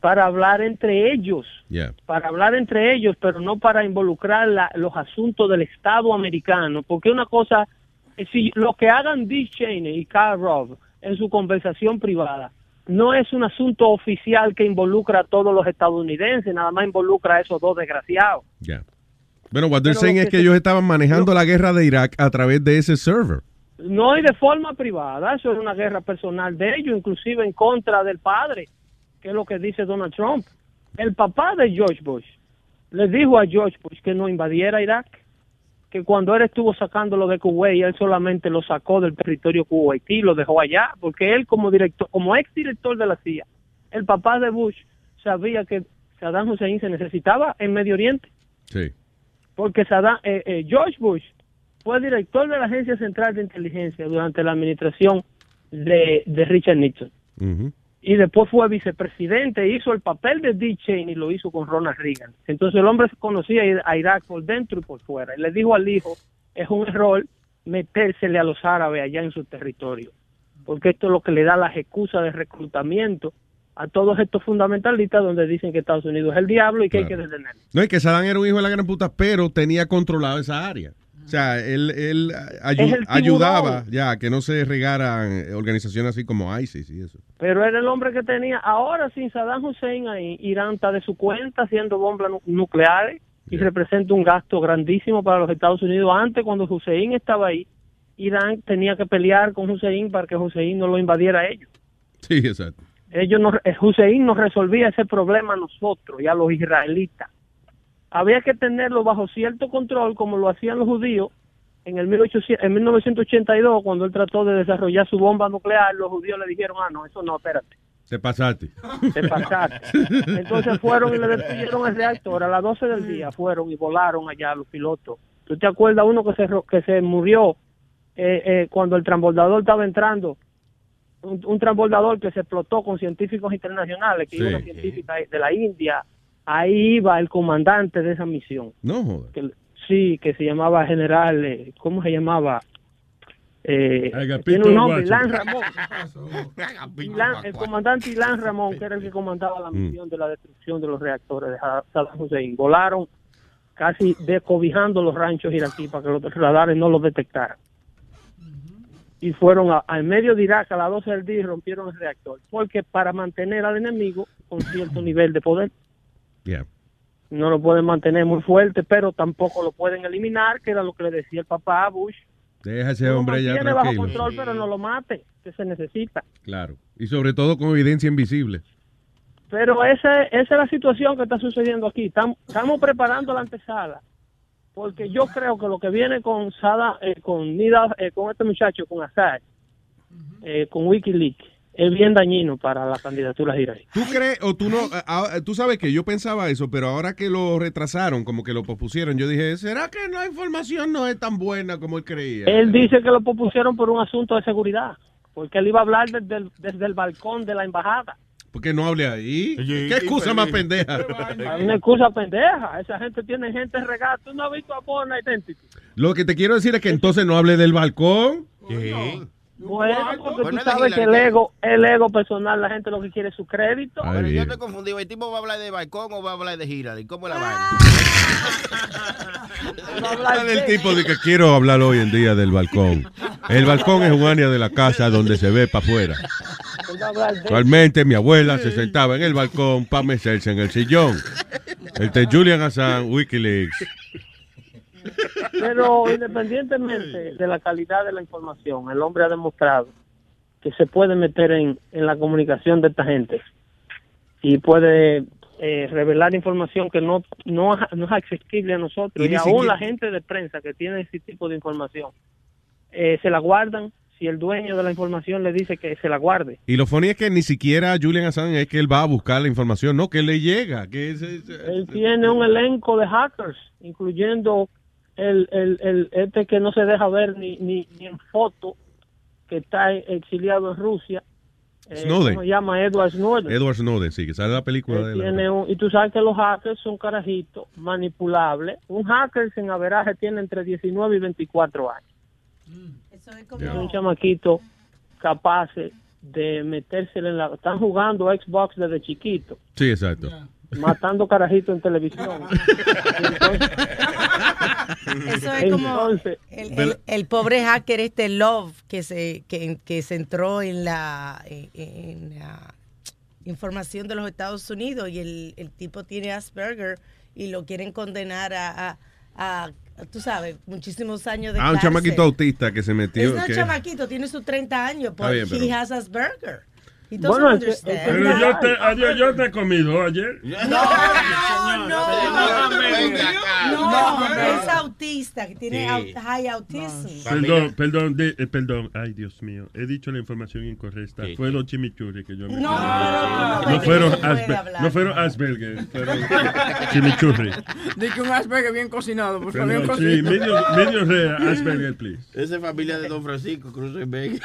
para hablar entre ellos, Yeah. para hablar entre ellos, pero no para involucrar la- los asuntos del Estado americano, porque una cosa, si lo que hagan Dick Cheney y Karl Rove en su conversación privada no es un asunto oficial que involucra a todos los estadounidenses, nada más involucra a esos dos desgraciados. Yeah. Bueno, what they're Pero saying es que se- ellos estaban manejando la guerra de Irak a través de ese server. No y de forma privada, eso es una guerra personal de ellos, inclusive en contra del padre, que es lo que dice Donald Trump. El papá de George Bush le dijo a George Bush que no invadiera Irak, que cuando él estuvo sacándolo de Kuwait, él solamente lo sacó del territorio kuwaití, lo dejó allá, porque él como director, como ex director de la CIA, el papá de Bush sabía que Saddam Hussein se necesitaba en Medio Oriente, Sí. porque Saddam, eh, eh, George Bush fue director de la Agencia Central de Inteligencia durante la administración de, de Richard Nixon. Y después fue vicepresidente, hizo el papel de Dick Cheney y lo hizo con Ronald Reagan. Entonces el hombre conocía a Irak por dentro y por fuera. Y le dijo al hijo, es un error metérsele a los árabes allá en su territorio, porque esto es lo que le da las excusas de reclutamiento a todos estos fundamentalistas donde dicen que Estados Unidos es el diablo y que hay que detenerlo. No, y que Saddam era un hijo de la gran puta, pero tenía controlado esa área. O sea, él, él ayu- ayudaba ya a que no se regaran eh, organizaciones así como ISIS y eso. Pero era el hombre que tenía, ahora sin Saddam Hussein ahí, Irán está de su cuenta haciendo bombas nu- nucleares y representa un gasto grandísimo para los Estados Unidos. Antes, cuando Hussein estaba ahí, Irán tenía que pelear con Hussein para que Hussein no lo invadiera a ellos. Sí, exacto. ellos no, eh, Hussein nos resolvía ese problema a nosotros y a los israelitas. Había que tenerlo bajo cierto control, como lo hacían los judíos en el 1800 en 1982, cuando él trató de desarrollar su bomba nuclear. Los judíos le dijeron, ah, no, eso no, espérate, Te pasaste. te pasaste. Entonces fueron y le destruyeron el reactor. A las 12 del día fueron y volaron allá los pilotos. ¿Tú te acuerdas uno que se, que se murió eh, eh, cuando el transbordador estaba entrando? Un, un transbordador que se explotó con científicos internacionales, que iba Sí. una científica de la India. Ahí iba el comandante de esa misión. No joder. Que, sí, que se llamaba general, eh, ¿cómo se llamaba? Eh, tiene un nombre, Ilan Ramón. Ilan- el comandante Ilan Ramón, que era el que comandaba la misión de la destrucción de los reactores de Saddam Hussein. Volaron casi descobijando los ranchos iraquíes para que los radares no los detectaran. Y fueron a- al medio de Irak a las 12 del día y rompieron el reactor. Porque para mantener al enemigo con cierto nivel de poder, Yeah. no lo pueden mantener muy fuerte, pero tampoco lo pueden eliminar, que era lo que le decía el papá a Bush. Deja ese hombre ya mantiene bajo tranquilo. control, pero no lo mate, que se necesita. Claro. Y sobre todo con evidencia invisible. Pero esa, esa es la situación que está sucediendo aquí. Estamos, estamos preparando la antesala, porque yo creo que lo que viene con Sada, eh, con Nida, eh, con este muchacho, con Assad, eh, con WikiLeaks, es bien dañino para la candidatura de Hillary. ¿Tú crees o tú no? ah, ah, tú sabes que yo pensaba eso, pero ahora que lo retrasaron, como que lo pospusieron, yo dije, ¿será que la información no es tan buena como él creía? Él dice que lo propusieron por un asunto de seguridad, porque él iba a hablar desde el, desde el balcón de la embajada. ¿Por qué no hable ahí? ¿Qué excusa más pendeja? Hay una excusa pendeja. Esa gente tiene gente regada. ¿Tú no has visto a Born Identity? Lo que te quiero decir es que entonces no hable del balcón. Bueno, porque Bueno, tú es sabes que el ego, el ego personal, la gente lo que quiere es su crédito. Ay, Pero yo estoy confundido. ¿El tipo va a hablar de balcón o va a hablar de Hillary? ¿Cómo es la vaina? Habla del tipo de que quiero hablar hoy en día del balcón. El balcón es un área de la casa donde se ve para afuera. Actualmente mi abuela se sentaba en el balcón para mecerse en el sillón. El de Julian Assange, Wikileaks. Pero independientemente de la calidad de la información, el hombre ha demostrado que se puede meter en, en la comunicación de esta gente y puede eh, revelar información que no, no, es- no es accesible a nosotros. Y Y, aún la gente de prensa que tiene ese tipo de información, eh, se la guardan si el dueño de la información le dice que se la guarde. Y lo funny es que ni siquiera Julian Assange es que él va a buscar la información, no, que le llega. Que es, es- Él tiene un elenco de hackers, incluyendo el, el, el este que no se deja ver ni, ni, ni en foto, que está exiliado en Rusia. Eh, Snowden. ¿Cómo se llama? Edward Snowden. Edward Snowden, sí, que sale la película Él de él. tiene un- y tú sabes que los hackers son carajitos manipulables. Un hacker sin averaje tiene entre 19 y 24 años. Es un chamaquito capaz de metérsele en la... Están jugando Xbox desde chiquito, Sí, exacto. Matando carajitos en televisión. Eso es como Entonces, el, el- el pobre hacker este Love que se que, que se entró en la en, en la información de los Estados Unidos y el, el tipo tiene Asperger y lo quieren condenar a, a, a- tú sabes muchísimos años de Ah, un cárcel. chamaquito autista que se metió. es un que- chamaquito tiene sus 30 años bien, pero- he has Asperger Bueno, es que-. Pero yo te, adiós, yo te he comido ayer. No, no, venga acá. no, No, es autista, que tiene high autism. Perdón, perdón, de- eh, perdón. Ay, Dios mío. He dicho la información incorrecta. Fue los chimichurri que yo me No, no no fueron puede Asper- hablar. no fueron Asperger, fueron chimichurri. Di que un Asperger bien cocinado, por favor. sí, medio, medio Asperger, please. Esa es familia de Don Francisco Cruz Vega.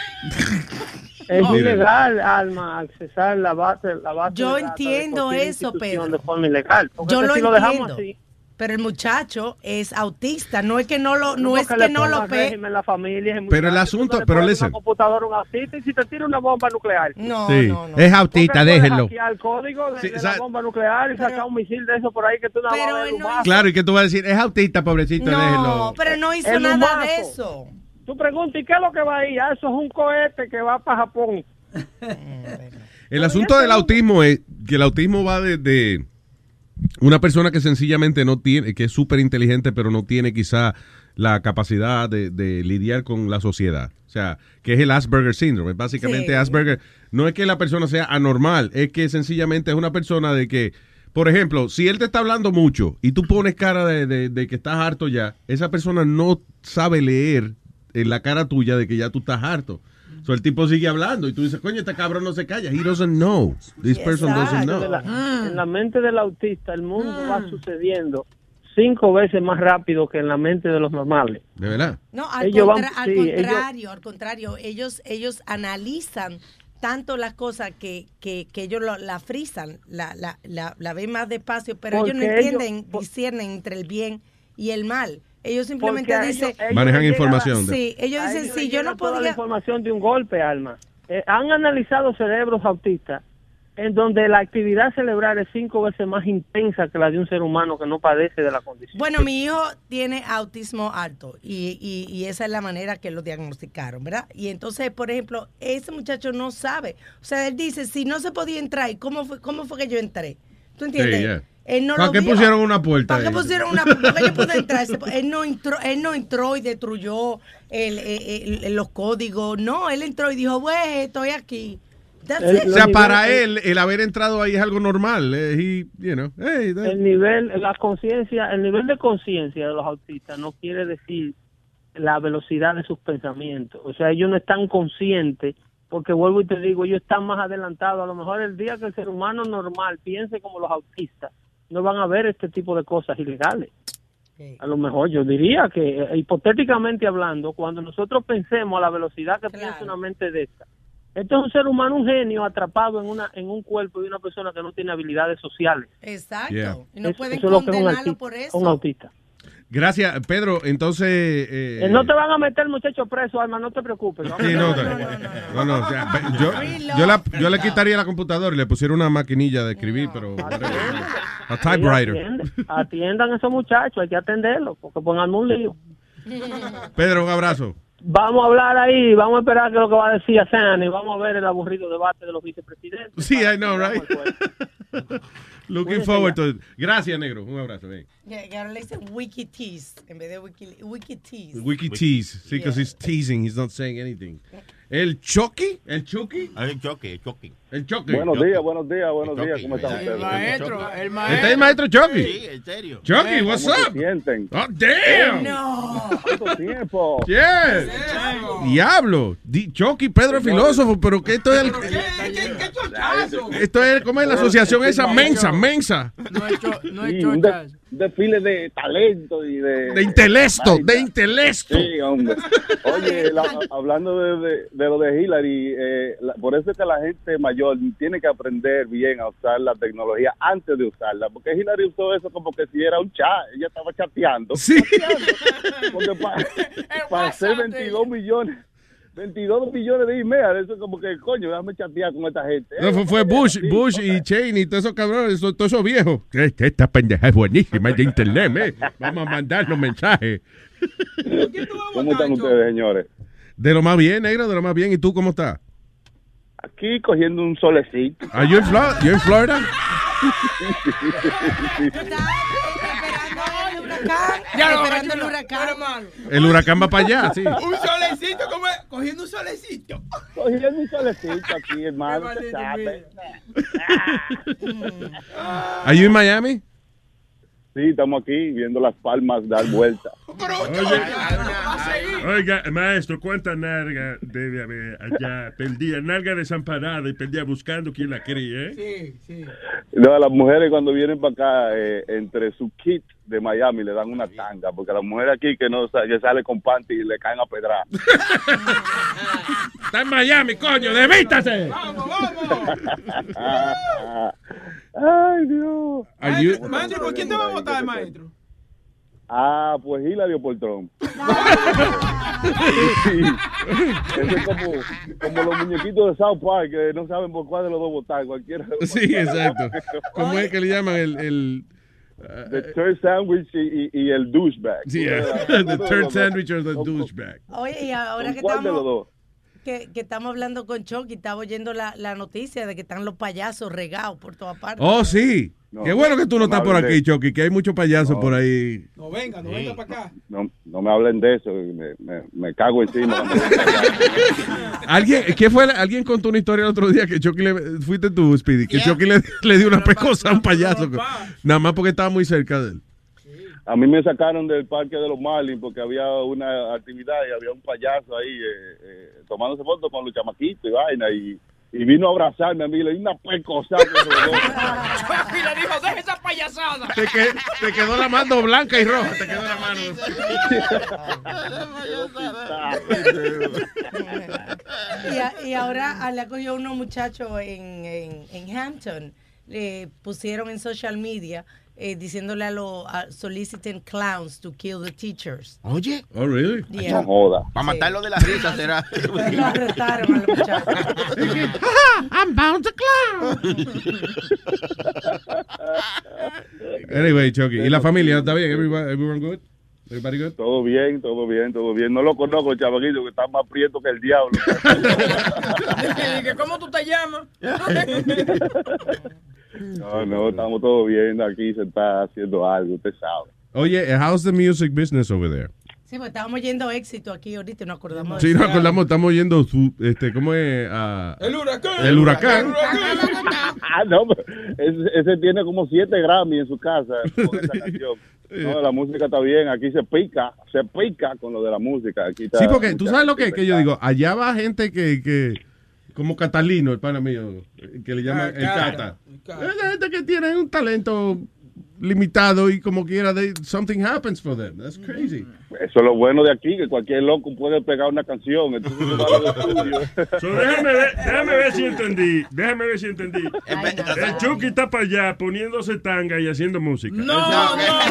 Es Mire. ilegal, Alma, accesar la base, la base Yo de datos de entiendo eso, Pedro. de forma ilegal. Porque Yo es que lo si lo dejamos entiendo. así, Pero el muchacho es autista, no es que no lo, no es porque que le no lo pe... la familia, Pero el asunto- le pero listen. una computadora un autista y si te tira una bomba nuclear. No, Sí, es autista, déjenlo. el código de, Sí, de la bomba nuclear y sacar un misil de eso por ahí que tú ves el humazo. Claro, y que tú vas a decir, es autista, pobrecito, déjelo. No, pero no hizo El nada humazo. de eso. Tú preguntas, ¿y qué es lo que va ahí? Ah, eso es un cohete que va para Japón. El asunto del autismo es que el autismo va desde una persona que sencillamente no tiene, que es súper inteligente, pero no tiene quizá la capacidad de, de lidiar con la sociedad. O sea, que es el Asperger Syndrome. Básicamente Sí. Asperger no es que la persona sea anormal, es que sencillamente es una persona de que, por ejemplo, si él te está hablando mucho y tú pones cara de, de- de que estás harto ya, esa persona no sabe leer en la cara tuya de que ya tú estás harto. So, el tipo sigue hablando y tú dices, coño, este cabrón no se calla. He doesn't know. This person doesn't De know. la- En la mente del autista, el mundo va sucediendo cinco veces más rápido que en la mente de los normales. De verdad. No, al, Ellos van- contra- al sí, ellos- contrario, al contrario, ellos, ellos analizan tanto las cosas que, que, que ellos lo- la frisan, la, la, la, la ven más despacio, pero ellos no ellos- entienden, disciernen entre el bien y el mal. Ellos simplemente dicen... ellos- ellos Manejan información de- Sí, ellos dicen, les si yo no toda la podía... información de un golpe, Alma. Eh, han analizado cerebros autistas en donde la actividad cerebral es cinco veces más intensa que la de un ser humano que no padece de la condición. Bueno, mi hijo tiene autismo alto y, y, y esa es la manera que lo diagnosticaron, ¿verdad? Y entonces, por ejemplo, ese muchacho no sabe. O sea, él dice, si no se podía entrar, ¿y ¿cómo fue, cómo fue que yo entré? ¿Tú entiendes? Sí, yeah. Él no ¿Para lo qué pusieron una puerta ¿Para qué pusieron una puerta? Porque yo pude entrar. Ese- Él no entró, él no entró y destruyó el, el- el- los códigos. No, él entró y dijo, güey, estoy aquí. That's it. O sea, para él, el haber entrado ahí es algo normal. Eh, he, you know, hey, that- El nivel, la conciencia, el nivel de conciencia de los autistas no quiere decir la velocidad de sus pensamientos. O sea, ellos no están conscientes porque vuelvo y te digo, ellos están más adelantados. A lo mejor el día que el ser humano normal piense como los autistas, no van a ver este tipo de cosas ilegales. A lo mejor yo diría que, eh, hipotéticamente hablando, cuando nosotros pensemos a la velocidad que piensa una mente de esta, esto es un ser humano, un genio atrapado en una en un cuerpo de una persona que no tiene habilidades sociales. Exacto. Yeah. Y no Eso- pueden eso es lo que es un condenarlo autista, por eso. un autista. Gracias, Pedro. Entonces. eh, Eh, no te van a meter muchacho preso, Alma, no te preocupes. Sí, no, no, no, o sea, ve- yo, yo, la- yo le quitaría la computadora y le pusiera una maquinilla de escribir, pero. A typewriter. Atiendan, atiendan a esos muchachos, hay que atenderlos, porque pongan un lío. Pedro, un abrazo. Vamos a hablar ahí, vamos a esperar qué es lo que va a decir Asani, vamos a ver el aburrido debate de los vicepresidentes. Sí, I know, right? Looking forward to it. Gracias, negro. Un abrazo. ven. Que ahora le dicen wiki tease en vez de wiki, wiki tease. Wiki tease. Sí, because he's teasing. He's not saying anything. ¿El Chucky? ¿El Chucky? El Chucky, el Chucky. El Chucky. Buenos días, buenos días, buenos días. ¿Cómo están El ustedes? maestro, el ¿Este es el maestro Chucky? Sí, en serio. Chucky, what's ¿Cómo se up? sienten? Oh, damn. ¿Cuánto tiempo? Yeah. Diablo. Di- Chucky, Pedro filósofo, pero que esto es el, esto es como es la asociación esa mensa, mensa. No es, cho- no es Sí, un, desfile de talento y de... De intelecto, de intelecto. Sí, hombre. Oye, la- hablando de, de- de lo de Hillary, eh, la- por eso es que la gente mayor tiene que aprender bien a usar la tecnología antes de usarla, porque Hillary usó eso como que si era un chat, ella estaba chateando. Sí. Porque para, para hacer 22 millones, 22 millones de emails, eso es como que, coño, déjame chatear con esta gente. No, fue, fue Bush, Bush y Cheney, todos esos cabrones, esos- todos esos viejos. Esta, esta pendeja es buenísima es de internet, me. Vamos a mandarnos mensajes. ¿Cómo están ustedes, señores? De lo más bien, negro, de lo más bien. ¿Y tú cómo estás? Aquí cogiendo un solecito. ¿Are you in Florida? In Florida? el huracán. Ya lo esperando el chula, huracán. hermano. El huracán va para allá, sí. Un solecito, como es? cogiendo un solecito. Cogiendo un solecito aquí, hermano. ¿Are you in Miami? Sí, estamos aquí viendo las palmas dar vuelta. Oiga, maestro, ¿cuántas nalgas debe haber allá? Perdía, nalga desamparada y perdía buscando quien la críe, ¿eh? Sí, sí. No, las mujeres cuando vienen para acá, eh, entre su kit de Miami, le dan una tanga, porque las mujeres aquí que no sa- que sale con panty y le caen a pedrar. Está en Miami, coño, debítase. Ay, Dios. Are you- Maestro, ¿por quién te va a votar, maestro? Ah, pues Hillary o por Trump. Sí. Eso es como, como los muñequitos de South Park que no saben por cuál de los dos votar. Cualquiera. de los Sí, dos. exacto. ¿Cómo es que le llaman el... el The turd sandwich y, y- y el douchebag. sí, la- the turd sandwich or the douchebag. Oye, y ahora ¿Con que estamos? Que, que estamos hablando con Chucky, estaba oyendo la, la noticia de que están los payasos regados por todas partes. Oh, sí. No, Qué bueno que tú no estás por de aquí. Chucky, que hay muchos payasos por ahí. No venga, no venga para acá. No, no me hablen de eso, me, me, me cago encima. ¿Alguien, ¿qué fue? Alguien contó una historia el otro día que Chucky le... Fuiste tú, Speedy, que Chucky le, le dio una pecosa a un payaso. Nada más porque estaba muy cerca de él. A mí me sacaron del parque de los Marlins porque había una actividad y había un payaso ahí eh, eh, tomándose fotos con los chamaquitos y vaina y, y vino a abrazarme a mí, le di una pecosa. Chucky le dijo, deja esa payasada. Te, que- te quedó la mano blanca y roja. Te quedó la mano. Y, a- y ahora le cogió unos muchachos en, en, en Hampton, le pusieron en social media eh, diciéndole a los soliciting clowns to kill the teachers. Oye. Oh, really? Yeah. No joda. Para matarlo de la risa será. Lo arrestaron a los muchachos. I'm bound to clown. Anyway, Chucky. ¿Y la familia está bien? Everybody, everyone good? Everybody good? Todo bien, todo bien, todo bien. No lo conozco, chavaquito, que está más prieto que el diablo. ¿Cómo tú te llamas? No, no, estamos todos bien. Aquí se está haciendo algo, usted sabe. Oye, how's the music business over there? Sí, pues estábamos yendo éxito aquí ahorita y nos acordamos Sí, de nos eso. acordamos, estamos oyendo su, este, ¿cómo es? Ah, El huracán. El huracán. Ah, no, pero ese, ese tiene como siete Grammy en su casa con esa canción. No, la música está bien. Aquí se pica, se pica con lo de la música. Aquí está Sí, porque tú sabes lo que, que yo digo, allá va gente que, que como Catalino, el pana mío, que le llaman Ah, el Cata. Cata. El Cata. Es gente que tiene un talento limitado y como quiera, they, something happens for them. That's crazy. Eso es lo bueno de aquí, que cualquier loco puede pegar una canción. Entonces. So, déjame, ver, déjame ver si entendí. Déjame ver si entendí. El Chucky está para allá poniéndose tanga y haciendo música. No, no, no,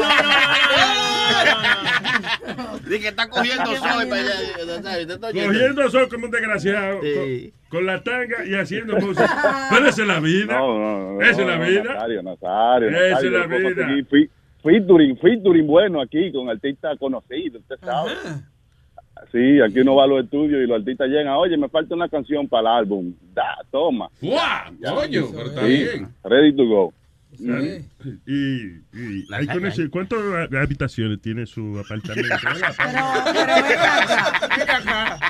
Dice que está cogiendo sol para allá. Cogiendo sol como un desgraciado. Sí. Con, la tanga y haciendo música. Pero esa es la vida. No, no, no. Esa es no, la no, vida. Nazario, Nazario. Esa es Nazario, la vida. fi- Featuring, featuring bueno aquí con artistas conocidos, usted sabe. Sí, aquí uno va a los estudios y los artistas llegan, oye, me falta una canción para el álbum. Da, toma. ¡Guau! Coño, pero está Sí, bien. ready to go. Y, y hay con ese- ¿cuántas habitaciones tiene su apartamento?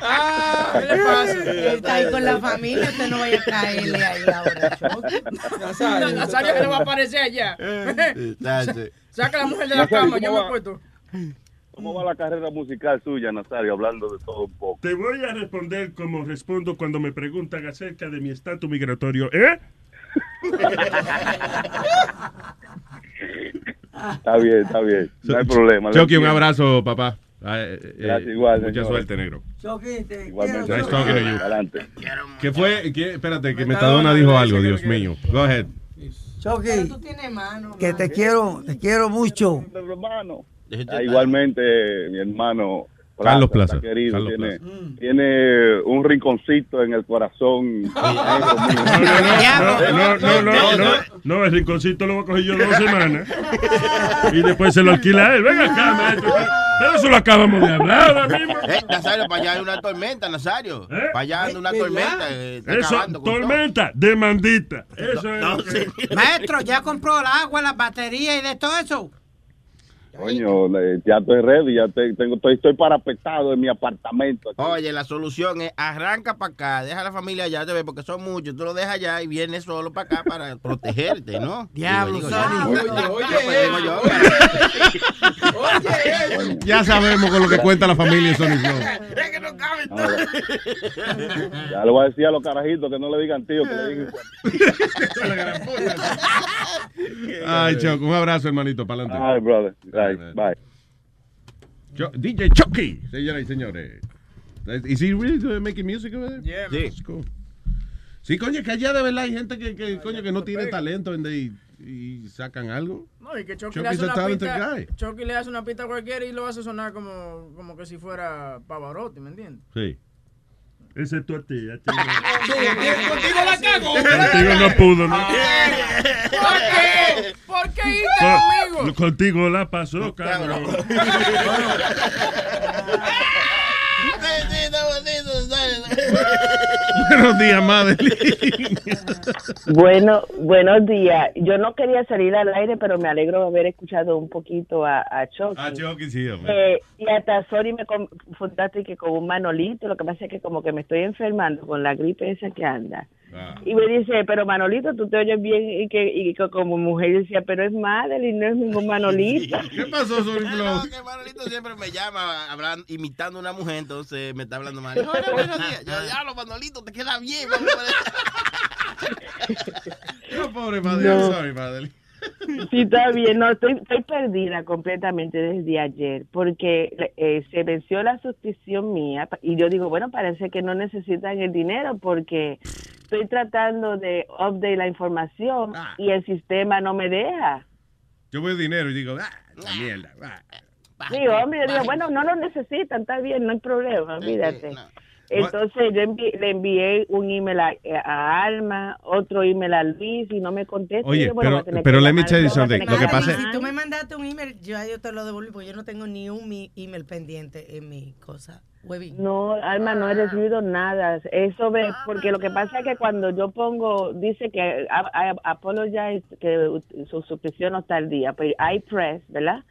Ah, ¿qué le pasa? Está ahí con la familia, usted no vaya a caerle ahí ahora. No, Nazario que le va a aparecer allá. Saca a la mujer de la cama, yo ¿cómo me va? acuesto. ¿Cómo va la carrera musical suya, Nazario, hablando de todo un poco? Te voy a responder como respondo cuando me preguntan acerca de mi estatus migratorio. ¿Eh? Está bien, está bien. No hay problema. Chucky, un abrazo, papá. Ah, eh, eh, Gracias, igual, Mucha señor. suerte, negro. Chucky, te Igualmente. Nice talking to you. Adelante. ¿Qué fue? ¿Qué? Espérate, que Metadona dijo algo, Dios mío. Go ahead. Chucky, Tú tienes mano. que te quiero, te quiero mucho. Ah, igualmente, mi hermano Carlos Plaza, querido, Carlos tiene, tiene un rinconcito en el corazón. No, no, no, no, no, no, el rinconcito lo voy a coger yo dos semanas y después se lo alquila a él. Venga acá, maestro. Pero eso lo acabamos de hablar ahora mismo. Eh, Nazario, para allá hay una tormenta, Nazario. Para allá anda una tormenta. eh, Eso, tormenta, demandita. Eso es. Maestro, ¿ya compró el agua, las baterías y de todo eso? Coño, ya estoy ready, ya te- tengo, estoy, estoy parapetado en mi apartamento. aquí. Oye, la solución es arranca para acá, deja a la familia allá, te ves, porque son muchos. Tú lo dejas allá y vienes solo para acá para protegerte, ¿no? Diablo, Digo, digo, Oye, yo, oye, pues, yo, Ya sabemos con lo que cuenta la familia en Sony Flow. Ya le voy a decir a los carajitos que no le digan tío, que le digan. Ay, Choc, un abrazo, hermanito, para adelante. Ay, brother. Bye. Bye. DJ Chucky, señoras y señores. Is he really doing- making music over there? Yeah, Sí. That's cool. Sí, coño, que allá de verdad hay gente que, que, coño, que no tiene talento en de- y, y sacan algo. No, y que Chucky, Chucky's le hace una pista, guy. Chucky le hace una pista a cualquiera y lo hace sonar como, como que si fuera Pavarotti, ¿me entiendes? Sí. Excepto a ti. A ti Contigo la cago. Contigo no pudo, ¿no? ¿Por qué? ¿Por qué irte Con- conmigo? contigo la pasó, cabrón. Buenos días, Madeline. Bueno, buenos días. Yo no quería salir al aire, pero me alegro de haber escuchado un poquito a, a Chucky. Ah, Chucky, sí. Eh, y hasta Sony me confundaste que con un manolito, lo que pasa es que como que me estoy enfermando con la gripe esa que anda. Ah. Y me dice, pero Manolito, tú te oyes bien y que, y que como mujer decía, pero es Madeline, no es ningún Manolito. ¿Qué pasó, Sony No, que Manolito siempre me llama hablando, imitando a una mujer, entonces me está hablando mal. Yo, diablo, Manolito, te queda bien. vamos a ver". No, pobre Madeline, No. sorry, Madeline. Sí, está bien. No, estoy, estoy perdida completamente desde ayer porque eh, se venció la suscripción mía y yo digo, bueno, parece que no necesitan el dinero porque estoy tratando de update la información Ah. y el sistema no me deja. Yo veo dinero y digo, ah, la mierda. ah. Digo, hombre, yo digo, bueno, no lo necesitan, está bien, no hay problema, olvídate. Entonces yo envi- le envié un email a, a Alma, otro email a Luis y no me contesta. Oye, Y yo, bueno, pero- pero let me tell you something. Lo que pasa es- Si tú me mandaste un email, yo, yo te lo devolví porque yo no tengo ni un mi- email pendiente en mi cosa. Webby. No, Alma, no he recibido nada. Eso ve, porque lo que pasa es que cuando yo pongo, dice que a- a- apologize, que su suscripción no está al día, pues hay press, ¿verdad?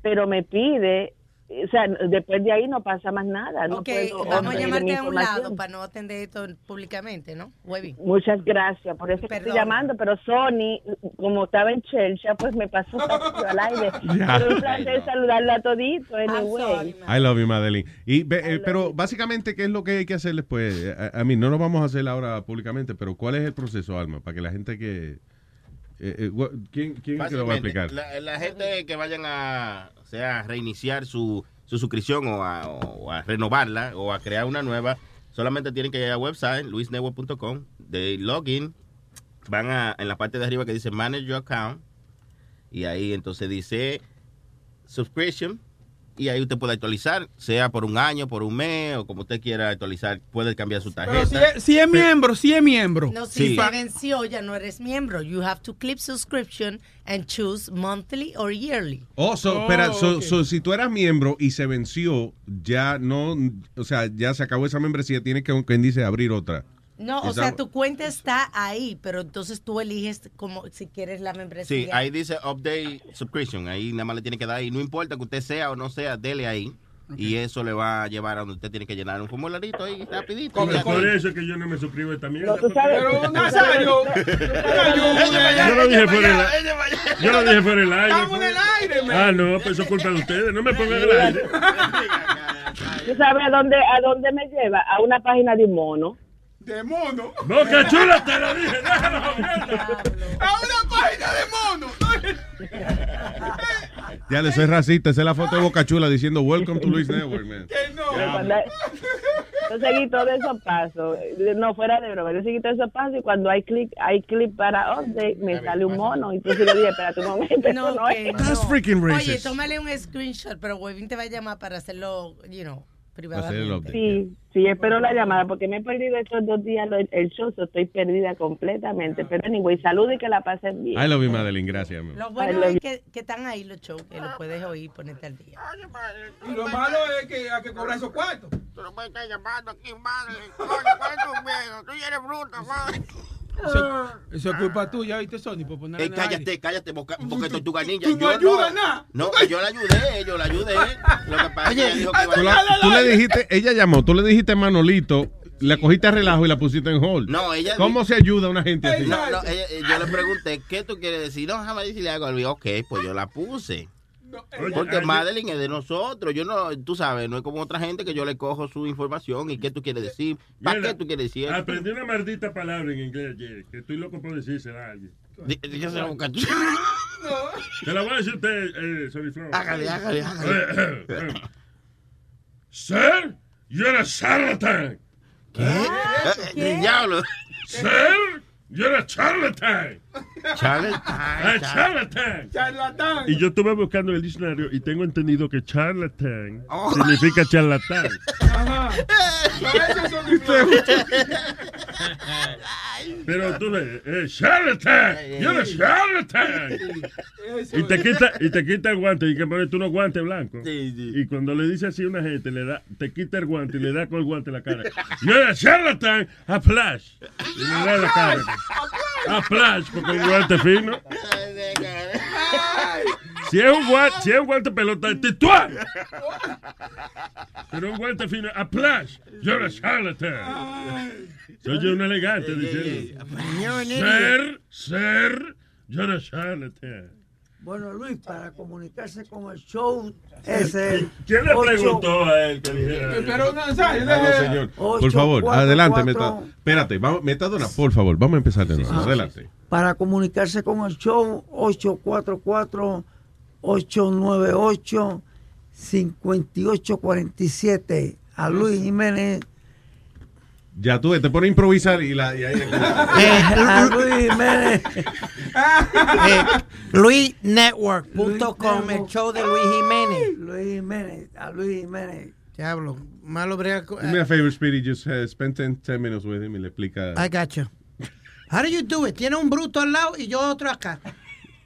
Pero me pide, o sea, después de ahí no pasa más nada. No Ok, puedo vamos a llamarte a un lado para no atender esto públicamente, ¿no? Webby. Muchas gracias, por eso estoy llamando, pero Sony, como estaba en Chelsea, pues me pasó al aire. Ya. Pero un placer saludarla a todito, anyway. I love you, Madeline. Y, ve- eh, pero básicamente, ¿qué es lo que hay que hacer después? A, a mí no lo vamos a hacer ahora públicamente, pero ¿cuál es el proceso, Alma? Para que la gente que... eh, eh, ¿Quién, quién es que lo va a explicar? La, la gente que vayan a, o sea, a reiniciar su, su suscripción o a, o a renovarla o a crear una nueva, solamente tienen que ir al website, luisnetwork.com, de login, van a, en la parte de arriba que dice Manage Your Account, y ahí entonces dice Subscription, y ahí usted puede actualizar, sea por un año, por un mes, o como usted quiera actualizar, puede cambiar su Pero tarjeta. si es, si es miembro, si es miembro. No, si Sí. se venció, ya no eres miembro. You have to click subscription and choose monthly or yearly. Oh, so, espera, so- so, si tú eras miembro y se venció, ya no, o sea, ya se acabó esa membresía, tienes que, quien dice, abrir otra. No, o sea, that- tu cuenta está ahí, pero entonces tú eliges como si quieres la membresía. Sí, ahí dice Update Subscription. Ahí nada más le tiene que dar. Y no importa que usted sea o no sea, dele ahí. Y eso le va a llevar a donde usted tiene que llenar un formularito ahí rapidito. Por, Ya. por eso es que yo no me suscribo a esta mierda. tú sabes- porque- Pero, Nazario, Yo lo dije por el aire. Yo lo dije por el aire. Estamos en el aire, man. Ah, no, pues eso es culpa de ustedes. No me pongan el aire. ¿Tú sabes a dónde, a dónde me lleva? A una página de un mono. De mono. Boca chula, te lo dije. Déjalo, A una página de mono. Ya le soy racista, esa es la foto de Boca Chula diciendo Welcome to Luis Network, man. Cuando hay- Yo seguí todos esos pasos. No fuera de broma. Yo seguí todos esos pasos y cuando hay clic, hay clic para update, me sale un mono. Entonces le dije, espérate un momento, No, eso no que es. no. That's freaking Oye, racist. tómale un screenshot, pero Webin te va a llamar para hacerlo, you know, privadamente. Sí, sí, espero la llamada porque me he perdido estos dos días lo- el show, so estoy perdida completamente. Pero anyway, salud y que la pasen bien. I love you, Madeline. Gracias, amor. Lo bueno es que, que están ahí los shows, que los puedes oír y ponerte al día. Y lo malo es que hay que cobrar esos cuartos. Tú no puedes estar llamando aquí, madre. Coño, ¿cuál es tu miedo? Tú eres bruta, madre. Eso, eso es culpa tuya, ¿viste, Sony? Por poner Eh, aire. cállate, cállate, boca, boca tortuga ninja. tú no Yo ayudas nada. No, yo la ayudé, yo la ayudé. Lo que pasa es que dijo que Tú, a... la- tú le dijiste, ella llamó, tú le dijiste Manolito, la cogiste a relajo y la pusiste en hold. No, ella- ¿Cómo se ayuda a una gente así? No, no, ella- eh, yo le pregunté, ¿qué tú quieres decir? No, déjame decirle algo. Él dijo, ok, pues yo la puse. Porque ayer- Madeline es de nosotros. Yo no, tú sabes, no es como otra gente que yo le cojo su información y qué tú quieres decir. ¿Para qué tú quieres decir? Aprendí una maldita palabra en inglés ayer, que estoy loco por decírsela a alguien. Dígaselo a. Te la voy a decir a usted, eh, Sorry Flow. Hágale, hágale, hágale. Sir, you're a charlatan. ¿Qué? Diablo. Sir, you're a charlatan. Charlatan. A charlatan. Charlatán. Y yo estuve buscando el diccionario y tengo entendido que charlatan Oh. significa charlatán. Ajá. Pero tú ves, eh, charlatan, you're a charlatan. Eso Y te es. quita, y te quita el guante y que pones tú unos guantes blancos. Y cuando le dice así a una gente, le da, te quita el guante y le da con el guante en la cara. You're a charlatan, a flash. Y le da la cara. A flash, porque un guante fino. Si es un guante, si es un guante pelota, es tituán. Pero un guante fino, a flash. You're a charlatan. Soy yo un elegante diciendo. Ser, ser, you're a charlatan. Bueno, Luis, para comunicarse con el show es el. ¿Quién le preguntó a él que dijera? Pero no, ¿sabes? No, señor. Por favor, adelante. espérate, vamos, Metadona, por favor, vamos a empezar de nuevo. adelante. Para comunicarse con el show, 844-898-5847. A Luis Jiménez. Ya tú, te pones a improvisar y, la, y ahí... a Luis Jiménez. Eh, LuisNetwork.com, el show de Luis Jiménez. Luis Jiménez, a Luis Jiménez. Diablo, malo brega. Do me a favor, Speedy, just uh, spend 10, 10 minutes with him y le explica. I got you. How do you do it? Tiene un bruto al lado y yo otro acá.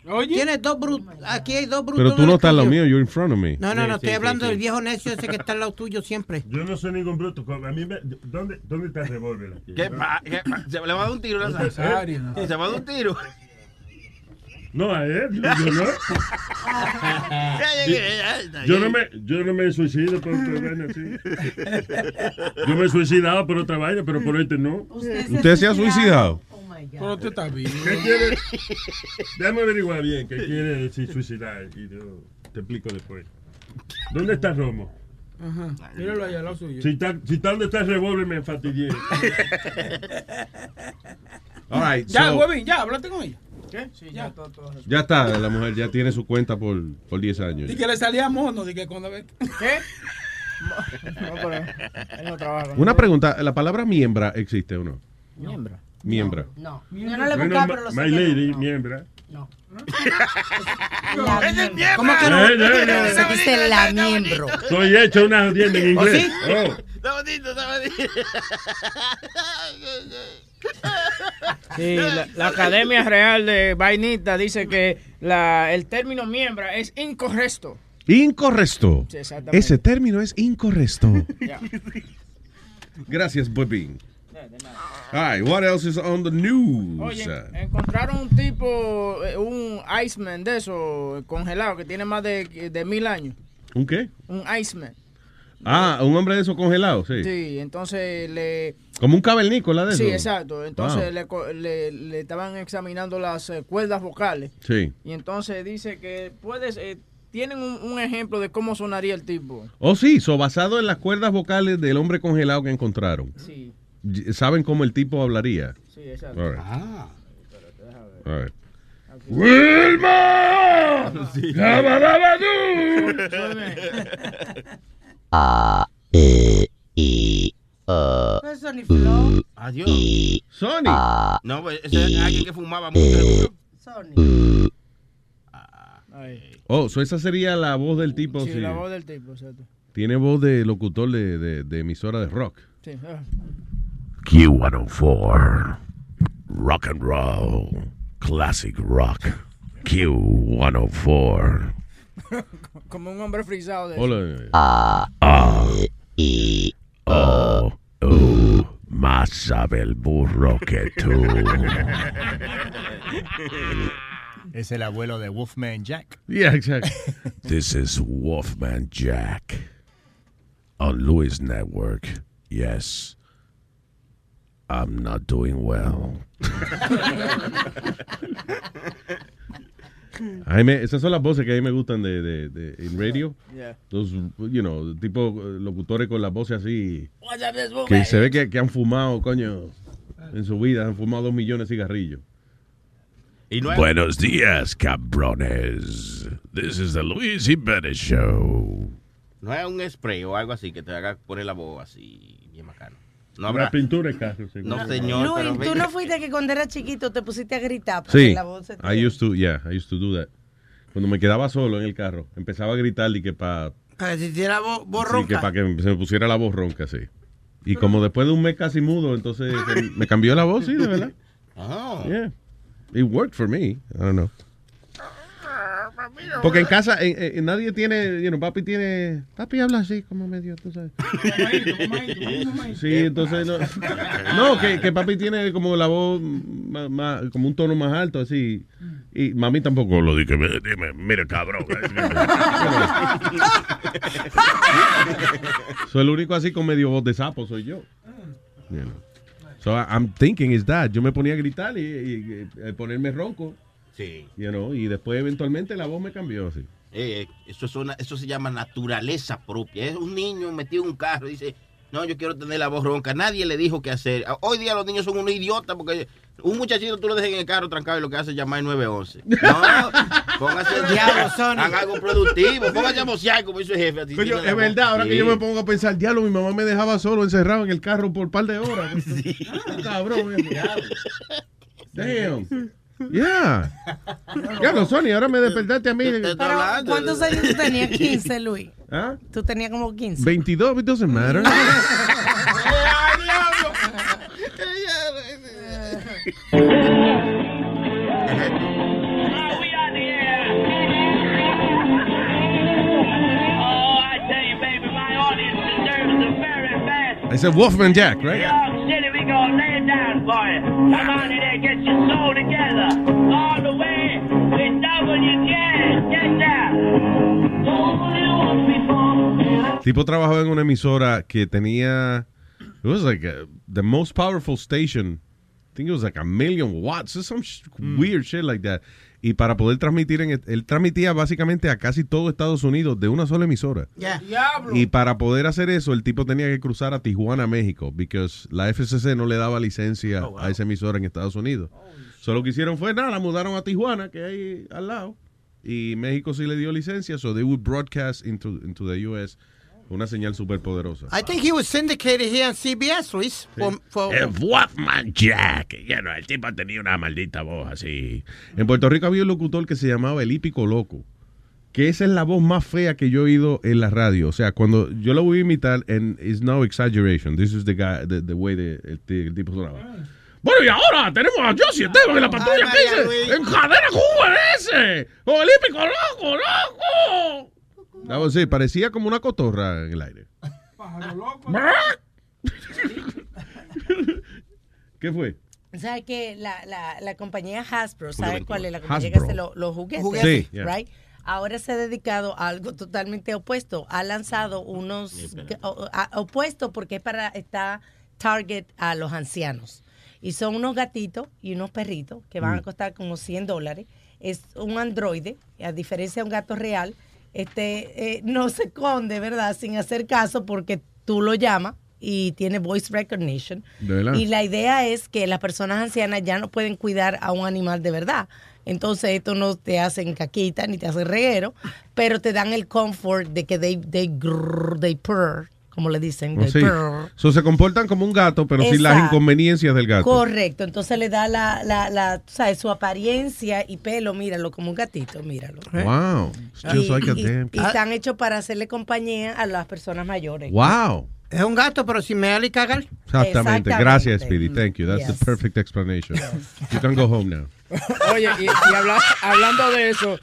Oye. Tienes dos brutos. Aquí hay dos brutos. Pero tú en no estás al lado estudio. mío, you're in front of me. No, no, no, Sí, estoy sí, hablando sí, del sí. viejo necio ese que está al lado tuyo siempre. Yo no soy ningún bruto. A mí me, ¿dónde, ¿Dónde está el revólver aquí? ¿Qué pa- qué pa- Se le va a dar un tiro, ¿no? Necesario, ¿no? Sí, Se va a dar un tiro. No, a él. Yo, yo no. Yo no me, yo no me suicido por otra vaina así. Yo me he suicidado por otra vaina, pero por este no. ¿Usted se ha suicidado? Pero tú estás bien. ¿Qué quiere? Déjame averiguar bien qué quiere decir suicidar y yo te explico después. ¿Dónde está Romo? Ajá. Míralo allá, al lado suyo. Si está, si está donde está el revólver me fatigué. All right, Ya, so- huevín, ya, hablaste con ella. ¿Qué? Sí, ya, todo, todo. ya está, la mujer ya tiene su cuenta por, por 10 años. Y que le salía mono, de que cuando ve. ¿Qué? No, pero él no trabaja Una pregunta, ¿la palabra miembra existe o no? Miembro. Miembra. No, yo no le buscaba, pero lo sé. My que no. lady, miembra. No. ¿Cómo que no? Eh, eh, eh. Se dice la miembro. Estoy hecho una jodienda en inglés. Oh. Está bonito, está bonito. Sí, la, la Academia Real de Vainita dice que la, el término miembra es incorrecto. Incorrecto. Sí, exactamente. Ese término es incorrecto. Ya. Gracias, Bobby. All right, what else is on the news? Oye, encontraron un tipo, eh, un Iceman de eso, congelado, que tiene más de, de mil años. ¿Un qué? Un Iceman. Ah, un hombre de esos congelados, sí. Sí, entonces le... Como un cavernícola de Sí, eso. exacto. Entonces Wow. le, le, le estaban examinando las eh, cuerdas vocales. Sí. Y entonces dice que puedes... eh, tienen un, un ejemplo de cómo sonaría el tipo. Oh, sí, so, basado en las cuerdas vocales del hombre congelado que encontraron. Sí, ¿Saben cómo el tipo hablaría? sí, exacto. All right. Ah. All right. ¡Wilma! A, E, I, O, Sony Flow. Adiós. Sony. No, pues, ese es alguien que fumaba mucho. seguro. Sony. Oh, so esa sería la voz del tipo. Sí, sí. la voz del tipo, exacto. Tiene voz de locutor de, de- de emisora de rock. Sí. Ah. Q104. Rock and roll. Classic rock. Q104. Como un hombre frisado de Hola. Ah, ah, y, oh, oh, más sabe el burro que tú. Es el abuelo de Wolfman Jack. Yeah, exactly. This is Wolfman Jack. On Lewis Network. Yes. I'm not doing well. A mí me- esas son las voces que a mí me gustan de, de, de- en radio. Yeah. Los, you know, tipo eh, locutores con las voces así. Que se ve que, que han fumado, coño, en su vida, han fumado dos millones de cigarrillos. Buenos días, cabrones. This is the Luis Jimenez Show. No es un spray o algo así que te haga poner la voz así, No Una habrá. pintura de carro, seguro. No, señor. pero Luis, tú no fuiste que cuando eras chiquito te pusiste a gritar para Sí, que la voz se te- I used to, yeah, I used to do that. Cuando me quedaba solo en el carro, empezaba a gritar y que para Para que se hiciera vo- voz sí, ronca. que para que se me pusiera la voz ronca, sí. Y como después de un mes casi mudo, entonces me cambió la voz, sí, de verdad. Oh. Yeah. It worked for me. I don't know. Porque en casa en- nadie tiene, you know, papi tiene, papi habla así como medio, tú sabes. Sí, entonces no, no que, que papi tiene como la voz más, más- como un tono más alto así y mami tampoco lo dije, dime, mire cabrón. Soy el único así con medio voz de sapo soy yo. You know. So I'm thinking is that yo me ponía a gritar y, y- y, eh, ponerme ronco, Sí. you know, y después eventualmente la voz me cambió así. Eh, eso, es una- eso se llama naturaleza propia. Es un niño metido en un carro y dice, no, yo quiero tener la voz ronca. Nadie le dijo qué hacer. Hoy día los niños son unos idiotas porque un muchachito tú lo dejas en el carro trancado y lo que hace es llamar el 911. No, póngase Diablo, Sony. haga algo productivo. Póngase a bocear como hizo el jefe. así, Coño, es verdad, ahora que Sí. yo me pongo a pensar, diablo, mi mamá me dejaba solo encerrado en el carro por un par de horas. Ah, Cabrón, eh. Damn. Yeah. Diablo, Sony, ahora me despertaste a mí. Pero, ¿cuántos años tú tenías? 15, Luis. ¿Ah? Tú tenías como 15. 22, it doesn't matter. Oh, I tell you, baby, my audience deserves the very best. Ese es Wolfman Jack, right? Lay down for you. Come on in there, get your soul together. All the way with. Get down. Tipo trabajaba en una emisora que tenía. It was like a- the most powerful station. I think it was like a million watts or some sh- weird shit like that. Y para poder transmitir, en, él transmitía básicamente a casi todo Estados Unidos de una sola emisora. Diablo. Y para poder hacer eso, el tipo tenía que cruzar a Tijuana, México, porque la FCC no le daba licencia a esa emisora en Estados Unidos. Solo lo que hicieron fue, nada, la mudaron a Tijuana, que hay al lado. Y México sí le dio licencia, so they would broadcast into, into the US una señal súper poderosa. I think he was syndicated here on CBS, Luis. For, for- El Wolfman Jack. Ya no, el tipo tenía una maldita voz así. En Puerto Rico había un locutor que se llamaba El Hípico Loco. Que esa es la voz más fea que yo he oído en la radio. O sea, cuando yo lo voy a imitar, and it's no exaggeration. This is the guy, the, the way the, el, el tipo sonaba. Bueno, y ahora tenemos a Josie Esteban en la patrulla 15 María en cadena QRS. ¡O el Hípico Loco, loco! That was it. Parecía como una cotorra en el aire. ¿Qué fue? ¿Sabes que la, la, la compañía Hasbro, ¿sabes cuál es la compañía que Hasbro. hace lo- los juguetes? Sí, yeah. right? Ahora se ha dedicado a algo totalmente opuesto. Ha lanzado unos o- a- opuesto porque es para está target a los ancianos. Y son unos gatitos y unos perritos que van a Mm. costar como 100 dólares. Es un androide, a diferencia de un gato real. Este eh, no se esconde, ¿verdad? Sin hacer caso porque tú lo llamas y tiene voice recognition. Y la idea es que las personas ancianas ya no pueden cuidar a un animal de verdad. Entonces, esto no te hacen caquita ni te hacen reguero, pero te dan el comfort de que they, they, grrr, they purr como le dicen. Oh, sí. So, se comportan como un gato, pero sin las Exacto. inconveniencias del gato. Correcto, entonces le da la, la, sabes, su apariencia y pelo, míralo, como un gatito, míralo. Wow. It's just Y, like a y- damn y están hechos para hacerle compañía a las personas mayores. Wow. Es un gato, pero sin mear y cagar. Exactamente. Exactamente. Gracias, Speedy. Thank you. That's Yes. the perfect explanation. You can go home now. Oye, y, y habla- hablando de eso,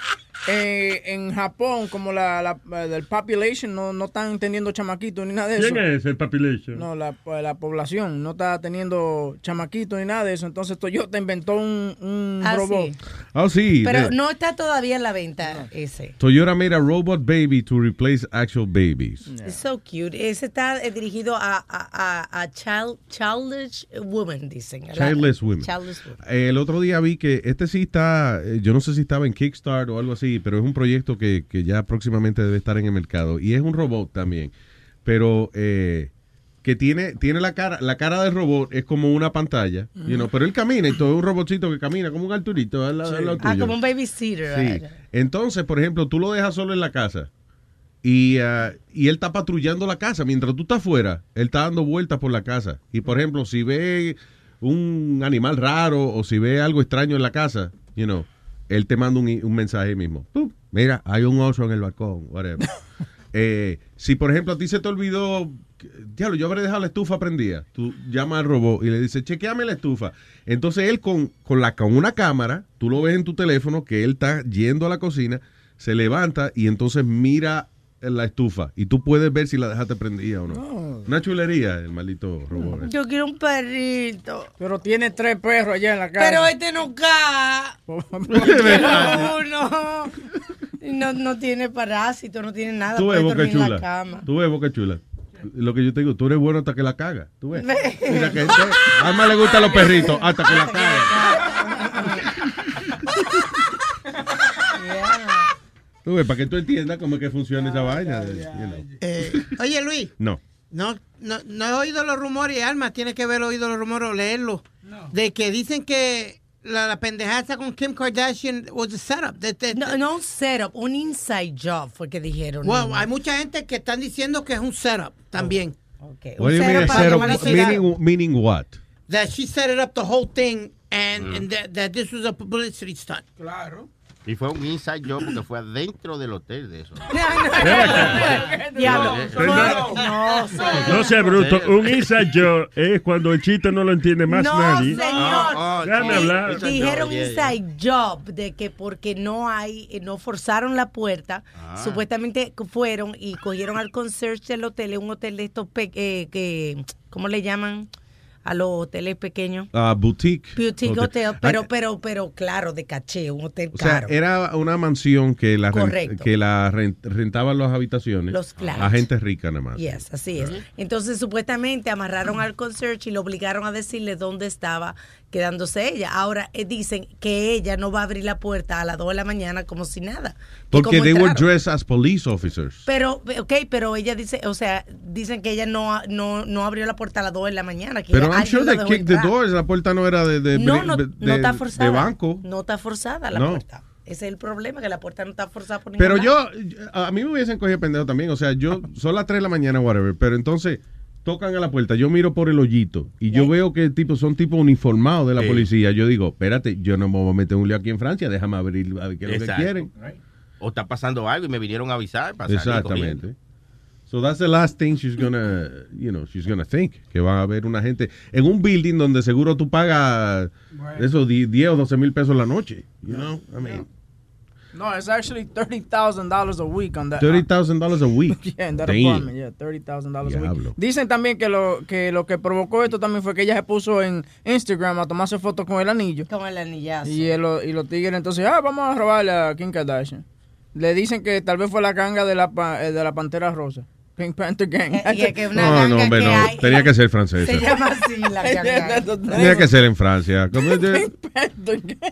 eh, en Japón, como la, la del population no, no están teniendo chamaquitos ni nada de eso. ¿Quién es el population? No, la, la población no está teniendo chamaquitos ni nada de eso. Entonces Toyota inventó un, un Ah, robot. sí. Oh, sí. Pero de- no está todavía en la venta ese. Toyota made a robot baby to replace actual babies. It's so cute. Ese está eh, dirigido a, a, a, a child, childish women, dicen. Childless women. Childless women. El otro día vi que este sí está, eh, yo no sé si estaba en Kickstarter o algo así, pero es un proyecto que, que ya próximamente debe estar en el mercado. Y es un robot también. Pero eh, que tiene, tiene la cara, la cara del robot es como una pantalla, you know, pero él camina y todo es un robotcito que camina como un Arturito al, al lado Ah, como un babysitter. Sí. right. Entonces, por ejemplo, tú lo dejas solo en la casa y, ah, y él está patrullando la casa. Mientras tú estás afuera, él está dando vueltas por la casa. Y, por ejemplo, si ve un animal raro o si ve algo extraño en la casa, you know, él te manda un, un mensaje mismo. Pup, Mira, hay un oso en el balcón, whatever. Eh, si, por ejemplo, a ti se te olvidó, diablo, yo habré dejado la estufa prendida, tú llamas al robot y le dices, chequeame la estufa. Entonces él con, con, la, con una cámara, tú lo ves en tu teléfono, que él está yendo a la cocina, se levanta y entonces mira en la estufa y tú puedes ver si la dejaste prendida o no. Una chulería el maldito robot. Yo quiero un perrito. Pero tiene tres perros allá en la casa. Pero este no. Uno. No, no tiene parásito, no tiene nada. Tú ves, puede boca dormir en la chula. cama. Tú ves, boca chula. Lo que yo te digo, tú eres bueno hasta que la caga. Tú ves. Mira que este- a más le gustan los perritos hasta que la caga. Tú ves, para que tú entiendas cómo es que funciona esa vaina. de- you know. Eh, oye, Luis, No. no, no, no he oído los rumores, y Alma tiene que haber oído los rumores o leerlos, de que dicen que la, la pendejada con Kim Kardashian was a setup. De- de- No, no un setup, un inside job fue que dijeron. Well, no. hay mucha gente que están diciendo que es un setup también. Okay. What do you mean, setup? meaning, meaning what? That she set it up the whole thing and, Mm. and that, that this was a publicity stunt. Claro. Y fue un inside job porque fue adentro del hotel de eso. Diablo. No, No, sea bruto. Un inside job es cuando el chiste no lo entiende más No, nadie. señor. Déjame Di- hablar. Dijeron Yeah, yeah. inside job de que porque no hay, eh, no forzaron la puerta, Ah. supuestamente fueron y cogieron al concierge del hotel, un hotel de estos pe- eh, que, ¿cómo le llaman? A los hoteles pequeños. Ah, boutique. Boutique hotel, Ah, pero, pero, pero claro, de caché, un hotel O sea, era una mansión que la, rent- que la rent- rentaban las habitaciones Los flats. a gente rica nada más. Yes, así es. Entonces, supuestamente amarraron al concierge y lo obligaron a decirle dónde estaba quedándose ella. Ahora eh, dicen que ella no va a abrir la puerta a las 2 de la mañana como si nada. Que Porque they were dressed as police officers. Pero, ok, pero ella dice, o sea, dicen que ella no, no, no abrió la puerta a las 2 de la mañana. Que Pero I'm sure they kicked the doors. La puerta no era de, de, No, no, de- no está forzada. de banco. No está forzada la puerta. Ese es el problema, que la puerta no está forzada por ningún Pero lado. yo, a mí me hubiesen cogido pendejo también. O sea, yo, son las 3 de la mañana, whatever. Pero entonces, tocan a la puerta. Yo miro por el hoyito. Y yo veo que tipo, son tipos uniformados de la Sí. policía. Yo digo, espérate, yo no me voy a meter un lío aquí en Francia. Déjame abrir a ver qué es lo que quieren. O está pasando algo y me vinieron a avisar corriendo. Exactamente. So that's the last thing she's gonna, you know, she's gonna think. Que va a haber una gente en un building donde seguro tú pagas esos 10 o 12 mil pesos la noche. You know, I mean, No, it's actually $30,000 a week on that. $30,000 a week. Yeah, in that Damn. apartment, yeah, $30,000 a week. Dicen también que lo, que lo que provocó esto también fue que ella se puso en Instagram a tomarse fotos con el anillo. Con el anillazo. Y, el- y los tigres entonces, ah, vamos a robarle a Kim Kardashian. Le dicen que tal vez fue la ganga de la, pa- eh, de la Pantera Rosa. Pink Panther Gang. Y es que una No, no, hombre, que no. hay- Tenía que ser francesa. Se llama así la ganga. Tenía que ser en Francia.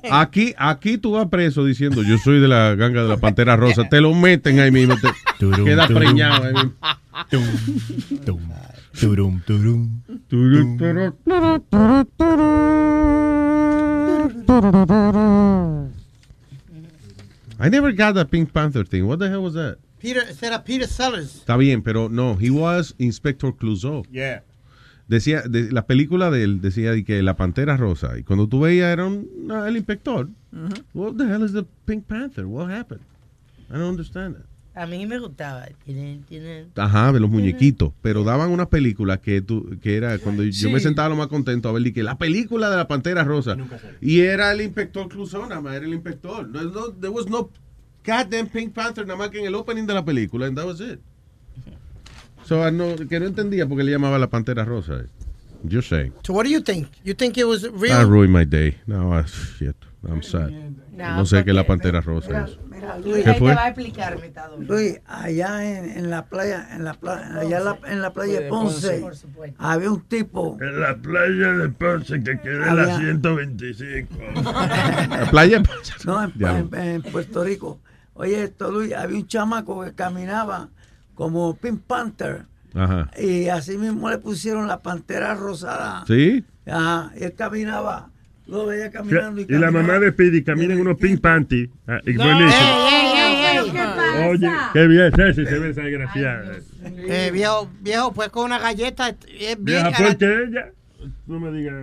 Aquí, aquí tú vas preso diciendo yo soy de la ganga de la Pantera Rosa. Te lo meten ahí mismo. Te queda turum. preñado ahí mismo. Turum, turum. Turum, turum. I never got that Pink Panther thing. What the hell was that? Peter, era Peter Sellers. Está bien, pero no, he was Inspector Clouseau. Yeah. Decía, de, la película de él decía de que la pantera rosa, y cuando tú veías era un, no, el inspector. What the hell is the Pink Panther? What happened? I don't understand it. A mí me gustaba. Tienen, tienen. Ajá, de los muñequitos. Pero daban una película que tú, que era cuando yo me Sí. sentaba lo más contento a ver y que la película de la Pantera Rosa. Y era el inspector Clouseau, nada más era el inspector. No, no, there was no goddamn Pink Panther, nada más que en el opening de la película, and that was it. So, I no, que no entendía por qué le llamaba la Pantera Rosa. Yo sé. So what do you think? You think it was I real? ruined my day. No, I, shit, I'm sad. No, No sé qué es la porque- Pantera Rosa. es. Luis, ¿Qué fue? te va a explicar. Luis, allá en, en la playa, en la playa, allá en la, en la playa de De Ponce, Ponce, había un tipo. En la playa de Ponce que queda en la 125. La playa. No, en, en- en Puerto Rico. Oye, esto, Luis, había un chamaco que caminaba como Pink Panther. Ajá. Y así mismo le pusieron la pantera rosada. ¿Sí? Ajá, y él caminaba, lo veía caminando y Y la mamá de Speedy camina en unos pink panty. Ah, y No. buenísimo. ¿Qué pasa? Oye, qué bien, Ceci, se ve esa desgraciada. Eh, viejo, viejo, pues con una galleta es. Vieja puerca ella. No me digas.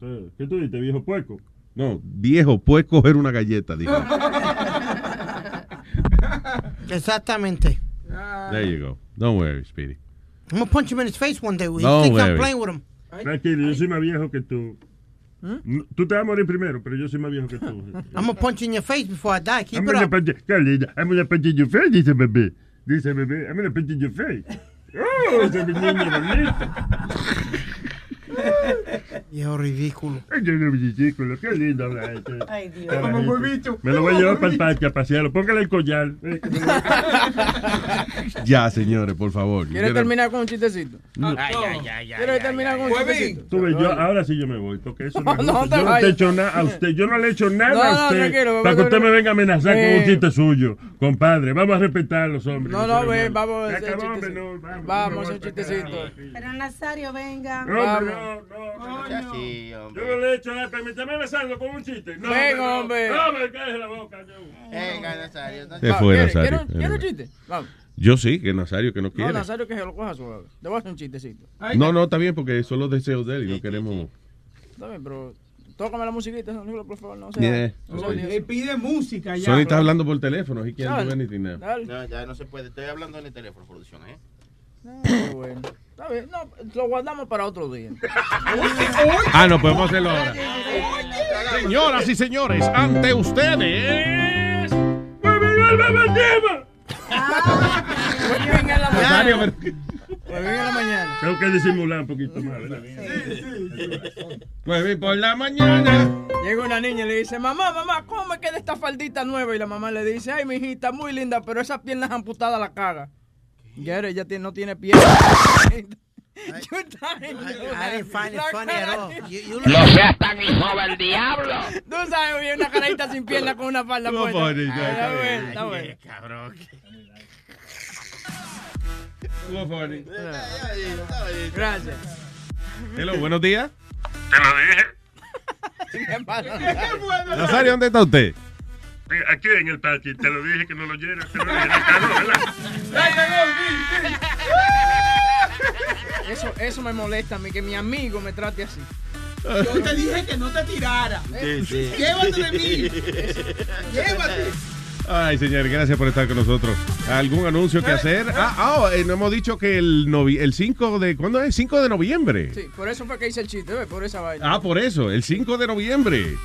eh, ¿Qué tú dices, viejo puerco? No, viejo, puedes coger una galleta, dijo. Exactamente. There you go. Don't worry, Speedy. I'm gonna punch him in his face one day. He No thinks I'm worry. playing with him. Tranquilo, yo soy más viejo que tú. No, Tú te vas a morir primero, pero yo soy más viejo que tú. I'm gonna punch you in your face before I die. Keep I'm it gonna up. punch you- qué linda. I'm gonna punch in your face, dice bebé. Dice bebé, I'm gonna punch in your face. Oh, ese es mi niño bonito. Viejo ridículo. Ay, yo no ridículo, qué lindo este. Ay, Dios. Como huevito. Me lo voy a llevar para el parque a pasearlo. Póngale el collar. Eh, Ya, señores, por favor. ¿Quieres terminar con un chistecito? No. Ay, ay, ay, ¿Quieres terminar con un chistecito? Tú ves, yo, ahora sí yo me voy, porque eso no, es No, te yo no te he hecho nada a usted, yo no le he hecho nada No, a usted para que usted me venga a amenazar con Eh. un chiste suyo, compadre. Vamos a respetar a los hombres. No, no, seres ve, humanos. vamos a hacer chistecito. vamos, a hacer voy chistecito. Pero Nazario, venga. No, hombre, no, no, Ya sí, Yo hombre. no le he hecho nada, permítame amenazarlo con un chiste. No, Venga, hombre. hombre. No, no, me cállese la boca. Venga, Nazario. Se fue ¿quieres- Nazario. ¿Quieres ¿quieres un chiste? Vamos. Yo sí, que Nazario que no No, quiere. Nazario que se lo coja suave. Te voy a hacer un chistecito. No, no, está bien porque son los deseos de él y no queremos. Está bien, pero tócame la musiquita, Sonilo, por favor. No sea, Yeah. no sea Ok. odioso. Él pide música ya. Sony está hablando por teléfono. He can't do anything now. No, ya no se puede. Estoy hablando en el teléfono, producción, ¿eh? No, bueno. Está bien, no, lo guardamos para otro día. Ah, no, podemos hacerlo ahora. Señoras y señores, ante ustedes. Vuelven en la mañana. Vuelven en la mañana. Tengo que disimular un poquito más, ¿verdad? Pues por la mañana. Llega una niña y le dice, mamá, mamá, ¿cómo me queda esta faldita nueva? Y la mamá le dice, ay, mi hijita, muy linda, pero esas piernas amputadas la caga. Ya ella tiene- no tiene piernas. No seas tan hijo del diablo. Tú sabes, oye, una carajita sin piernas con una falda No, puesta. funny, ya, está bien. bueno, está bueno. Cabrón. Gracias. Hello, buenos días. Te lo dije. Nazario, ¿dónde está usted? Aquí en el parque, te lo dije que no lo llenas. Te lo. Eso, eso me molesta a mí, que mi amigo me trate así. Yo te dije que no te tirara. Sí, sí. Llévate de mí. Llévate. Ay, señores, gracias por estar con nosotros. ¿Algún anuncio que hacer? Ah, ah, eh, no hemos dicho que el, novi- el 5 de... ¿Cuándo es? 5 de noviembre. Sí, por eso fue que hice el chiste, ¿ves? Por esa vaina. Ah, por eso, el 5 de noviembre.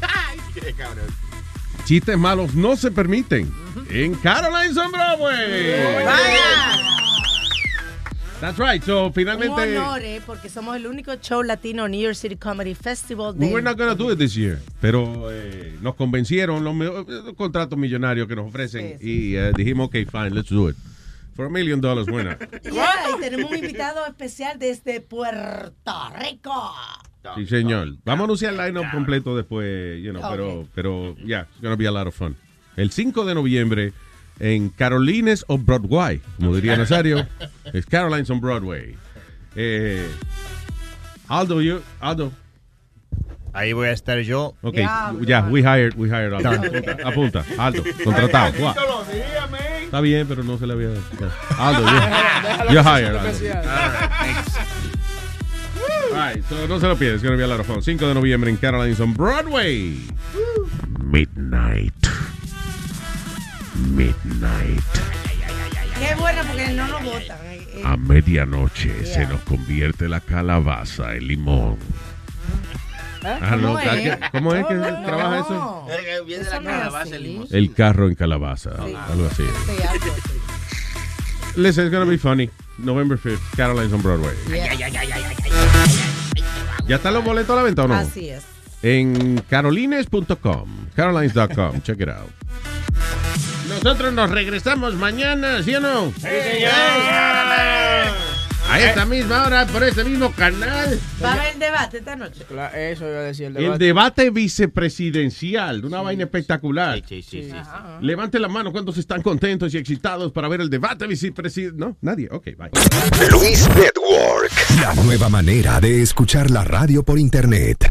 Qué cabrón. Chistes malos no se permiten. En Caroline's on Broadway. That's right. So, Un finalmente... honor, eh, porque somos el único show latino New York City Comedy Festival We de were not gonna do it this year, pero eh, nos convencieron los, los contratos millonarios que nos ofrecen y eh, dijimos, ok, fine, let's do it. For a million dollars, buena. Yeah, y tenemos un invitado especial desde Puerto Rico. Sí, señor. Vamos a anunciar el line-up completo después, you know, Ok. pero, pero, yeah, it's gonna be a lot of fun. El 5 de noviembre en Carolines of Broadway, como diría Nazario, es Carolines on Broadway. Eh, Aldo, you, Aldo. Ahí voy a estar yo. Ok, ya, we hired, we hired Aldo. Apunta, apunta, Aldo, contratado. Está bien, pero no se le había. Aldo, you're, you're hired. Aldo. Right, so no se lo pierdes. It's going to be a lot of fun. 5 de noviembre en Caroline's on Broadway. Midnight. Midnight. Qué bueno porque no nos votan. eh, eh. A medianoche se nos convierte la calabaza en limón. Ah, no, ¿Cómo es? ¿qué- ¿Cómo es que No. trabaja eso? Viene la no es calabaza el limón. El carro en calabaza. Algo así. Sí, algo así. Listen, it's going to be funny. November 5th, Caroline's on Broadway. ¿Ya están los boletos a la venta o no? Así es. En carolines.com, carolines.com. Check it out. Nosotros nos regresamos mañana, ¿sí o no? A esta misma hora, por este mismo canal. Va a haber debate esta noche. Eso iba a decir el El debate. debate vicepresidencial, una vaina espectacular. Sí, sí, sí. sí. Levanten la mano cuántos están contentos y excitados para ver el debate vicepresidencial. No, nadie. Ok, bye. Luis Network. La nueva manera de escuchar la radio por internet.